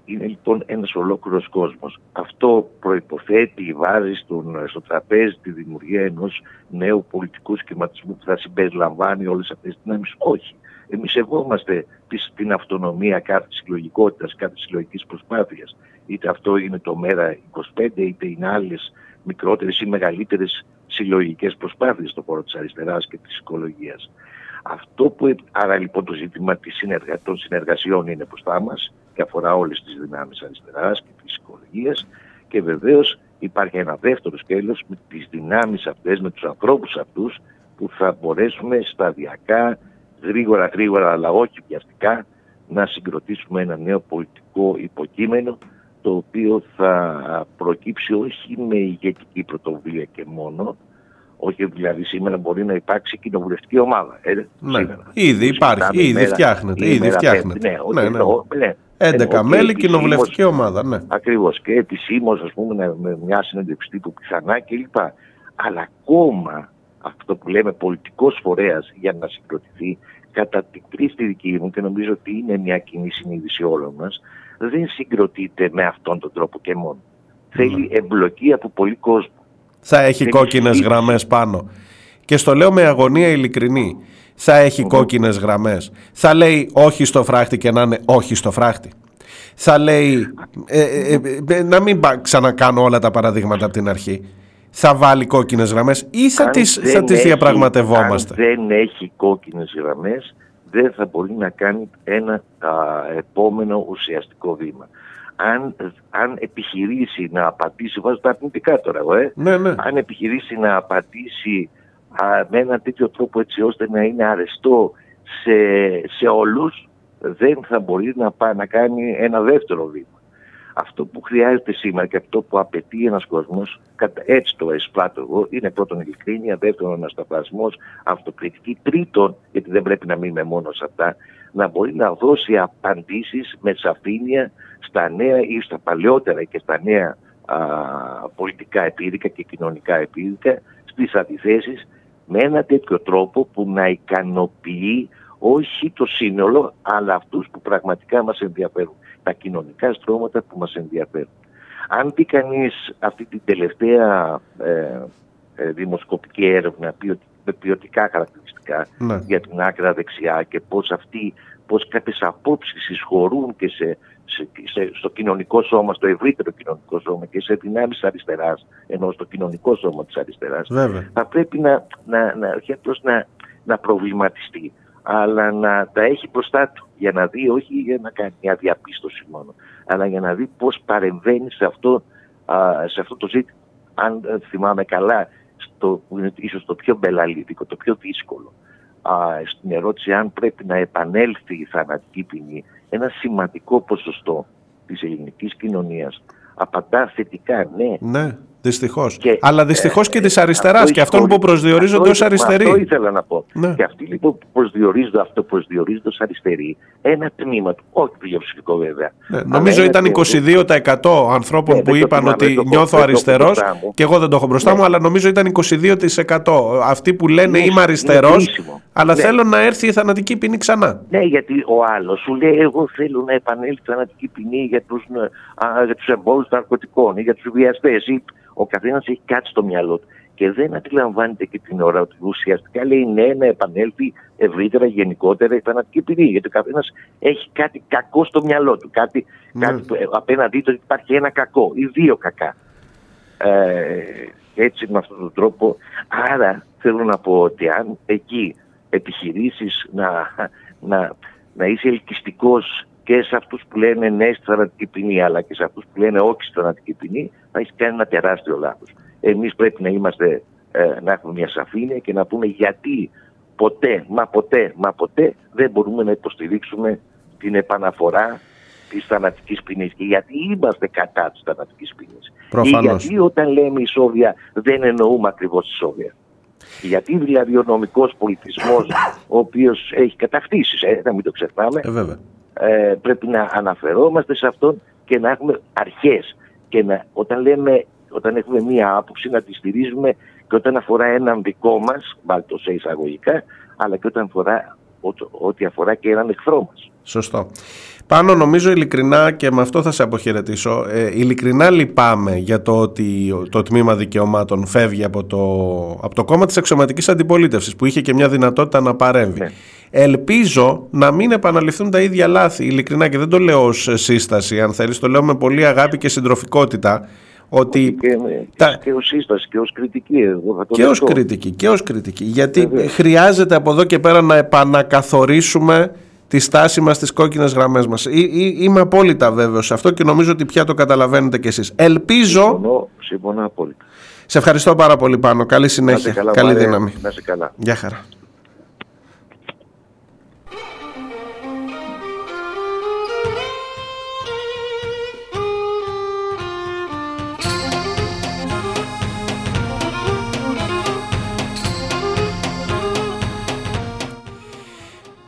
Είναι λοιπόν ένας ολόκληρος κόσμος. Αυτό προϋποθέτει, βάζει στον, στο τραπέζι τη δημιουργία ενός νέου πολιτικού σχηματισμού που θα συμπεριλαμβάνει όλες αυτές τις δυνάμεις. Όχι. Εμείς σεβόμαστε τις- την αυτονομία κάθε συλλογικότητας, κάθε συλλογικής προσπάθειας. Είτε αυτό είναι το ΜΕΡΑ 25, είτε είναι άλλες μικρότερες ή μεγαλύτερες συλλογικές προσπάθειες στον χώρο της αριστεράς και της οικολογίας. Αυτό που, άρα λοιπόν το ζήτημα της συνεργα... των συνεργασιών είναι μπροστά μας και αφορά όλες τις δυνάμεις αριστεράς και της οικολογίας και βεβαίως υπάρχει ένα δεύτερο σκέλος με τις δυνάμεις αυτές, με τους ανθρώπους αυτούς που θα μπορέσουμε σταδιακά, γρήγορα γρήγορα αλλά όχι βιαστικά να συγκροτήσουμε ένα νέο πολιτικό υποκείμενο το οποίο θα προκύψει όχι με ηγετική πρωτοβουλία και μόνο, όχι δηλαδή σήμερα μπορεί να υπάρξει κοινοβουλευτική ομάδα. Ε, Ναι. σήμερα. Ήδη υπάρχει, Συζητάμε ήδη ημέρα- φτιάχνεται, η ήδη ημέρα φτιάχνεται. πέμπτη. Ναι, όχι, Ναι, ναι. εννοώ, ναι. 11 Εννοώ και μέλη, επισήμως- κοινοβουλευτική ομάδα, ναι. Ακριβώς και επισήμως ας πούμε με- με μια συνέντευξη τύπου πιθανά κλπ. Αλλά ακόμα αυτό που λέμε πολιτικός φορέας για να συγκροτηθεί κατά την κρίστη δική μου και νομίζω ότι είναι μια κοινή συνείδηση όλων μας δεν συγκροτείται με αυτόν τον τρόπο και μόνο. Θέλει εμπλοκή από πολύ κόσμο. Θα έχει Θέλει κόκκινες συζήτηση. γραμμές πάνω. Και στο λέω με αγωνία ειλικρινή. Θα έχει κόκκινες γραμμές. Θα λέει όχι στο φράχτη και να είναι όχι στο φράχτη. Θα λέει ε, ε, ε, ε, να μην πα- ξανακάνω όλα τα παραδείγματα από την αρχή. Θα βάλει κόκκινες γραμμές ή θα Αν τις, δεν θα τις έχει- διαπραγματευόμαστε; Αν δεν έχει κόκκινες γραμμές, δεν θα μπορεί να κάνει ένα α, επόμενο ουσιαστικό βήμα. Αν, αν επιχειρήσει να απαντήσει, βάζω τα αρνητικά τώρα εγώ, ε, Ναι, ναι. αν επιχειρήσει να απαντήσει α, με ένα τέτοιο τρόπο έτσι ώστε να είναι αρεστό σε, σε όλους, δεν θα μπορεί να, πά, να κάνει ένα δεύτερο βήμα. Αυτό που χρειάζεται σήμερα και αυτό που απαιτεί ένας κόσμος, κατα- έτσι το εσπράττω εγώ, είναι πρώτον ειλικρίνεια, δεύτερον ανασταθμός, αυτοκριτική, τρίτον, γιατί δεν πρέπει να μείνουμε μόνο σε αυτά, να μπορεί να δώσει απαντήσεις με σαφήνεια στα νέα ή στα παλαιότερα και στα νέα α, πολιτικά επίδικα και κοινωνικά επίδικα, στις αντιθέσεις, με ένα τέτοιο τρόπο που να ικανοποιεί όχι το σύνολο, αλλά αυτούς που πραγματικά μας ενδιαφέρουν. Τα κοινωνικά στρώματα που μας ενδιαφέρουν. Αν δει κανείς αυτή την τελευταία ε, ε, δημοσκοπική έρευνα πει ότι με ποιοτικά χαρακτηριστικά Ναι. για την άκρα δεξιά και πώς αυτοί, πώς κάποιες απόψεις εισχωρούν και σε, σε, σε- στο κοινωνικό σώμα, στο ευρύτερο κοινωνικό σώμα και σε δυνάμεις της αριστεράς, ενώ στο κοινωνικό σώμα της αριστεράς, Βέβαια. θα πρέπει να, να, να, όχι απλώς να, να προβληματιστεί, αλλά να τα έχει μπροστά του για να δει, όχι για να κάνει μια διαπίστωση μόνο, αλλά για να δει πώς παρεμβαίνει σε αυτό, α, σε αυτό το ζήτημα. Αν ε, θυμάμαι καλά, στο, που είναι ίσως το πιο μπελαλίδικο, το πιο δύσκολο, α, στην ερώτηση αν πρέπει να επανέλθει η θανατική ποινή, ένα σημαντικό ποσοστό της ελληνικής κοινωνίας απαντά θετικά ναι. Ναι, δυστυχώς. Και, Αλλά δυστυχώς και ε, τη αριστεράς αυτό και αυτών που εισχωρεί- προσδιορίζονται ως αυτό- αριστεροί. Αυτό ήθελα να πω. Ναι. Και αυτοί λοιπόν που προσδιορίζονται αυτό, προσδιορίζονται ως αριστεροί, ένα τμήμα του, όχι πλειοψηφικό βέβαια. Ναι, αλλά νομίζω ένα ήταν τμήμα του- 22% ανθρώπων Ναι, που δεν το είπαν θυμάμαι, ότι δεν το έχω- νιώθω δεν το έχω αριστερός μπροστά μου. και εγώ δεν το έχω μπροστά Ναι. μου, αλλά νομίζω ήταν 22%. Αυτοί που λένε Είναι- είμαι είναι αριστερός, κρίσιμο. αλλά Ναι. θέλω να έρθει η θανατική ποινή ξανά. Ναι, γιατί ο άλλος σου λέει: Εγώ θέλω να επανέλθει η θανατική ποινή για τους για τους εμπόρους ναρκωτικών ή για τους βιαστές. Ο καθένας έχει κάτι στο μυαλό του. Και δεν αντιλαμβάνεται και την ώρα ότι ουσιαστικά λέει ναι, να επανέλθει ευρύτερα, γενικότερα η θανατική ποινή. Γιατί ο καθένας έχει κάτι κακό στο μυαλό του. Κάτι, Ναι. κάτι που, ε, απέναντί του υπάρχει ένα κακό ή δύο κακά. Ε, έτσι με αυτόν τον τρόπο. Άρα θέλω να πω ότι αν εκεί επιχειρήσεις να, να, να είσαι ελκυστικός και σε αυτούς που λένε ναι στη θανατική ποινή αλλά και σε αυτούς που λένε όχι στη θανατική ποινή θα έχει κάνει ένα τεράστιο λάθος. Εμείς πρέπει να είμαστε, ε, να έχουμε μια σαφήνεια και να πούμε γιατί ποτέ, μα ποτέ, μα ποτέ δεν μπορούμε να υποστηρίξουμε την επαναφορά της θανατικής ποινής. Και γιατί είμαστε κατά της θανατικής ποινής. Προφανώς. Και γιατί όταν λέμε ισόβια δεν εννοούμε ακριβώς ισόβια. Γιατί δηλαδή ο νομικός πολιτισμός, ο οποίος έχει κατακτήσεις, ε, να μην το ξεχνάμε, Ε, βέβαια. ε, πρέπει να αναφερόμαστε σε αυτόν και να έχουμε αρχές και να, όταν, λέμε, όταν έχουμε μία άποψη να τη στηρίζουμε και όταν αφορά έναν δικό μας, βάλτε το σε εισαγωγικά, αλλά και όταν αφορά ό- ό,τι αφορά και έναν εχθρό μας. Σωστό. Πάνω νομίζω ειλικρινά και με αυτό θα σε αποχαιρετήσω. Ε, ειλικρινά λυπάμαι για το ότι το τμήμα δικαιωμάτων φεύγει από το, από το κόμμα της αξιωματικής αντιπολίτευσης που είχε και μια δυνατότητα να παρέμβει. Ελπίζω να μην επαναληφθούν τα ίδια λάθη, ειλικρινά και δεν το λέω ως σύσταση, αν θέλεις, το λέω με πολύ αγάπη και συντροφικότητα, ότι Και, με- και ως σύσταση και ως κριτική. Εγώ θα το και ως δεχτώ. κριτική, και ως κριτική. Γιατί χρειάζεται από εδώ και πέρα να επανακαθορίσουμε τη στάση μας στις κόκκινες γραμμές μας. Ή- ή- είμαι απόλυτα βέβαιος σε αυτό και νομίζω ότι πια το καταλαβαίνετε κι εσείς. Ελπίζω... Συμφωνώ, συμφωνώ απόλυτα. Σε ευχαριστώ πάρα πολύ πάνω. Καλή Να είσαι συνέχεια. καλά, Καλή Μάρια. δύναμη. Να είσαι καλά. Γεια χαρά.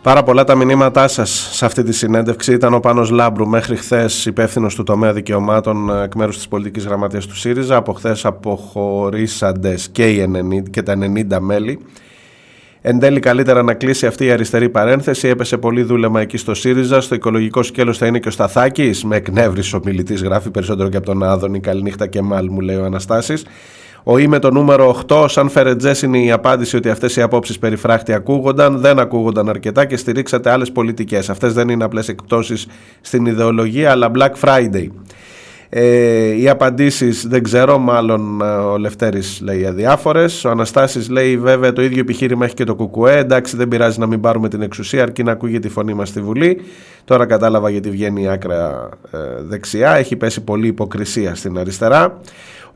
Πάρα πολλά τα μηνύματά σας σε αυτή τη συνέντευξη. Ήταν ο Πάνος Λάμπρου μέχρι χθες υπεύθυνος του τομέα δικαιωμάτων ε, εκ μέρους της πολιτικής γραμματείας του ΣΥΡΙΖΑ. Από χθες αποχωρήσαντε και, οι 90 και τα 90 μέλη. Εν τέλει, καλύτερα να κλείσει αυτή η αριστερή παρένθεση. Έπεσε πολύ δούλεμα εκεί στο ΣΥΡΙΖΑ. Στο οικολογικό σκέλος θα είναι και ο Σταθάκης. Με εκνεύρισε ο μιλητής, γράφει περισσότερο και από τον Άδωνη. Καληνύχτα και μάλ, μου λέει ο Αναστάσης. Ο ή με το νούμερο 8, σαν φερετζές είναι η απάντηση ότι αυτές οι απόψεις περιφράχτη ακούγονταν, δεν ακούγονταν αρκετά και στηρίξατε άλλες πολιτικές. Αυτές δεν είναι απλές εκπτώσεις στην ιδεολογία, αλλά Black Friday. Ε, οι απαντήσεις δεν ξέρω, μάλλον ε, ο Λευτέρης λέει αδιάφορες. Ο Αναστάσης λέει βέβαια το ίδιο επιχείρημα έχει και το Κουκουέ. Εντάξει, δεν πειράζει να μην πάρουμε την εξουσία, αρκεί να ακούγεται η φωνή μας στη Βουλή. Τώρα κατάλαβα γιατί βγαίνει η άκρα ε, δεξιά. Έχει πέσει πολύ υποκρισία στην αριστερά.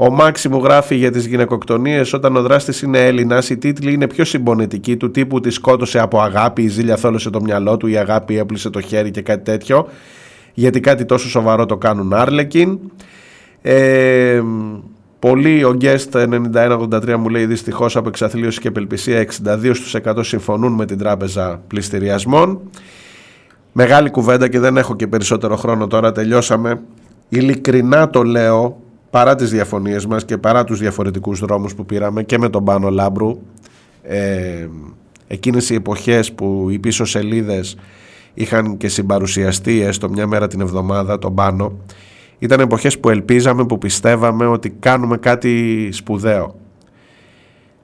Ο Μάξι μου γράφει για τις γυναικοκτονίες. Όταν ο δράστης είναι Έλληνας, οι τίτλοι είναι πιο συμπονετικοί του τύπου Τη σκότωσε από αγάπη, η ζήλια θόλωσε το μυαλό του, η αγάπη έπλησε το χέρι και κάτι τέτοιο. Γιατί κάτι τόσο σοβαρό το κάνουν Άρλεκιν. Ε, Πολλοί, ο Guest 9183 μου λέει δυστυχώς από εξαθλίωση και απελπισία 62% συμφωνούν με την τράπεζα πληστηριασμών. Μεγάλη κουβέντα και δεν έχω και περισσότερο χρόνο τώρα, τελειώσαμε. Ειλικρινά το λέω, παρά τις διαφωνίες μας και παρά τους διαφορετικούς δρόμους που πήραμε και με τον Πάνο Λάμπρου, ε, εκείνες οι εποχές που οι πίσω σελίδες είχαν και συμπαρουσιαστεί έστω μια μέρα την εβδομάδα τον Πάνο, ήταν εποχές που ελπίζαμε, που πιστεύαμε ότι κάνουμε κάτι σπουδαίο.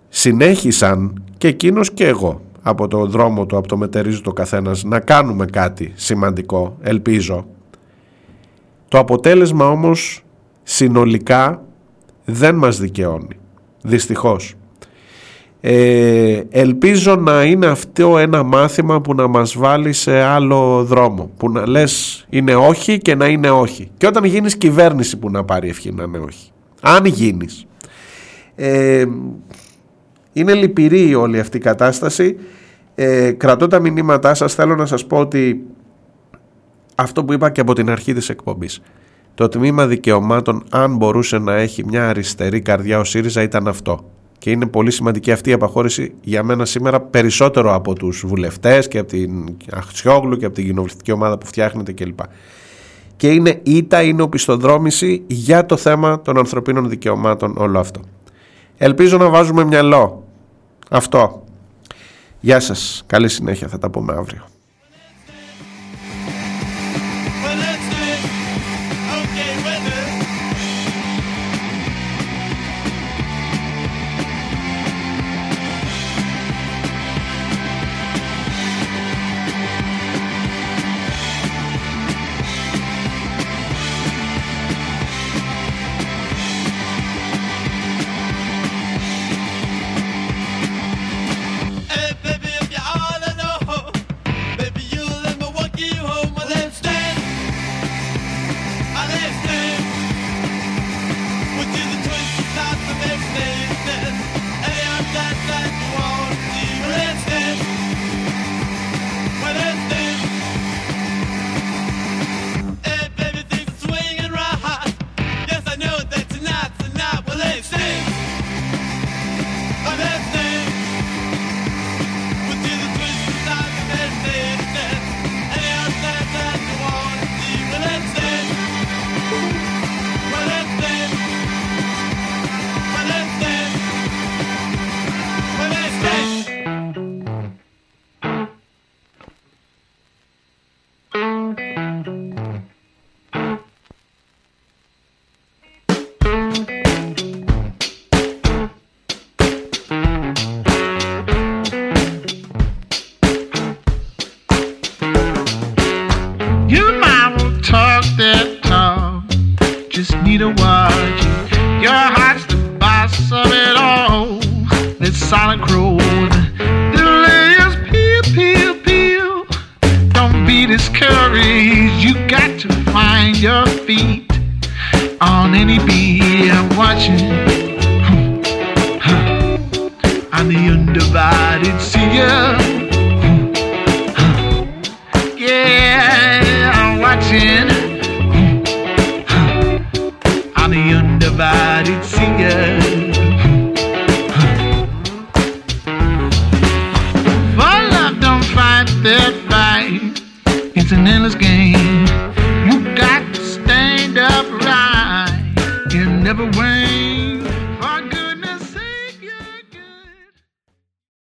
συνέχισαν και εκείνος και εγώ από το δρόμο του, από το μετερίζει το καθένας, να κάνουμε κάτι σημαντικό, ελπίζω. Το αποτέλεσμα όμως συνολικά δεν μας δικαιώνει, δυστυχώς. Ε, ελπίζω να είναι αυτό ένα μάθημα που να μας βάλει σε άλλο δρόμο που να λες είναι όχι και να είναι όχι. Και όταν γίνεις κυβέρνηση που να πάρει ευχή να είναι όχι. Αν γίνεις. Ε, είναι λυπηρή όλη αυτή η κατάσταση. Ε, κρατώ τα μηνύματά σας. Θέλω να σας πω ότι αυτό που είπα και από την αρχή της εκπομπής το τμήμα δικαιωμάτων αν μπορούσε να έχει μια αριστερή καρδιά ο ΣΥΡΙΖΑ ήταν αυτό και είναι πολύ σημαντική αυτή η απαχώρηση για μένα σήμερα περισσότερο από τους βουλευτές και από την Αχτσιόγλου και από την κοινοβουλευτική ομάδα που φτιάχνεται κλπ. Και είναι ήττα, είναι οπισθοδρόμηση για το θέμα των ανθρωπίνων δικαιωμάτων όλο αυτό. Ελπίζω να βάζουμε μυαλό. Αυτό. Γεια σας. Καλή συνέχεια. Θα τα πούμε αύριο.